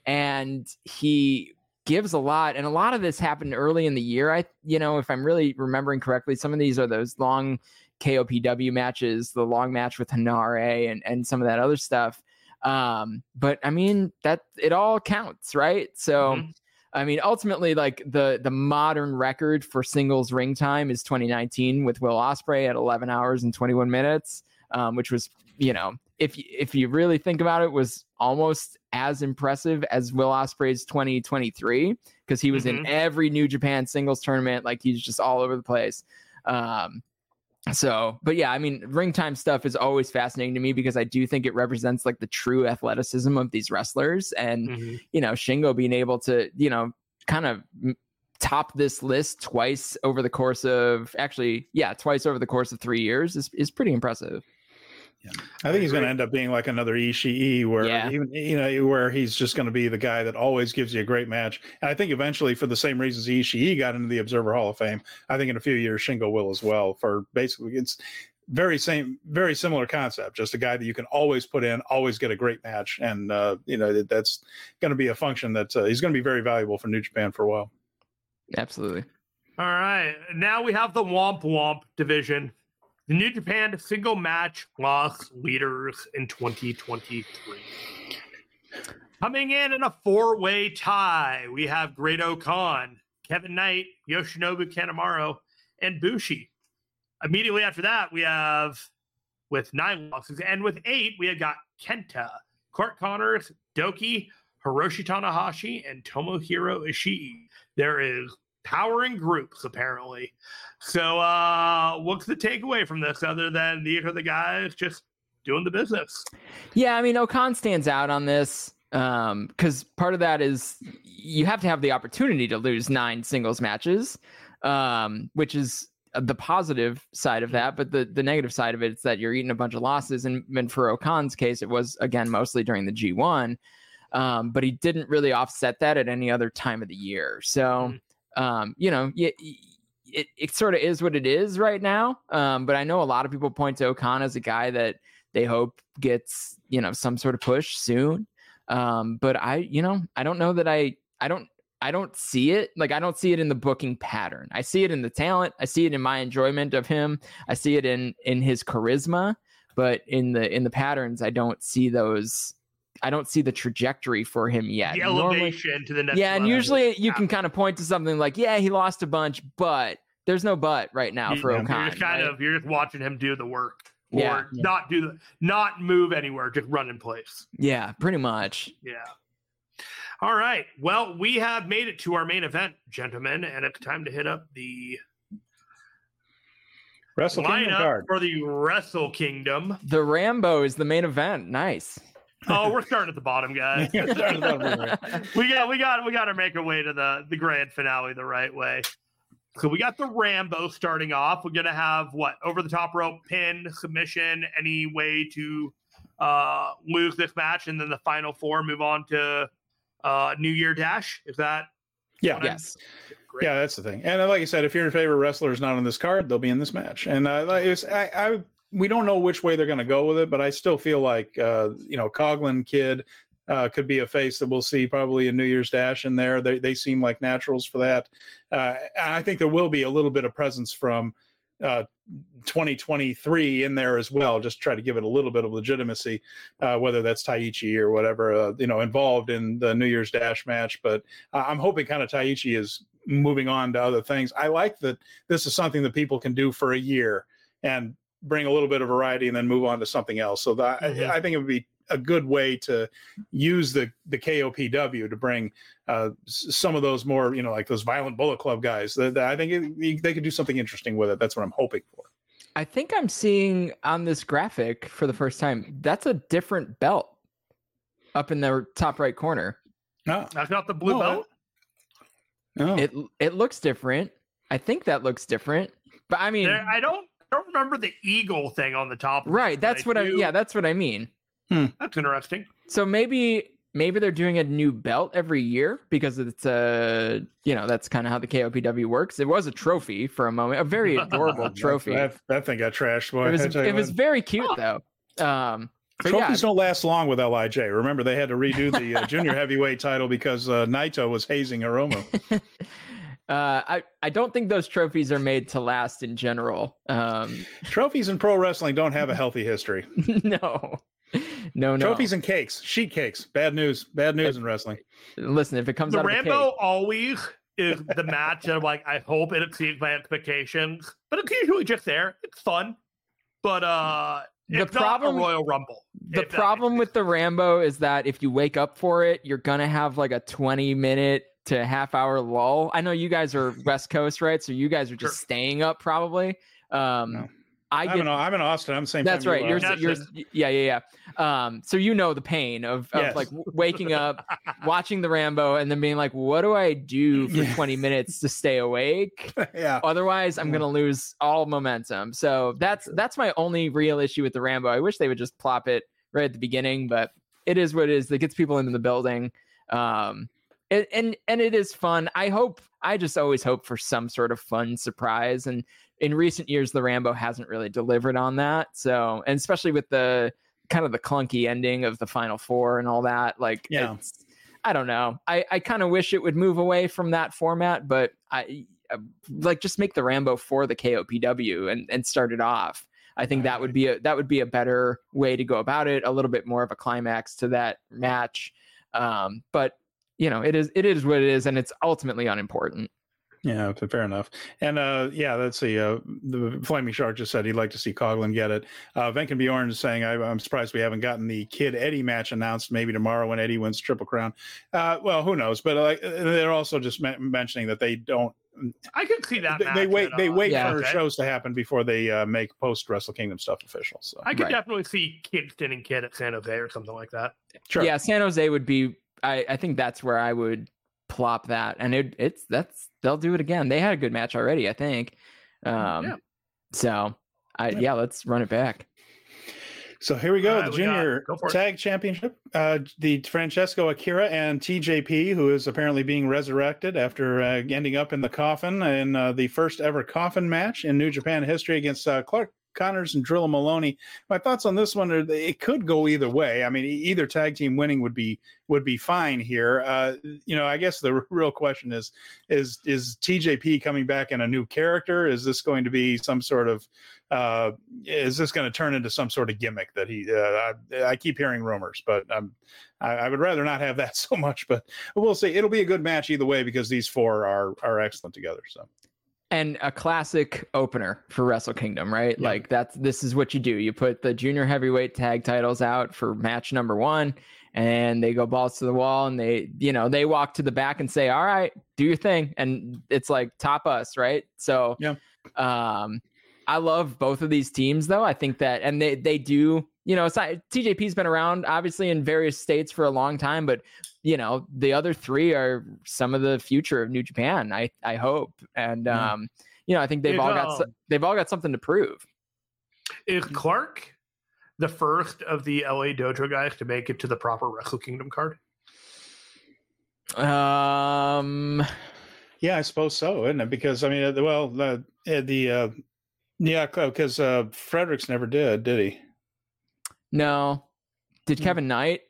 and he gives a lot, and a lot of this happened early in the year. I you know if I'm really remembering correctly, some of these are those long KOPW matches, the long match with Hanare, and and some of that other stuff. Um, but I mean that it all counts, right? So. Mhm. I mean, ultimately, like the the modern record for singles ring time is 2019 with Will Ospreay at 11 hours and 21 minutes, um, which was, you know, if if you really think about it, was almost as impressive as Will Ospreay's 2023 because he was in every New Japan singles tournament, like he's just all over the place. Um, so, but yeah, I mean, ring time stuff is always fascinating to me because I do think it represents like the true athleticism of these wrestlers and Mhm. you know, Shingo being able to, you know, kind of top this list twice over the course of actually, yeah, twice over the course of three years is, is pretty impressive. I think he's going to end up being like another Ishii, where Yeah. even you know where he's just going to be the guy that always gives you a great match. And I think eventually, for the same reasons Ishii got into the Observer Hall of Fame, I think in a few years Shingo will as well. For basically, it's very same, very similar concept. Just a guy that you can always put in, always get a great match, and uh, you know that, that's going to be a function that uh, he's going to be very valuable for New Japan for a while. Absolutely. All right. Now we have the Womp Womp division. The New Japan single match loss leaders in 2023. Coming in in a four way tie, we have Great-O-Khan, Kevin Knight, Yoshinobu Kanemaru, and Bushi. Immediately after that, we have with nine losses, and with eight, we have got Kenta, Clark Connors, Douki, Hiroshi Tanahashi, and Tomohiro Ishii. There is power in groups, apparently. So, uh, what's the takeaway from this other than these are the guys just doing the business? Yeah, I mean, O-Khan stands out on this because um, part of that is you have to have the opportunity to lose nine singles matches, um, which is the positive side of that. But the, the negative side of it is that you're eating a bunch of losses. And, and for O-Khan's case, it was, again, mostly during the G1. Um, but he didn't really offset that at any other time of the year. So, mm-hmm. Um, you know, it, it, it sort of is what it is right now. Um, but I know a lot of people point to O-Khan as a guy that they hope gets, you know, some sort of push soon. Um, but I, you know, I don't know that I, I don't, I don't see it. Like I don't see it in the booking pattern. I see it in the talent. I see it in my enjoyment of him. I see it in in his charisma. But in the in the patterns, I don't see those. I don't see the trajectory for him yet. The elevation Normally, to the next. Yeah, and usually you can kind of point to something like, yeah, he lost a bunch, but there's no but right now for yeah, O-Khan. You're just kind right? of you're just watching him do the work or Yeah. not do the not move anywhere, just run in place. Yeah, pretty much. Yeah. All right. Well, we have made it to our main event, gentlemen, and it's time to hit up the Wrestle Kingdom lineup card. for the Wrestle Kingdom. The Rambo is the main event. Nice. Oh, we're starting at the bottom, guys. [LAUGHS] Yeah, start at the bottom, right. [LAUGHS] we got we got we got to make our way to the the grand finale the right way. So we got the Rambo starting off. We're gonna have what over the top rope pin submission, any way to uh lose this match, and then the final four move on to uh New Year Dash. Is that Yeah, what I'm- Yes. great? Yeah, that's the thing. And uh, like I said, if your favorite wrestler is not on this card, they'll be in this match. And uh, like, it's, I, I, we don't know which way they're going to go with it, but I still feel like uh, you know, Coughlin Kidd uh, could be a face that we'll see probably a New Year's Dash in there. They they seem like naturals for that. Uh, I think there will be a little bit of presence from uh, 2023 in there as well. Just try to give it a little bit of legitimacy, uh, whether that's Taichi or whatever, uh, you know, involved in the New Year's Dash match. But I'm hoping kind of Taichi is moving on to other things. I like that this is something that people can do for a year and bring a little bit of variety and then move on to something else. So that Mhm. I, I think it would be a good way to use the the KOPW to bring uh, some of those more, you know, like those violent Bullet Club guys. That, that I think it, they could do something interesting with it. That's what I'm hoping for. I think I'm seeing on this graphic for the first time. That's a different belt up in the top right corner. No, That's not the blue No, belt. no. It it looks different. I think that looks different. But I mean, There- I don't I don't remember the eagle thing on the top. of right? but That's what I yeah, that's what I mean. That's interesting. So maybe maybe they're doing a new belt every year because it's a you know that's kind of how the KOPW works. It was a trophy for a moment, a very [LAUGHS] adorable trophy. That, that thing got trashed. Boy. It was I tell it was very cute though. Um, but yeah, Trophies don't last long with LIJ. Remember, they had to redo the uh, junior [LAUGHS] heavyweight title because uh, Naito was hazing Hiromu. [LAUGHS] uh, I I don't think those trophies are made to last in general. Um, [LAUGHS] Trophies in pro wrestling don't have a healthy history. [LAUGHS] no, no, no. Trophies and cakes, sheet cakes. Bad news. Bad news in wrestling. Listen, if it comes The out of a Rambo cake, always is the match that I'm like, I hope it exceeds my expectations. But it's usually just there. It's fun. But uh The it's problem- not a Royal Rumble. the problem with the Rambo is that if you wake up for it, you're gonna have like a 20 minute to half hour lull. I know you guys are West Coast, right? So you guys are just Sure. staying up probably. Um, No. I I'm get in, I'm in Austin. I'm the same. That's time right. You You're, are. That's you're, yeah, yeah, yeah. Um, so you know the pain of, of Yes. like waking up, [LAUGHS] watching the Rambo, and then being like, "What do I do for Yeah. 20 minutes to stay awake? [LAUGHS] yeah. Otherwise, I'm Yeah. gonna lose all momentum." So that's that's my only real issue with the Rambo. I wish they would just plop it right at the beginning, but it is what it is. That gets people into the building. Um, and, and and it is fun. I hope. I just always hope for some sort of fun surprise. And in recent years, the Rambo hasn't really delivered on that. So, and especially with the kind of the clunky ending of the final four and all that, like, Yeah. I don't know. I I kind of wish it would move away from that format, but I uh, like just make the Rambo for the KOPW and and start it off. I think that would be a that would be a better way to go about it. A little bit more of a climax to that match. Um, but you know, it is it is what it is, and it's ultimately unimportant. Yeah, fair enough. And uh, yeah, let's see. Uh, the Flaming Shark just said he'd like to see Coughlin get it. Uh, Venkin Bjorn is saying, I, am surprised we haven't gotten the Kidd Eddie match announced maybe tomorrow when Eddie wins Triple Crown. Uh, well, who knows? But uh, they're also just mentioning that they don't. I can see that. They, they wait. They wait yeah, for okay. shows to happen before they uh, make post Wrestle Kingdom stuff official. So I could right. definitely see Kingston and Kidd at San Jose or something like that. Sure. Yeah, San Jose would be. I, I think that's where I would plop that, and it, it's that's they'll do it again. They had a good match already, I think. Um, yeah. So, I yeah. yeah, let's run it back. So here we go, right, the junior go tag championship. Uh, the Francesco Akira and TJP, who is apparently being resurrected after uh, ending up in the coffin in uh, the first ever coffin match in New Japan history against uh, Clark Connors and Drilla Moloney. My thoughts on this one are it could go either way. I mean, either tag team winning would be would be fine here. Uh, you know, I guess the [LAUGHS] real question is is is TJP coming back in a new character? Is this going to be some sort of uh, is this going to turn into some sort of gimmick that he? Uh, I, I, keep hearing rumors, but um, I, I, would rather not have that [LAUGHS] so much. But we'll see. It'll be a good match either way because these four are are excellent together. So and a classic opener for Wrestle Kingdom, right? Yeah. Like that's this is what you do. You put the junior heavyweight tag titles out for match number one, and they go balls to the wall, and they you know they walk to the back and say, "All right, do your thing," and it's like top us, right? So yeah, um, I love both of these teams though. I think that, and they they do you know, TJP's been around obviously in various states for a long time, but you know, the other three are some of the future of New Japan. I I hope, and yeah. um, you know, I think they've all got um, they've all got something to prove. Is Clark the first of the LA Dojo guys to make it to the proper Wrestle Kingdom card? Um, yeah, I suppose so, isn't it? Because I mean, well, the the uh, yeah, because uh, Fredericks never did, did he? No. Did hmm. Kevin Knight?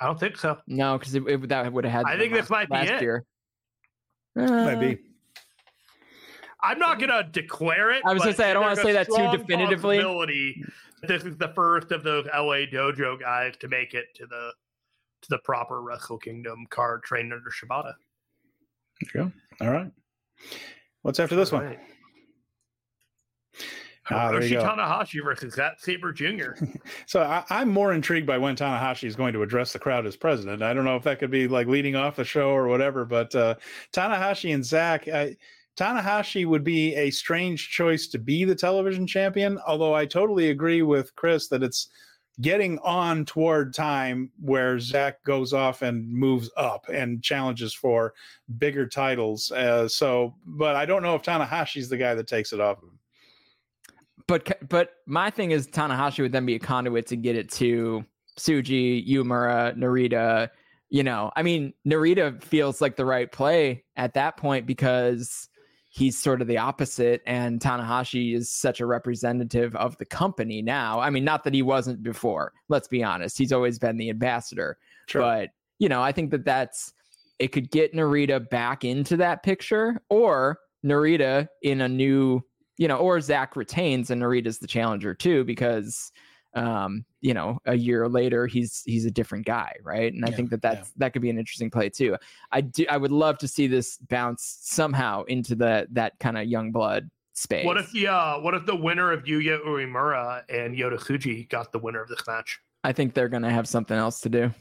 I don't think so. No, because it, it, that would have had. I think this might be it. Year. Uh, might be. I'm not gonna declare it. I was gonna say I don't want to say that too definitively. This is the first of those LA Dojo guys to make it to the to the proper Wrestle Kingdom card trained under Shibata. There you go. All right. What's after this one? Ah, Hiroshi Tanahashi versus Zack Sabre Jr. [LAUGHS] so I, am more intrigued by when Tanahashi is going to address the crowd as president. I don't know if that could be like leading off the show or whatever, but uh, Tanahashi and Zack, I, Tanahashi would be a strange choice to be the television champion. Although I totally agree with Chris that it's getting on toward time where Zack goes off and moves up and challenges for bigger titles. Uh, so, but I don't know if Tanahashi's the guy that takes it off but but my thing is Tanahashi would then be a conduit to get it to Tsuji, Uemura, Narita. You know, I mean, Narita feels like the right play at that point because he's sort of the opposite, and Tanahashi is such a representative of the company now. I mean, not that he wasn't before. Let's be honest; he's always been the ambassador. Sure. But you know, I think that that's it could get Narita back into that picture, or Narita in a new you know, or Zack retains and Narita's the challenger too, because um, you know, a year later he's he's a different guy, right? And I think that that's yeah. that could be an interesting play too. I do I would love to see this bounce somehow into the that kind of young blood space. What if the uh, what if the winner of Yuya Uemura and Yota Tsuji got the winner of this match? I think they're gonna have something else to do.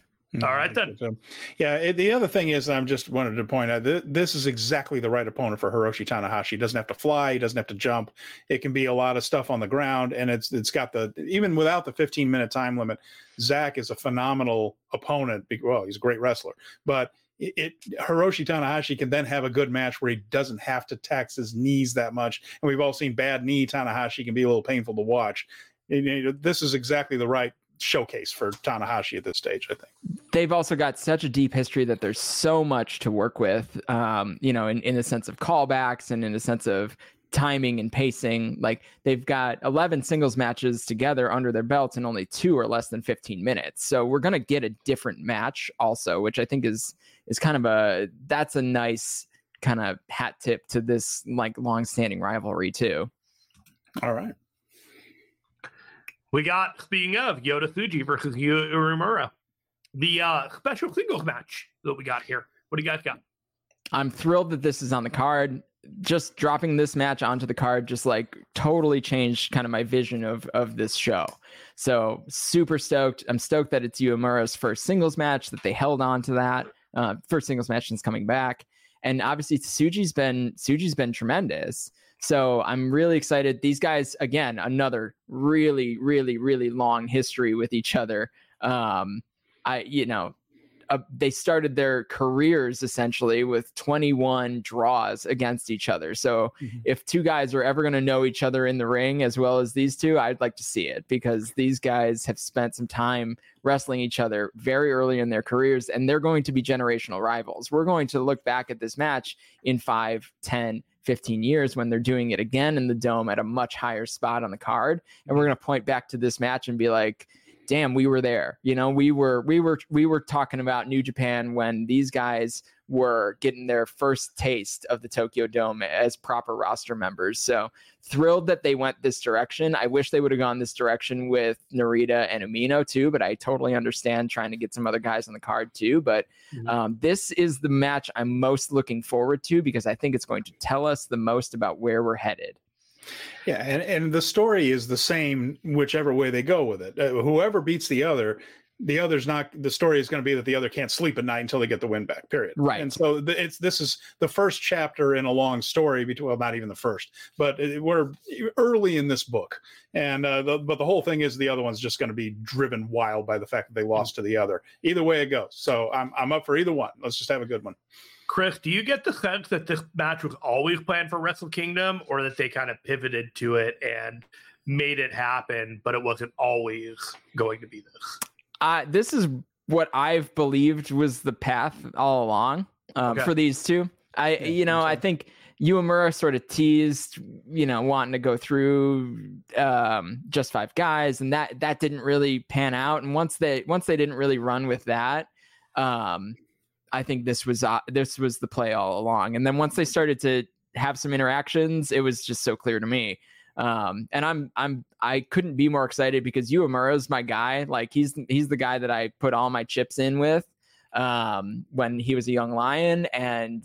All right mm-hmm. then. So, um, yeah, it, the other thing is, I'm just wanted to point out that this is exactly the right opponent for Hiroshi Tanahashi. He doesn't have to fly, he doesn't have to jump. It can be a lot of stuff on the ground, and it's it's got the even without the 15 minute time limit. Zack is a phenomenal opponent. Well, he's a great wrestler, but it, it, Hiroshi Tanahashi can then have a good match where he doesn't have to tax his knees that much. And we've all seen bad knee Tanahashi can be a little painful to watch. You know, this is exactly the right showcase for Tanahashi at this stage, I think. They've also got such a deep history that there's so much to work with, um, you know, in, in the sense of callbacks and in the sense of timing and pacing. Like they've got 11 singles matches together under their belts and only two are less than 15 minutes. So we're going to get a different match also, which I think is, is kind of a, that's a nice kind of hat tip to this like long-standing rivalry too. All right. We got, speaking of, Yota Tsuji versus Uemura. the uh, special singles match that we got here. What do you guys got? I'm thrilled that this is on the card. Just dropping this match onto the card just like totally changed kind of my vision of of this show. So super stoked. I'm stoked that it's Uemura's first singles match that they held on to that uh, first singles match since coming back. And obviously Tsuji's been Tsuji's been tremendous. So I'm really excited. These guys, again, another really, really, really long history with each other. Um, I, you know, uh, they started their careers essentially with 21 draws against each other. So mm-hmm. if two guys are ever going to know each other in the ring as well as these two, I'd like to see it because these guys have spent some time wrestling each other very early in their careers and they're going to be generational rivals. We're going to look back at this match in 5, 10, 15 years when they're doing it again in the dome at a much higher spot on the card. And we're going to point back to this match and be like, damn, we were there. You know, we were we were we were talking about New Japan when these guys were getting their first taste of the Tokyo Dome as proper roster members. So thrilled that they went this direction. I wish they would have gone this direction with Narita and Umino too, but I totally understand trying to get some other guys on the card too. But mm-hmm. um, this is the match I'm most looking forward to because I think it's going to tell us the most about where we're headed. Yeah, and, and the story is the same whichever way they go with it. Uh, whoever beats the other, the other's not. The story is going to be that the other can't sleep at night until they get the win back. Period. Right. And so the, it's this is the first chapter in a long story. Between well, not even the first, but it, we're early in this book. And uh, the, but the whole thing is the other one's just going to be driven wild by the fact that they lost mm-hmm. to the other. Either way it goes. So I'm I'm up for either one. Let's just have a good one. Chris, do you get the sense that this match was always planned for Wrestle Kingdom or that they kind of pivoted to it and made it happen, but it wasn't always going to be this? Uh, this is what I've believed was the path all along um, okay. for these two. I, yeah, you know, I think Uemura sort of teased, you know, wanting to go through um, just five guys, and that that didn't really pan out. And once they once they didn't really run with that, um, I think this was uh, this was the play all along. And then once they started to have some interactions, it was just so clear to me. Um, and I'm I'm I couldn't be more excited because is my guy. Like he's he's the guy that I put all my chips in with um, when he was a young lion, and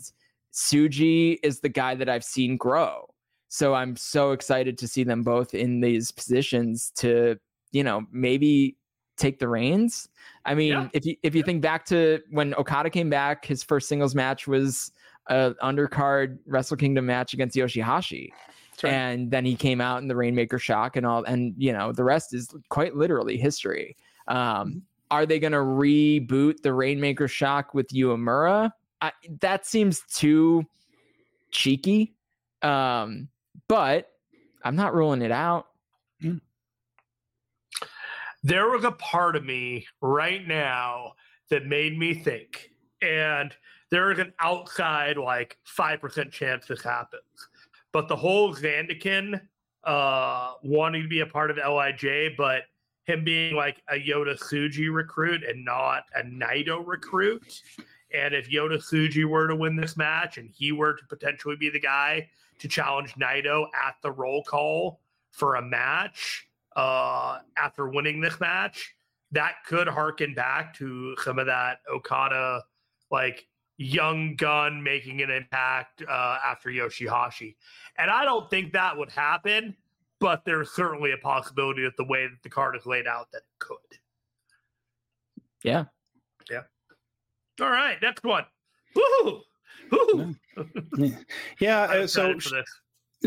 Tsuji is the guy that I've seen grow. So I'm so excited to see them both in these positions to you know maybe take the reins. I mean, yeah. if you if you think back to when Okada came back, his first singles match was a undercard Wrestle Kingdom match against Yoshihashi. Right. And then he came out in the Rainmaker shock and all, and you know the rest is quite literally history. Um, mm-hmm. are they going to reboot the Rainmaker shock with Uemura? I, that seems too cheeky, um, but I'm not ruling it out. Mm there was a part of me right now that made me think, and there is an outside like five percent chance this happens. But the whole Zandokan uh, wanting to be a part of LIJ, but him being like a Yota Tsuji recruit and not a Naito recruit. And if Yota Tsuji were to win this match and he were to potentially be the guy to challenge Naito at the roll call for a match, uh, after winning this match, that could harken back to some of that Okada like young gun making an impact uh, after Yoshihashi. And I don't think that would happen, but there's certainly a possibility that the way that the card is laid out that it could. Yeah. Yeah. All right, next one. Woo! Woo! yeah, [LAUGHS] uh, so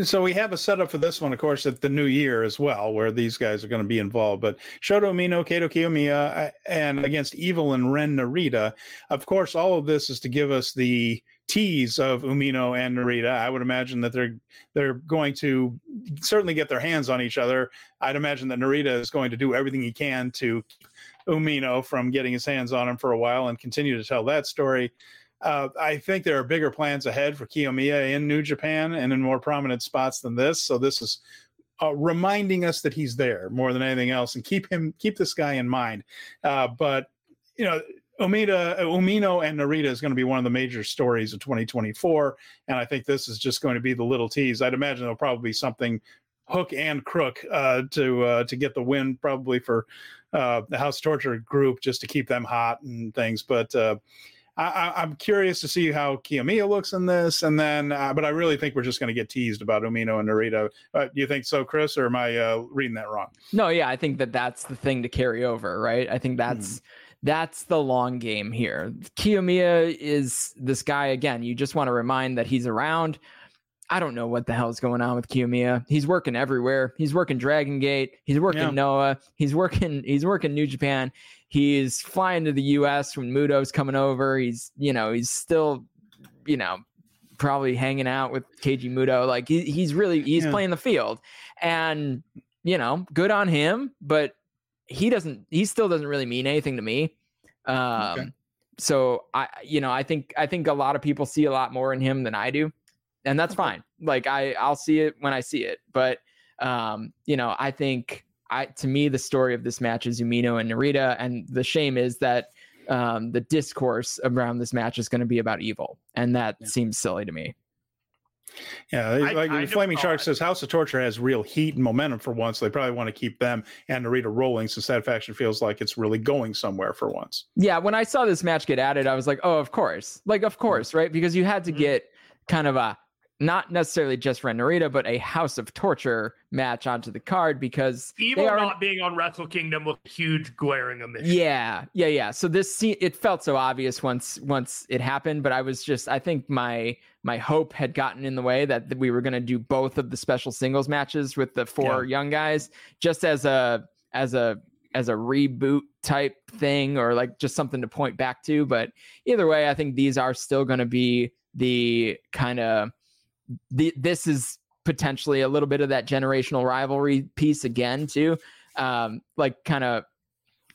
so we have a setup for this one, of course, at the new year as well, where these guys are going to be involved. But Shota Umino, Kaito Kiyomiya, uh, and against Evil and Ren Narita. Of course, all of this is to give us the tease of Umino and Narita. I would imagine that they're they're going to certainly get their hands on each other. I'd imagine that Narita is going to do everything he can to Umino from getting his hands on him for a while and continue to tell that story. Uh, I think there are bigger plans ahead for Kiyomiya in New Japan and in more prominent spots than this. So this is uh, reminding us that he's there more than anything else, and keep him keep this guy in mind. Uh, but you know, Omida, Umino and Narita is going to be one of the major stories of 2024, and I think this is just going to be the little tease. I'd imagine there'll probably be something hook and crook uh, to uh, to get the win, probably for uh, the House Torture group just to keep them hot and things. But uh, I, am curious to see how Kiyomiya looks in this, and then, uh, but I really think we're just going to get teased about Umino and Narita. Uh, do you think so, Chris, or am I uh, reading that wrong? No, yeah, I think that that's the thing to carry over, right? I think that's. Hmm. That's the long game here. Kiyomiya is this guy again. You just want to remind that he's around. I don't know what the hell is going on with Kiyomiya. He's working everywhere. He's working Dragon Gate. He's working yeah. Noah. He's working. He's working New Japan. He's flying to the U.S. when Muto's coming over. He's, you know, he's still, you know, probably hanging out with Keiji Muto. Like he, he's really he's yeah. playing the field, and you know, good on him. But he doesn't. He still doesn't really mean anything to me. Um, okay. So I, you know, I think I think a lot of people see a lot more in him than I do, and that's fine. Like I, I'll see it when I see it. But um, you know, I think I to me the story of this match is Umino and Narita, and the shame is that um, the discourse around this match is going to be about evil, and that yeah. seems silly to me. Yeah, I, like I Flaming Shark says, House of Torture has real heat and momentum for once. So They probably want to keep them and Narita rolling since that faction feels like it's really going somewhere for once. Yeah, when I saw this match get added, I was like, oh, of course, like of course, right? Because you had to mm-hmm. get kind of a not necessarily just Ren Narita, but a House of Torture match onto the card because evil are, not being on Wrestle Kingdom was huge glaring omission. Yeah, yeah, yeah. So this it felt so obvious once once it happened, but I was just I think my my hope had gotten in the way that we were going to do both of the special singles matches with the four yeah. young guys just as a as a as a reboot type thing or like just something to point back to but either way i think these are still going to be the kind of the, this is potentially a little bit of that generational rivalry piece again too. Um, like kind of,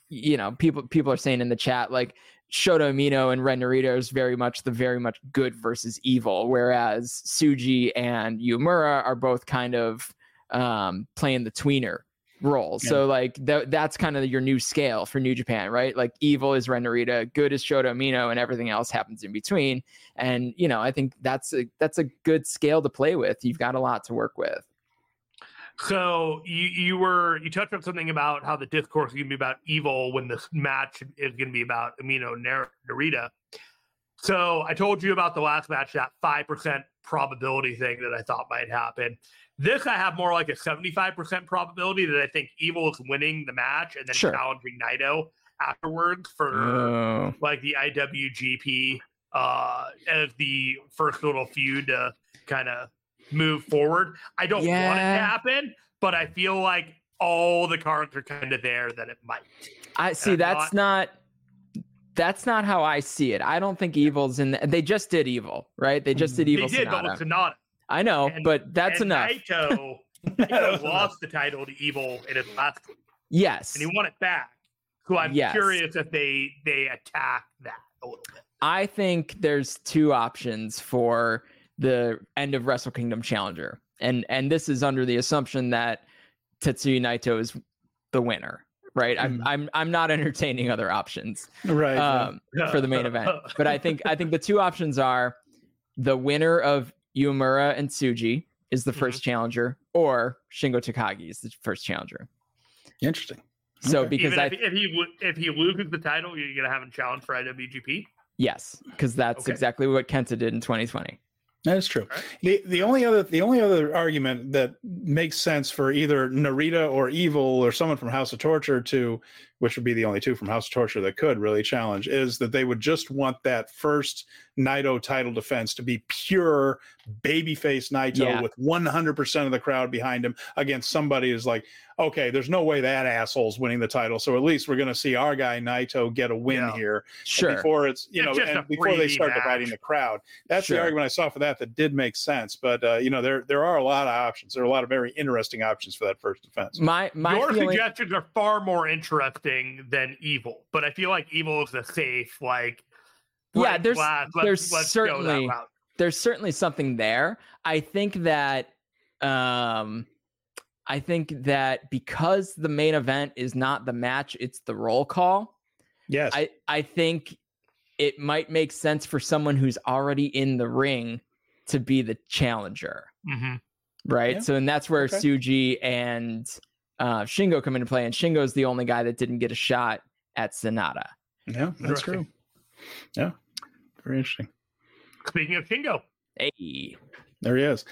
you know, people people are saying in the chat like Shota Umino and Ren Narita is very much the very much good versus evil, whereas Tsuji and Uemura are both kind of um, playing the tweener role. Yeah. So like th- that's kind of your new scale for New Japan, right? Like evil is Ren Narita, good is Shota Umino, and everything else happens in between. And you know, I think that's a that's a good scale to play with. You've got a lot to work with. So you you were you touched on something about how the discourse is going to be about evil when this match is going to be about Umino Narita. So I told you about the last match, that five percent probability thing that I thought might happen. This I have more like a 75% probability that I think Evil is winning the match and then sure. challenging Naito afterwards for oh. like the IWGP uh as the first little feud to kind of move forward. I don't yeah. want it to happen, but I feel like all the cards are kind of there that it might. I see that's not that's not how I see it. I don't think Evil's in. The, they just did Evil, right? They just did mm-hmm. Evil. They did, with Sanada. I know, and, but that's enough. Naito, [LAUGHS] Naito lost the title to Evil in his last week. Yes, and he won it back. So I'm yes. curious if they they attack that a little bit. I think there's two options for the end of Wrestle Kingdom Challenger, and and this is under the assumption that Tetsuya Naito is the winner. Right, mm-hmm. I'm I'm I'm not [LAUGHS] entertaining other options, right, um, for the main [LAUGHS] event. But I think I think the two options are the winner of Uemura and Tsuji is the 1st mm-hmm. challenger, or Shingo Takagi is the first challenger. Interesting. So okay. because Even I, if, if, he if he loses the title, you're gonna have him challenge for IWGP. Yes, because that's okay. exactly what Kenta did in 2020. That is true. The the only other the only other argument that makes sense for either Narita or Evil or someone from House of Torture to, which would be the only two from House of Torture that could really challenge, is that they would just want that first Naito title defense to be pure babyface Naito yeah. with 100% of the crowd behind him against somebody who's like, okay, there's no way that asshole's winning the title. So at least we're going to see our guy Naito get a win yeah. here. Sure. Before it's, you it's know, and before they start match. dividing the crowd. That's sure. the argument I saw for that that did make sense. But, uh, you know, there there are a lot of options. There are a lot of very interesting options for that first defense. My, my Your feeling... suggestions are far more interesting than evil, but I feel like evil is a safe, like, yeah, there's, let's, there's let's certainly, there's certainly something there. I think that, um, I think that because the main event is not the match, it's the roll call. Yes. I, I think it might make sense for someone who's already in the ring to be the challenger. Mm-hmm. Right. Yeah. So, and that's where okay. Tsuji and uh, Shingo come into play, and Shingo's the only guy that didn't get a shot at Sanada. Yeah, that's true. Yeah, very interesting. Speaking of Shingo, hey, there he is.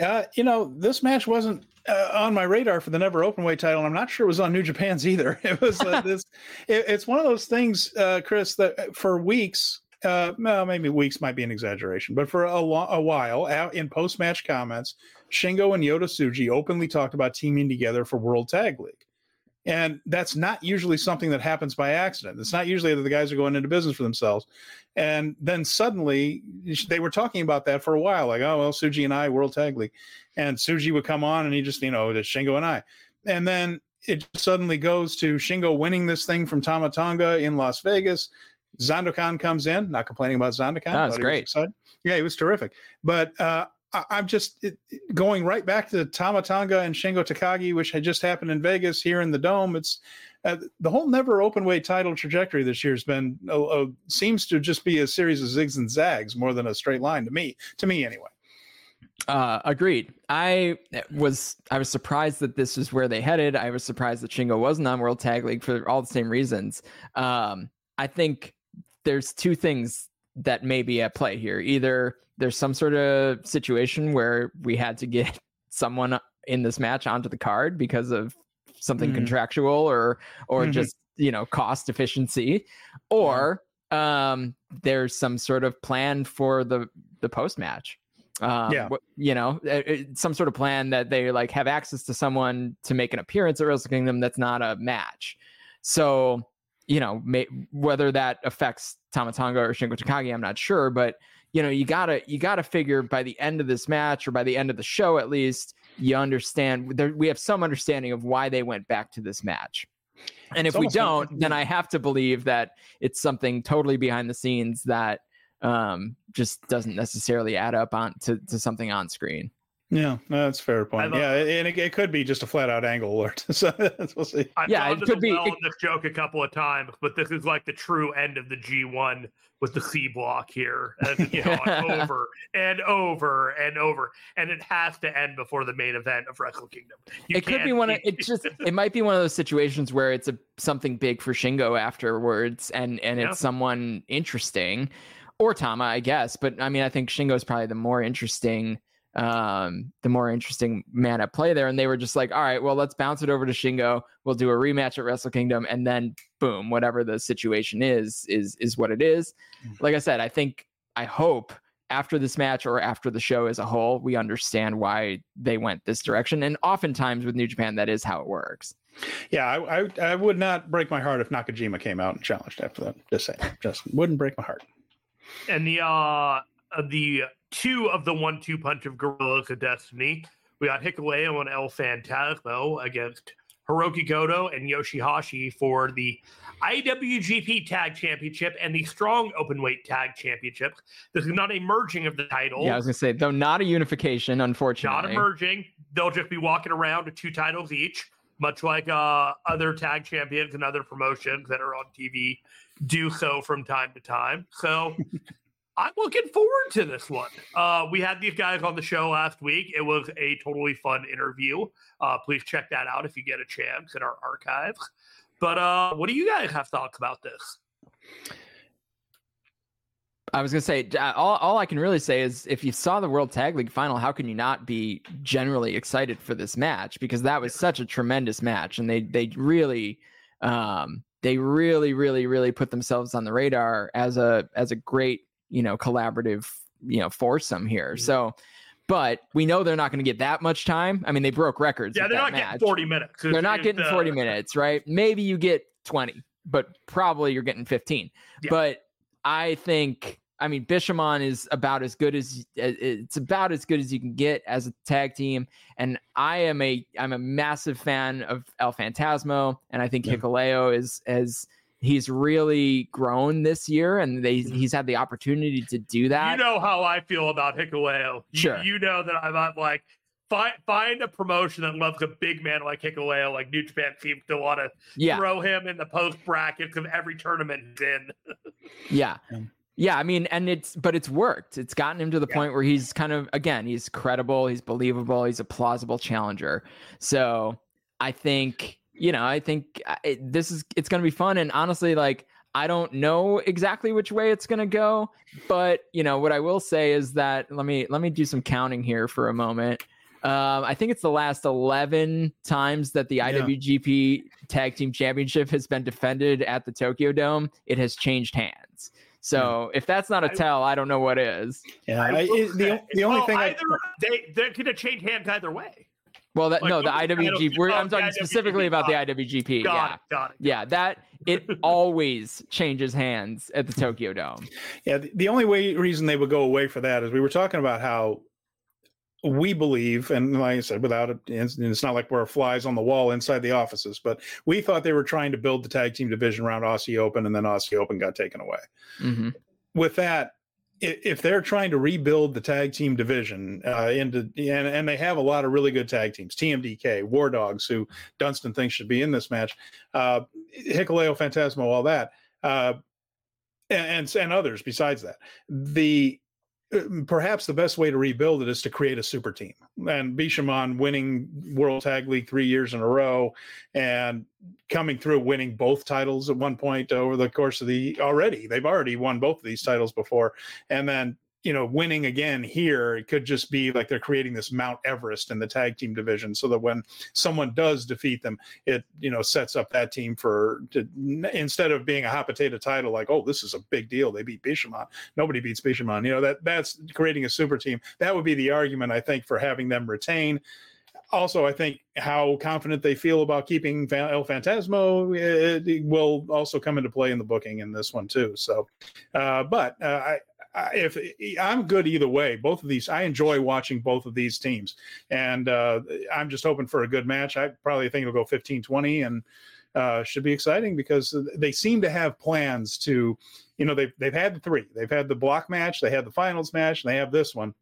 Uh, you know, this match wasn't uh, on my radar for the never openweight title. And I'm not sure it was on New Japan's either. [LAUGHS] It was uh, [LAUGHS] this. It, it's one of those things, uh, Chris, that uh, for weeks, uh, well, maybe weeks might be an exaggeration, but for a, lo- a while, out in post match comments, Shingo and Yota Tsuji openly talked about teaming together for World Tag League. And that's not usually something that happens by accident. It's not usually that the guys are going into business for themselves. And then suddenly they were talking about that for a while, like, oh, well, Tsuji and I, World Tag League. And Tsuji would come on and he just, you know, it's Shingo and I. And then it suddenly goes to Shingo winning this thing from Tama Tonga in Las Vegas. Zandokan comes in, not complaining about Zandokan. That's great. Yeah, he was terrific. But uh, I, am just it, going right back to Tama Tonga and Shingo Takagi, which had just happened in Vegas here in the Dome. It's uh, the whole never open weight title trajectory this year has been uh, seems to just be a series of zigs and zags more than a straight line to me. To me, anyway. Uh, agreed. I was I was surprised that this is where they headed. I was surprised that Shingo wasn't on World Tag League for all the same reasons. Um, I think there's two things that may be at play here. Either there's some sort of situation where we had to get [LAUGHS] someone in this match onto the card because of something mm contractual or or mm-hmm. just you know cost efficiency or um there's some sort of plan for the the post match um, yeah. you know, some sort of plan that they like have access to someone to make an appearance at Wrestle Kingdom that's not a match. So, you know, may, whether that affects Tama Tonga or Shingo Takagi, I'm not sure, but you know, you gotta you gotta figure by the end of this match or by the end of the show at least, you understand there, we have some understanding of why they went back to this match. And if we don't, like, then I have to believe that it's something totally behind the scenes that um, just doesn't necessarily add up on to, to something on screen. Yeah, that's fair point. Uh, yeah, and it, it, could be just a flat out angle alert. [LAUGHS] so we'll see. I've yeah, it could be. Well it, this joke a couple of times, but this is like the true end of the G1 with the C block here, and, you know, [LAUGHS] over and over and over, and it has to end before the main event of Wrestle Kingdom. You it could be one of it just [LAUGHS] it might be one of those situations where it's a something big for Shingo afterwards, and and yeah. it's someone interesting or Tama, I guess. But I mean, I think Shingo is probably the more interesting, um, the more interesting man at play there. And they were just like, all right, well, let's bounce it over to Shingo. We'll do a rematch at Wrestle Kingdom, and then boom, whatever the situation is, is is what it is. Mm-hmm. Like I said, I think, I hope after this match or after the show as a whole, we understand why they went this direction. And oftentimes with New Japan, that is how it works. Yeah, I, I, I would not break my heart if Nakajima came out and challenged after that. Just saying, just wouldn't break my heart and the uh the two of the one-two punch of Guerrillas of Destiny. We got Hikuleo and El Phantasmo against Hiroki Goto and Yoshihashi for the IWGP Tag Championship and the Strong Openweight Tag Championship. This is not a merging of the titles. Yeah, I was gonna say though, not a unification, unfortunately. Not a merging. They'll just be walking around with two titles each, much like uh, other tag champions and other promotions that are on TV do so from time to time. So [LAUGHS] I'm looking forward to this one. Uh, we had these guys on the show last week. It was a totally fun interview. Uh, please check that out if you get a chance in our archives. But uh, what do you guys have thoughts about this? I was gonna say all, all I can really say is if you saw the World Tag League final, how can you not be generally excited for this match? Because that was such a tremendous match, and they they really um, they really, really, really put themselves on the radar as a as a great, you know, collaborative, you know, foursome here. Mm-hmm. So but we know they're not going to get that much time. I mean, they broke records. Yeah, they're not match. getting 40 minutes. They're not getting uh... 40 minutes, right? Maybe you get 20, but probably you're getting 15. Yeah. But I think I mean, Bishamon is about as good as it's about as good as you can get as a tag team. And I am a I'm a massive fan of El Phantasmo, and I think yeah. Hikuleo is as he's really grown this year, and they mm-hmm. he's had the opportunity to do that. You know how I feel about Hikuleo. Sure, you, you know that I'm not like find find a promotion that loves a big man like Hikuleo, like New Japan seems to want to yeah. throw him in the post brackets of every tournament in. [LAUGHS] yeah. Yeah, I mean, and it's but it's worked. It's gotten him to the yeah. point where he's kind of again, he's credible, he's believable, he's a plausible challenger. So I think you know, I think uh, it, this is it's going to be fun. And honestly, like I don't know exactly which way it's going to go, but you know what I will say is that let me let me do some counting here for a moment. Um, I think it's the last 11 times that the IWGP Tag Team Championship has been defended at the Tokyo Dome. It has changed hands. So if that's not a tell, I don't know what is. Yeah, I, it, the, the only thing either, I, [LAUGHS] they they could have changed hands either way. Well, that Like, no, the I IWGP. We're, oh, I'm the talking specifically IWGP, about the IWGP. Got yeah, it. Got it. yeah. That it [LAUGHS] always changes hands at the [LAUGHS] Tokyo Dome. Yeah, the, the only way reason they would go away for that is we were talking about how we believe, and like I said, without it, it's it's not like we're flies on the wall inside the offices, but we thought they were trying to build the tag team division around Aussie Open, and then Aussie Open got taken away. hmm With that, i- if they're trying to rebuild the tag team division uh, into and, and they have a lot of really good tag teams, TMDK, War Dogs, who Dunston thinks should be in this match, uh, Phantasmo, all that, uh, and, and and others besides that. The perhaps the best way to rebuild it is to create a super team. And Bishamon winning World Tag League three years in a row and coming through winning both titles at one point over the course of the already they've already won both of these titles before and then you know winning again here it could just be like they're creating this mount everest in the tag team division so that when someone does defeat them it you know sets up that team for to, instead of being a hot potato title like oh this is a big deal. They beat bishamon. Nobody beats bishamon. You know that that's creating a super team. That would be the argument i think for having them retain. Also, I think how confident they feel about keeping El Phantasmo it, it will also come into play in the booking in this one too. So, uh, but uh, I, if I'm good either way, both of these, I enjoy watching both of these teams, and uh, I'm just hoping for a good match. I probably think it'll go 15-20 and uh, should be exciting because they seem to have plans to, you know, they've they've had the three, they've had the block match, they had the finals match, and they have this one.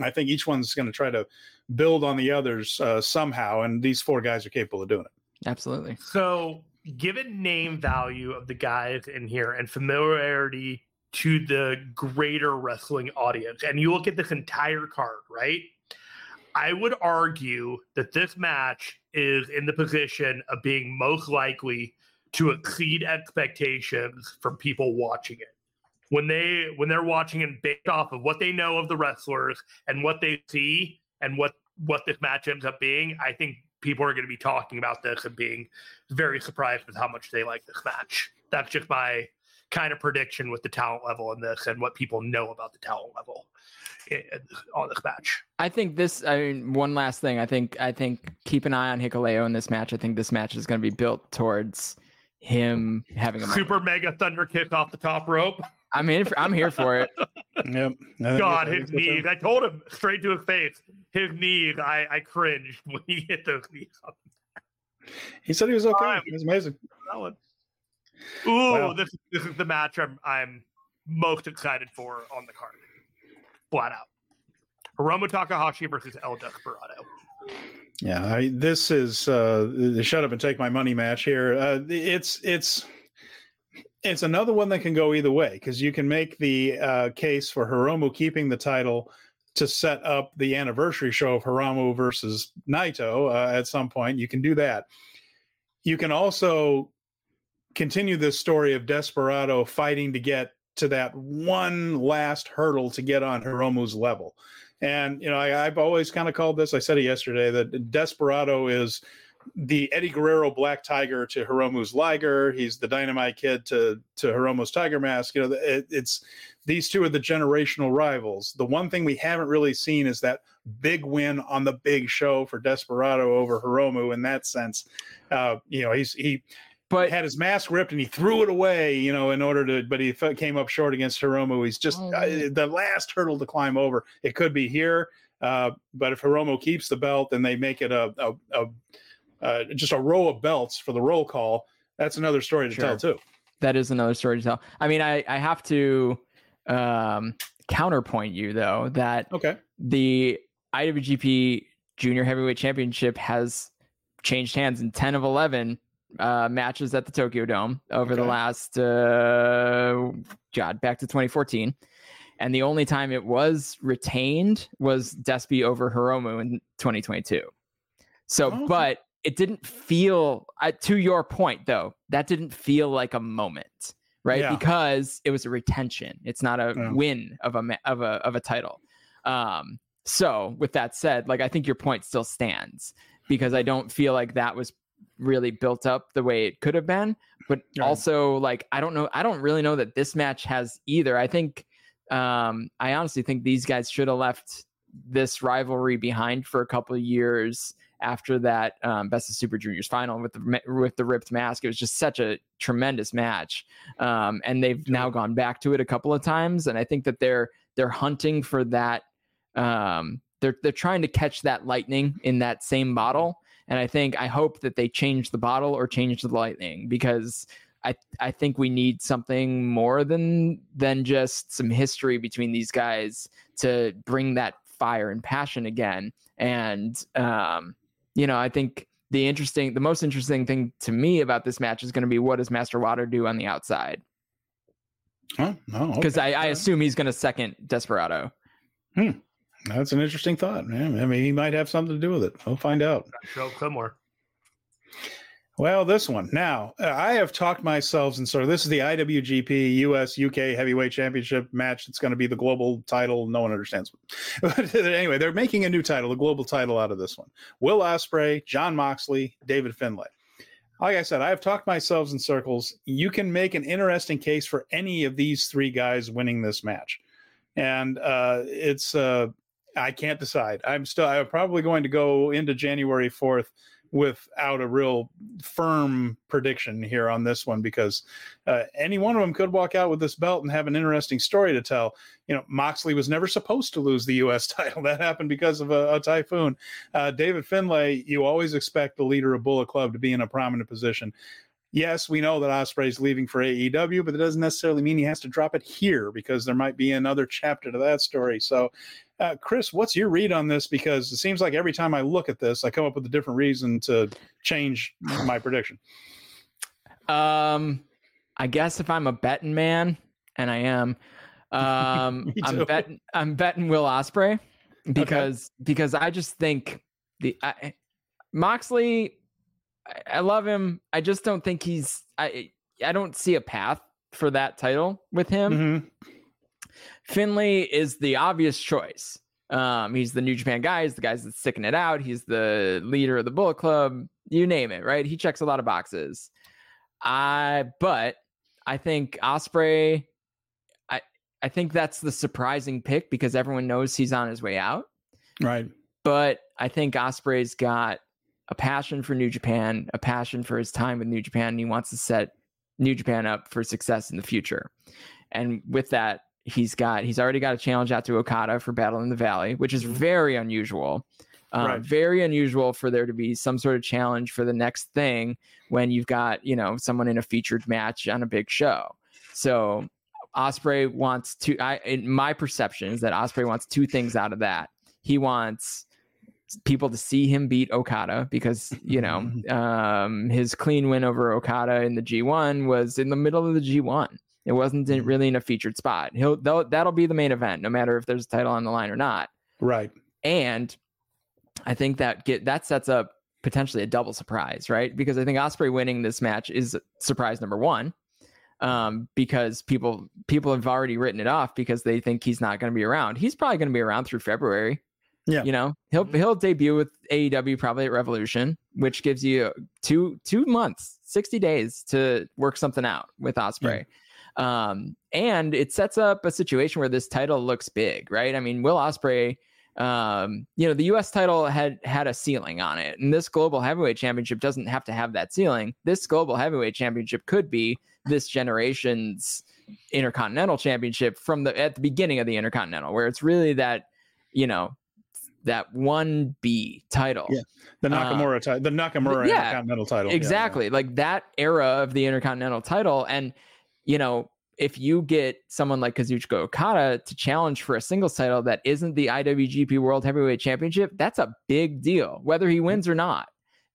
I think each one's going to try to build on the others uh, somehow, and these four guys are capable of doing it. Absolutely. So, given name value of the guys in here and familiarity to the greater wrestling audience, and you look at this entire card, right? I would argue that this match is in the position of being most likely to exceed expectations from people watching it. When they when they're watching and based off of what they know of the wrestlers and what they see and what what this match ends up being, I think people are going to be talking about this and being very surprised with how much they like this match. That's just my kind of prediction with the talent level in this and what people know about the talent level i- on this match. I think this. I mean, one last thing. I think. I think keep an eye on Hikuleo in this match. I think this match is going to be built towards him having a moment. Super mega thunder kick off the top rope. I'm in. For, I'm here for it. [LAUGHS] Yep. God, his knees. I told him straight to his face. His knees. I, I cringed [LAUGHS] when he hit those knees. on He said he was okay. Fine. It was amazing. that one. Ooh, Wow. this this is the match I'm I'm most excited for on the card. Flat out. Hiromu Takahashi versus El Desperado. Yeah, I, this is uh, the shut up and take my money match here. Uh, it's it's it's another one that can go either way because you can make the uh, case for Hiromu keeping the title to set up the anniversary show of Hiromu versus Naito uh, at some point. You can do that. You can also continue this story of Desperado fighting to get to that one last hurdle to get on Hiromu's level. And you know, I, I've always kind of called this. I said it yesterday that Desperado is the Eddie Guerrero Black Tiger to Hiromu's Liger. He's the Dynamite Kid to to Hiromu's Tiger Mask. You know, it, it's these two are the generational rivals. The one thing we haven't really seen is that big win on the big show for Desperado over Hiromu. In that sense, uh, you know, he's he But had his mask ripped and he threw it away, you know, in order to, but he f- came up short against Hiromu. He's just Oh, uh, the last hurdle to climb over. It could be here, uh, but if Hiromu keeps the belt and they make it a, a, a uh, just a row of belts for the roll call, that's another story to Sure. tell too. that is another story to tell. I mean, I I have to um counterpoint you though that Okay. the IWGP Junior Heavyweight Championship has changed hands in 10 of 11 uh, matches at the Tokyo Dome over the last, uh, God, back to 2014. And the only time it was retained was Despy over Hiromu in 2022. So, Oh. but it didn't feel uh, to your point though that didn't feel like a moment right Yeah. because it was a retention it's not a Yeah. win of a of a of a title um so with that said like i think your point still stands because i don't feel like that was really built up the way it could have been but Right. also like i don't know i don't really know that this match has either. I think um i honestly think these guys should have left this rivalry behind for a couple of years after that um, best of super juniors final with the with the ripped mask. It was just such a tremendous match um, and they've now gone back to it a couple of times and i think that they're they're hunting for that um, they're they're trying to catch that lightning in that same bottle and i think i hope that they change the bottle or change the lightning because I, I think we need something more than than just some history between these guys to bring that fire and passion again. And um, you know, I think the interesting, the most interesting thing to me about this match is going to be what does Master Water do on the outside? Huh? No, Because okay. I, I assume he's going to second Desperado. That's an interesting thought. Yeah, I mean, he might have something to do with it. We'll find out. Show Clemore. Well, this one. Now, I have talked myself and of this is the IWGP US UK Heavyweight Championship match. It's going to be the global title. No one understands. [LAUGHS] But anyway, they're making a new title, a global title out of this one. Will Ospreay, Jon Moxley, David Finlay. Like I said, I have talked myself in circles. You can make an interesting case for any of these three guys winning this match. And uh, it's, uh, I can't decide. I'm still, I'm probably going to go into January 4th without a real firm prediction here on this one because uh, any one of them could walk out with this belt and have an interesting story to tell. You know, Moxley was never supposed to lose the U.S. [LAUGHS] title. That happened because of a, a typhoon. Uh, David Finlay, you always expect the leader of Bullet Club to be in a prominent position. Yes, we know that Ospreay's leaving for AEW, but it doesn't necessarily mean he has to drop it here because there might be another chapter to that story. So, uh, Chris, what's your read on this? Because it seems like every time I look at this, I come up with a different reason to change my prediction. Um, I guess if I'm a betting man, and I am, [LAUGHS] um, I'm betting. I'm betting Will Ospreay because because I just think the I, Moxley. I, I love him. I just don't think he's. I I don't see a path for that title with him. Mhm. Finlay is the obvious choice. Um, he's the New Japan guy. He's the guy that's sticking it out. He's the leader of the Bullet Club. You name it, right? He checks a lot of boxes. I, but I think Ospreay. I I think that's the surprising pick because everyone knows he's on his way out. Right. But I think Ospreay's got a passion for New Japan, a passion for his time with New Japan, and he wants to set New Japan up for success in the future. And with that, he's got he's already got a challenge out to Okada for Battle in the Valley, which is very unusual. Uh, Right. Very unusual for there to be some sort of challenge for the next thing when you've got you know someone in a featured match on a big show. So Ospreay wants to. I in my perception is that Ospreay wants two things out of that. He wants people to see him beat Okada because you know [LAUGHS] [LAUGHS] um, his clean win over Okada in the G1 was in the middle of the G1. It wasn't in, really in a featured spot. He'll that'll be the main event, no matter if there's a title on the line or not. Right. And I think that get that sets up potentially a double surprise, right? Because I think Ospreay winning this match is surprise number one. Um, because people people have already written it off because they think he's not going to be around. He's probably going to be around through February. Yeah. you know he'll he'll debut with AEW probably at Revolution, which gives you two two months, sixty days to work something out with Ospreay. Um, and it sets up a situation where this title looks big, right? I mean, Will Ospreay um you know the US title had had a ceiling on it and this global heavyweight championship doesn't have to have that ceiling this global heavyweight championship could be this generation's intercontinental championship from the at the beginning of the intercontinental where it's really that you know that 1b title. Yeah. The uh, Nakamura title, the Nakamura yeah, Intercontinental title. Yeah, exactly. Like that era of the intercontinental title. And you know if you get someone like kazuchika okada to challenge for a singles title that isn't the iwgp world heavyweight championship that's a big deal whether he wins or not.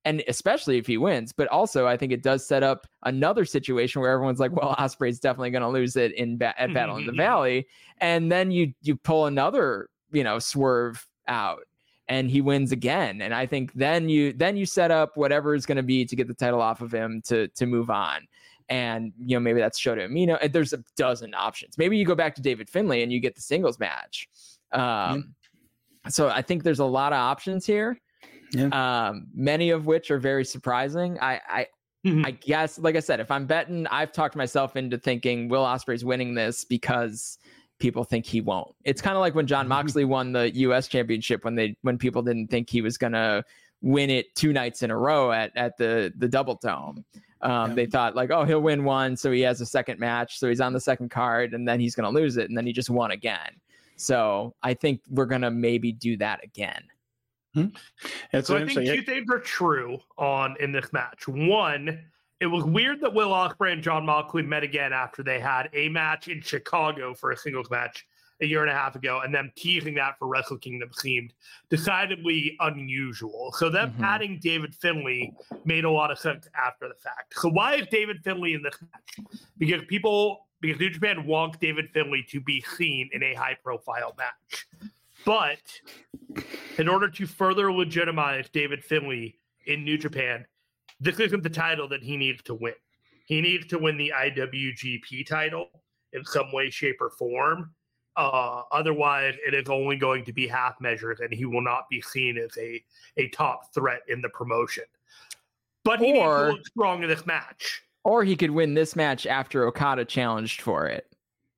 And especially if he wins. But also i think it does set up another situation where everyone's like well ospreay's definitely going to lose it in ba- at battle in the mm-hmm. valley. And then you you pull another you know swerve out and he wins again. And I think then you then you set up whatever is going to be to get the title off of him to to move on. And you know maybe that's Shota Umino. There's a dozen options. Maybe you go back to David Finlay and you get the singles match. Um, yeah. So I think there's a lot of options here. Yeah. Um, many of which are very surprising. I, I Mm-hmm. I guess, like I said, if I'm betting, I've talked myself into thinking Will Ospreay's winning this because people think he won't. It's kind of like when Jon mm-hmm. Moxley won the U.S. Championship when they when people didn't think he was gonna win it two nights in a row at at the the Double Dome. Um, yeah. They thought like, oh, he'll win one, so he has a second match, so he's on the second card, and then he's gonna lose it, and then he just won again. So I think we're gonna maybe do that again. Hmm? So I think two things are true on in this match. One, it was weird that Will Ospreay and Jon Moxley met again after they had a match in Chicago for a singles match a year and a half ago, and them teasing that for Wrestle Kingdom seemed decidedly unusual. So them mm-hmm. adding David Finlay made a lot of sense after the fact. So why is David Finlay in this match? Because people because New Japan wants David Finlay to be seen in a high profile match. But in order to further legitimize David Finlay in New Japan, this isn't the title that he needs to win. He needs to win the IWGP title in some way, shape, or form. Uh, otherwise, it is only going to be half measures, and he will not be seen as a, a top threat in the promotion. But he or, needs to look strong in this match. Or he could win this match after Okada challenged for it.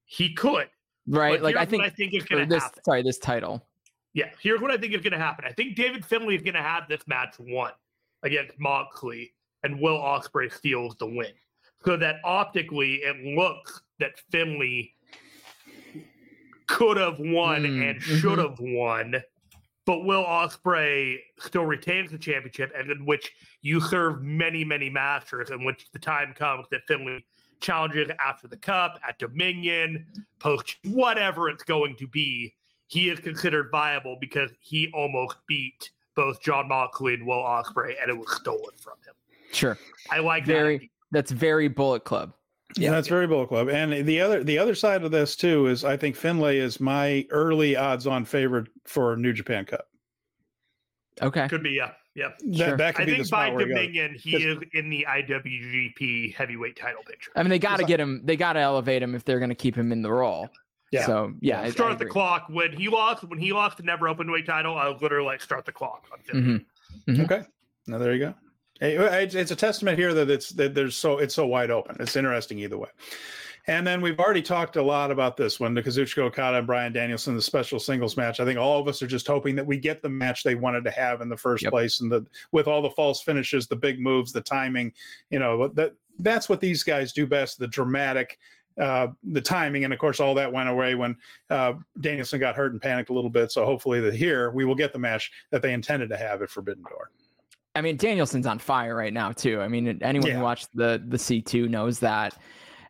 He could right? But like I think, I think is going to happen. Sorry, this title. Yeah, here's what I think is going to happen. I think David Finlay is going to have this match won against Moxley, and Will Ospreay steals the win, so that optically it looks that Finlay could have won mm, and should have mm-hmm. won, but Will Ospreay still retains the championship, and in which you serve many, many masters, in which the time comes that Finlay challenges after the cup, at Dominion, post whatever it's going to be, he is considered viable because he almost beat both Jon Moxley and Will Ospreay, and it was stolen from him. Sure, I like very. That. That's very Bullet Club. Yeah, that's very Bullet Club. And the other the other side of this too is I think Finlay is my early odds on favorite for New Japan Cup. Okay, could be yeah. Yeah, that, sure. that could I be think by Dominion, he is in the IWGP heavyweight title picture. I mean, they got to get him. They got to elevate him if they're going to keep him in the role. Yeah. So yeah, yeah. start I, I the clock when he lost. When he lost the never open weight title, I was literally like start the clock on Mm-hmm. Mm-hmm. Okay, now there you go. It's a testament here that it's that there's so it's so wide open. It's interesting either way. And then we've already talked a lot about this one, the Kazuchika Okada and Bryan Danielson, the special singles match. I think all of us are just hoping that we get the match they wanted to have in the first yep. place, and the with all the false finishes, the big moves, the timing. You know that that's what these guys do best. The dramatic. Uh, the timing, and of course, all that went away when uh, Danielson got hurt and panicked a little bit. So hopefully, that here we will get the match that they intended to have at Forbidden Door. I mean, Danielson's on fire right now too. I mean, anyone yeah. who watched the the C two knows that.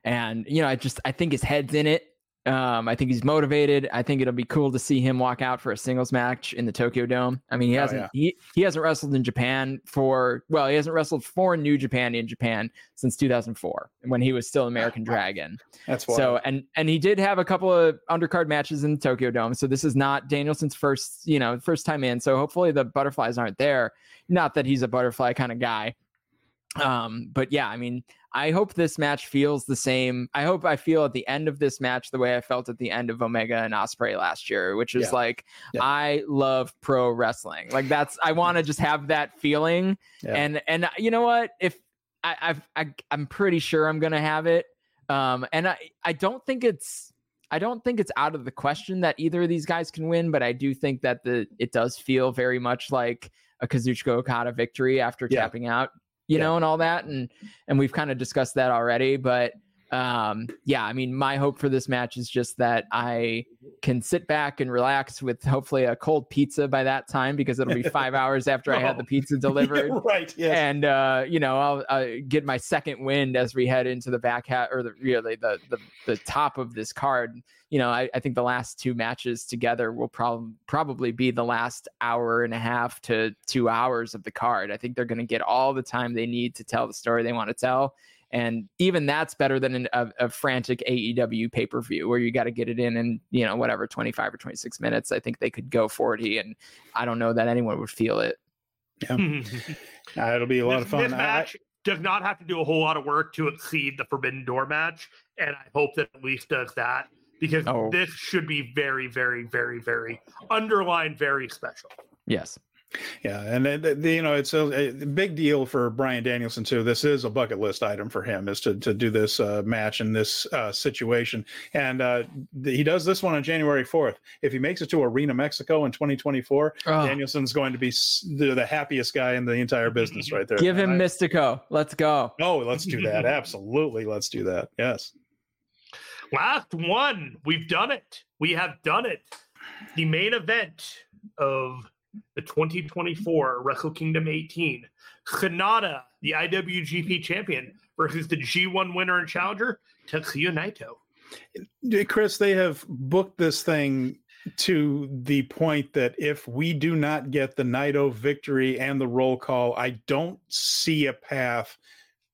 And you know, I just I think his head's in it. Um, I think he's motivated. I think it'll be cool to see him walk out for a singles match in the Tokyo Dome. I mean, he oh, hasn't oh, yeah. he, he hasn't wrestled in Japan for well, he hasn't wrestled for New Japan in Japan since 2004 when he was still American [LAUGHS] Dragon. That's why. So and and he did have a couple of undercard matches in the Tokyo Dome. So this is not Danielson's first, you know, first time in. So hopefully the butterflies aren't there. Not that he's a butterfly kind of guy. Um, but yeah, I mean, I hope this match feels the same. I hope I feel at the end of this match the way I felt at the end of Omega and Ospreay last year, which is yeah. like yeah. I love pro wrestling. Like that's I want to just have that feeling. Yeah. And and uh, you know what? If I, I've I, I'm pretty sure I'm gonna have it. Um, and I I don't think it's I don't think it's out of the question that either of these guys can win, but I do think that the it does feel very much like a Kazuchika Okada victory after tapping out you yeah. know, and all that. And and we've kind of discussed that already. But um, yeah, I mean, my hope for this match is just that I can sit back and relax with hopefully a cold pizza by that time because it'll be five [LAUGHS] hours after I had the pizza [LAUGHS] delivered. Yeah, right. Yes. And uh, you know, I'll, I'll, get my second wind as we head into the back hat or the really the, the the top of this card. You know, I, I think the last two matches together will probably probably be the last hour and a half to two hours of the card. I think they're going to get all the time they need to tell the story they want to tell and even that's better than an, a, a frantic AEW pay per view where you got to get it in in you know whatever 25 or 26 minutes. I think they could go 40, and I don't know that anyone would feel it. Yeah. [LAUGHS] uh, it'll be a lot this, of fun. This match I, does not have to do a whole lot of work to exceed the Forbidden Door match, and I hope that at least does that because oh. this should be very, very, very, very underlined, very special. Yes. Yeah, and the, the, you know it's a, a, big deal for Bryan Danielson too. This is a bucket list item for him is to to do this uh, match in this uh, situation, and uh, the, he does this one on January fourth. If he makes it to Arena Mexico in 2024, oh. Danielson's going to be the, the, happiest guy in the entire business right there. Give him I, Místico. Let's go. Oh, let's do that. Absolutely, let's do that. Yes. Last one. We've done it. We have done it. The main event of the 2024 Wrestle Kingdom 18. Sanada, the IWGP champion, versus the G1 winner and challenger, Tetsuya Naito. Chris, they have booked this thing to the point that if we do not get the Naito victory and the roll call, I don't see a path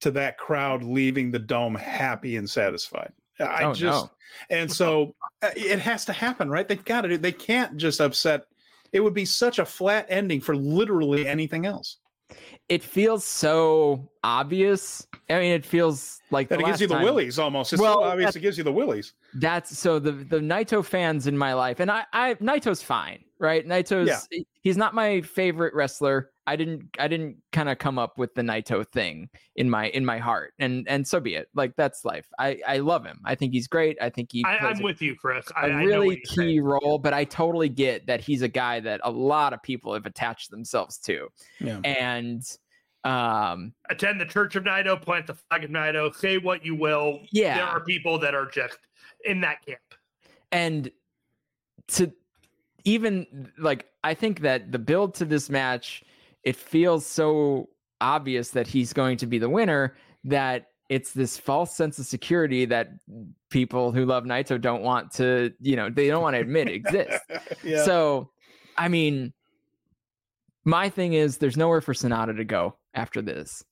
to that crowd leaving the dome happy and satisfied. I oh, just, no. and so uh, it has to happen, right? They've got to. do. They can't just upset it would be such a flat ending for literally anything else. It feels so obvious. I mean, it feels like that it gives you the willies almost. It's well, so obvious it gives you the willies. That's so the the Naito fans in my life, and I, I Naito's fine, right? Naito's yeah. he's not my favorite wrestler. I didn't I didn't kind of come up with the Naito thing in my in my heart, and and so be it. Like that's life. I I love him. I think he's great. I think he. I, am with you, Chris. I, a really key saying. role, but I totally get that he's a guy that a lot of people have attached themselves to, yeah. and um attend the Church of Naito, plant the flag of Naito, say what you will. Yeah, there are people that are just in that camp, and to even like I think that the build to this match it feels so obvious that he's going to be the winner that it's this false sense of security that people who love Naito don't want to, you know, they don't want to admit exists. [LAUGHS] yeah. So, I mean, my thing is there's nowhere for Sanada to go after this.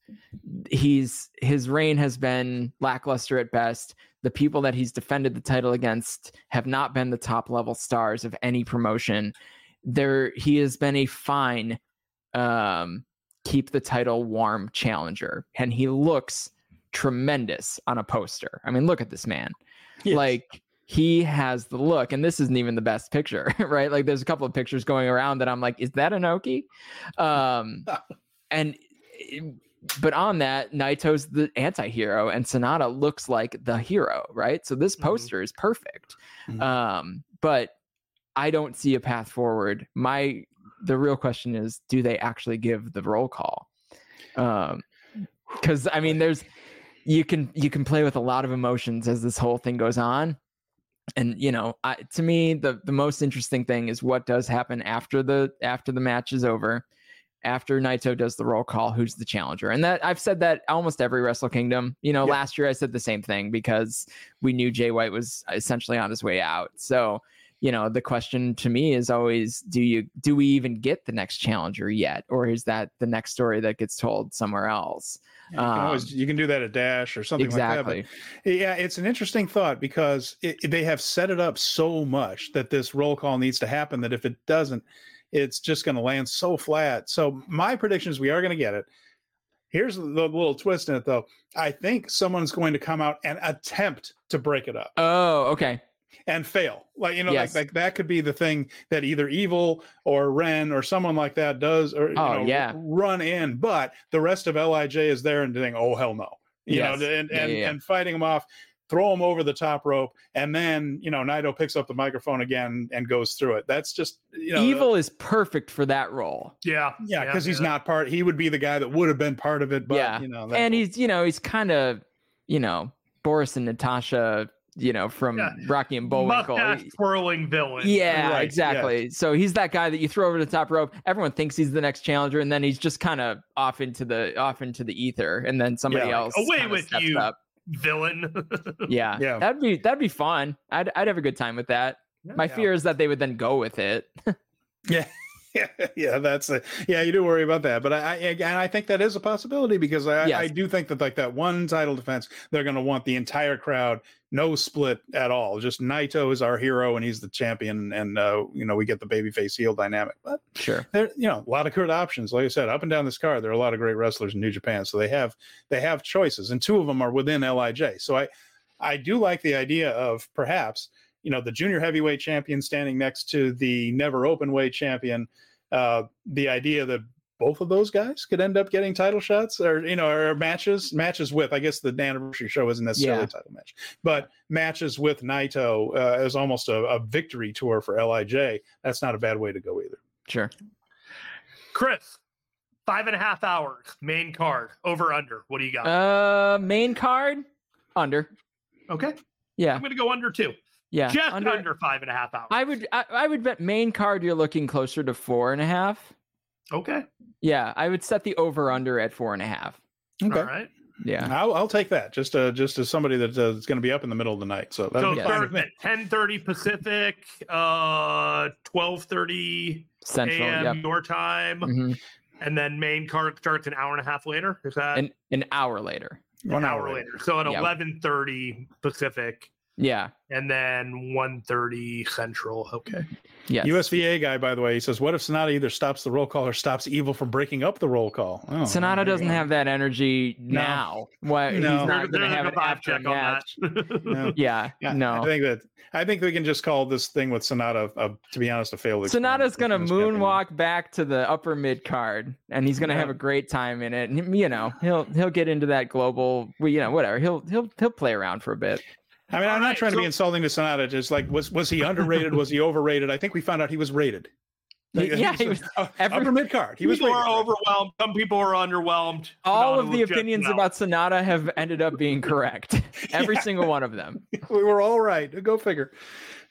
He's his reign has been lackluster at best. The people that he's defended the title against have not been the top level stars of any promotion. There he has been a fine um, keep the title warm challenger, and he looks tremendous on a poster. I mean, look at this man. Yes. Like he has the look, and this isn't even the best picture, [LAUGHS] right? Like there's a couple of pictures going around that I'm like, is that Inoki? Um, [LAUGHS] and but on that, Naito's the anti-hero and Sanada looks like the hero, right? So this mm-hmm. poster mm-hmm. is perfect. Mm-hmm. Um, but I don't see a path forward. My the real question is do they actually give the roll call um because i mean there's you can you can play with a lot of emotions as this whole thing goes on and you know I, to me the the most interesting thing is what does happen after the after the match is over after Naito does the roll call, who's the challenger? And that I've said that almost every Wrestle Kingdom. You know, yeah. last year I said the same thing because we knew Jay White was essentially on his way out. So you know the question to me is always do you do we even get the next challenger yet or is that the next story that gets told somewhere else yeah, you, can always, um, you can do that at dash or something exactly. like that but yeah it's an interesting thought because it, they have set it up so much that this roll call needs to happen that if it doesn't it's just going to land so flat so my prediction is we are going to get it Here's the little twist in it, though. I think someone's going to come out and attempt to break it up. Oh, okay and fail. Like you know, yes. like, like that could be the thing that either Evil or Ren or someone like that does, or oh, know, yeah. run in. But the rest of LIJ is there and saying, "Oh hell no," you yes. know, and and, yeah, yeah. and fighting them off. Throw them over the top rope, and then you know Naito picks up the microphone again and goes through it. That's just you know, Evil is perfect for that role. Yeah, yeah, because yeah, he's not part. He would be the guy that would have been part of it, but yeah. you know, and he's you know he's kind of you know Boris and Natasha you know, from yeah. Rocky and Bullwinkle. Mustache twirling villain. Yeah, right. exactly. So he's that guy that you throw over the top rope. Everyone thinks he's the next challenger, and then he's just kind of off into the off into the ether, and then somebody yeah, else away with you, up. villain. [LAUGHS] yeah, yeah, that'd be that'd be fun. I'd I'd have a good time with that. My fear is that they would then go with it. [LAUGHS] yeah. yeah, [LAUGHS] yeah, that's a, yeah. You do worry about that, but I, I and I think that is a possibility because I, Yes. I do think that like that one title defense, they're going to want the entire crowd, no split at all. Just Naito is our hero and he's the champion, and uh, you know we get the babyface heel dynamic. But Sure. there, you know, a lot of good options. Like I said, up and down this card, there are a lot of great wrestlers in New Japan, so they have they have choices, and two of them are within LIJ. So I I do like the idea of perhaps you know the junior heavyweight champion standing next to the never open weight champion. Uh, the idea that both of those guys could end up getting title shots or you know or matches matches with i guess the anniversary show isn't necessarily Yeah. a title match but matches with naito uh, as almost a, a victory tour for lij that's not a bad way to go either Sure. Chris, five and a half hours, main card, over under. What do you got? Uh, main card under. okay. Yeah. I'm going to go under two. Yeah. Just under, five and a half hours. I would. I, I would bet main card. You're looking closer to four and a half. Okay. Yeah, I would set the over under at four and a half. okay All right. Yeah. I'll, I'll take that just uh, just as somebody that uh, is going to be up in the middle of the night so that'd So be yeah. fine with starting me. at 10:30 Pacific, uh 12:30 Central. a.m. Yep. your time, Mhm. and then main card starts an hour and a half later. Is that An an hour later. One an hour later? So at Yeah. 11:30 Pacific, Yeah. and then 1:30 Central. Okay. Yes. USVA guy, by the way, he says, "What if Sanada either stops the roll call or stops Evil from breaking up the roll call?" Oh, Sanada doesn't go. have that energy now. What No. he's not going to There's have a it vibe after check on match. that. No. [LAUGHS] Yeah, Yeah, I think that I think we can just call this thing with Sanada, uh, to be honest, a failed. Sanada's going to experiment. moonwalk back to the upper mid card, and he's going to Yeah. have a great time in it. And you know, he'll he'll get into that global. You know, whatever. He'll he'll he'll play around for a bit. I mean, I'm not right, trying to be insulting to Sanada. Just like was was he underrated? was he overrated? I think we found out he was rated. Like, yeah, [LAUGHS] he was. uh, every- upper mid card. He was people rated. are overwhelmed. Some people are underwhelmed. All Sonata of the opinions out. about Sanada have ended up being [LAUGHS] correct. Every Yeah. single one of them. [LAUGHS] we were all right. Go figure.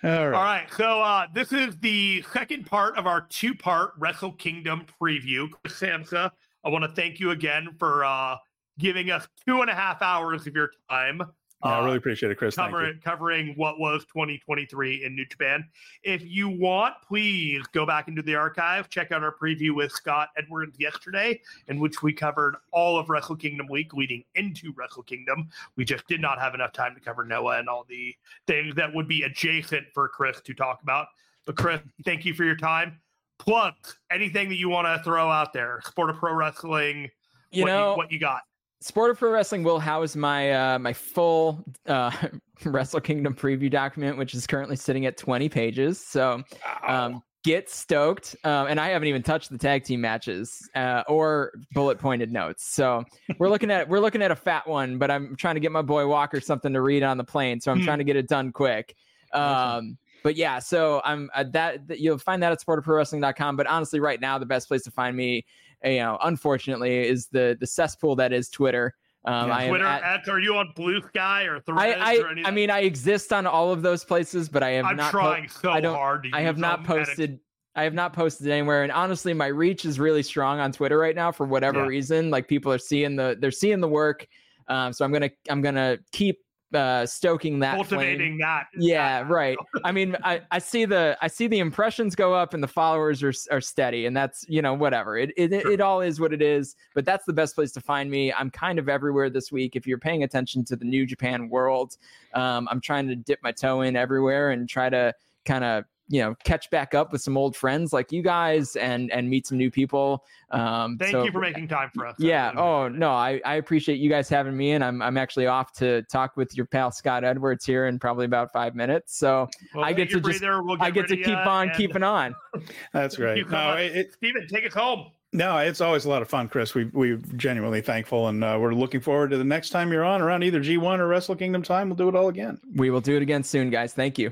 All right. All right, so uh, this is the second part of our two-part Wrestle Kingdom preview. Chris Samsa, I want to thank you again for uh, giving us two and a half hours of your time. Yeah, I uh, really appreciate it, Chris. Thank covering covering what was 2023 in New Japan. If you want, please go back into the archive, check out our preview with Scott Edwards yesterday, in which we covered all of Wrestle Kingdom week leading into Wrestle Kingdom. We just did not have enough time to cover Noah and all the things that would be adjacent for Chris to talk about. But Chris, thank you for your time. Plug anything that you want to throw out there. Sport of pro wrestling. You what know, you, what you got? Sport of Pro Wrestling will house my uh, my full uh, [LAUGHS] Wrestle Kingdom preview document, which is currently sitting at 20 pages. So um, get stoked. Um, and I haven't even touched the tag team matches uh, or bullet pointed notes. So we're looking at we're looking at a fat one, but I'm trying to get my boy Walker something to read on the plane. So I'm Hmm. trying to get it done quick. Um, but yeah, so I'm uh, that, that you'll find that at sportofprowrestling.com. But honestly, right now the best place to find me, you know, unfortunately, is the the cesspool that is Twitter. Um, Yeah. I am Twitter at- at, are you on Bluesky or I, Threads I, or anything? I mean, I exist on all of those places, but I have I'm not. po- trying so I don't- hard to I have not them, and posted. I have not posted anywhere, and honestly, my reach is really strong on Twitter right now for whatever Yeah. reason. Like people are seeing the they're seeing the work, um, so I'm gonna I'm gonna keep uh, stoking that flame. cultivating that. Yeah, that- right. I mean, I, I see the I see the impressions go up and the followers are are steady, and that's you know whatever. It it, Sure. it all is what it is. But that's the best place to find me. I'm kind of everywhere this week. If you're paying attention to the New Japan world, um, I'm trying to dip my toe in everywhere and try to kind of you know catch back up with some old friends like you guys and and meet some new people. Um, Thank so- you for making time for us. yeah. Oh no, I, I appreciate you guys having me, and I'm I'm actually off to talk with your pal Scott Edwards here in probably about five minutes. So We'll I get to just- we'll I get to keep ya, on and keeping on. [LAUGHS] That's [LAUGHS] you great. so No, much. it, it- Steven, take us home. no, it's always a lot of fun, Chris. We we genuinely thankful, and uh, we're looking forward to the next time you're on around either G1 or Wrestle Kingdom time. We'll do it all again. We will do it again soon, guys. Thank you.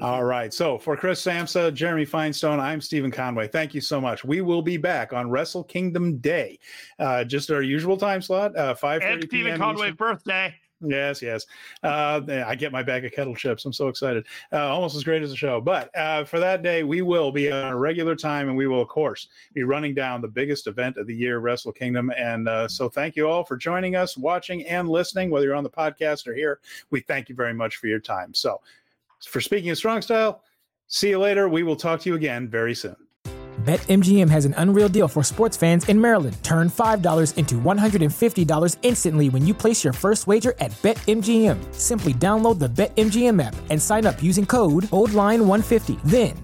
All right. So for Chris Samsa, Jeremy Finestone, I'm Steven Conway. Thank you so much. We will be back on Wrestle Kingdom Day, uh, just our usual time slot, uh, five And Steven p.m. Conway's Eastern. birthday. Yes, yes. Uh, I get my bag of kettle chips. I'm so excited. Uh, almost as great as the show. But uh, for that day, we will be on a regular time, and we will, of course, be running down the biggest event of the year, Wrestle Kingdom. And uh, so, thank you all for joining us, watching, and listening. Whether you're on the podcast or here, we thank you very much for your time. So, for speaking of strong style, see you later. We will talk to you again very soon. BetMGM has an unreal deal for sports fans in Maryland. Turn $5 into $150 instantly when you place your first wager at BetMGM. Simply download the BetMGM app and sign up using code OldLine150. Then,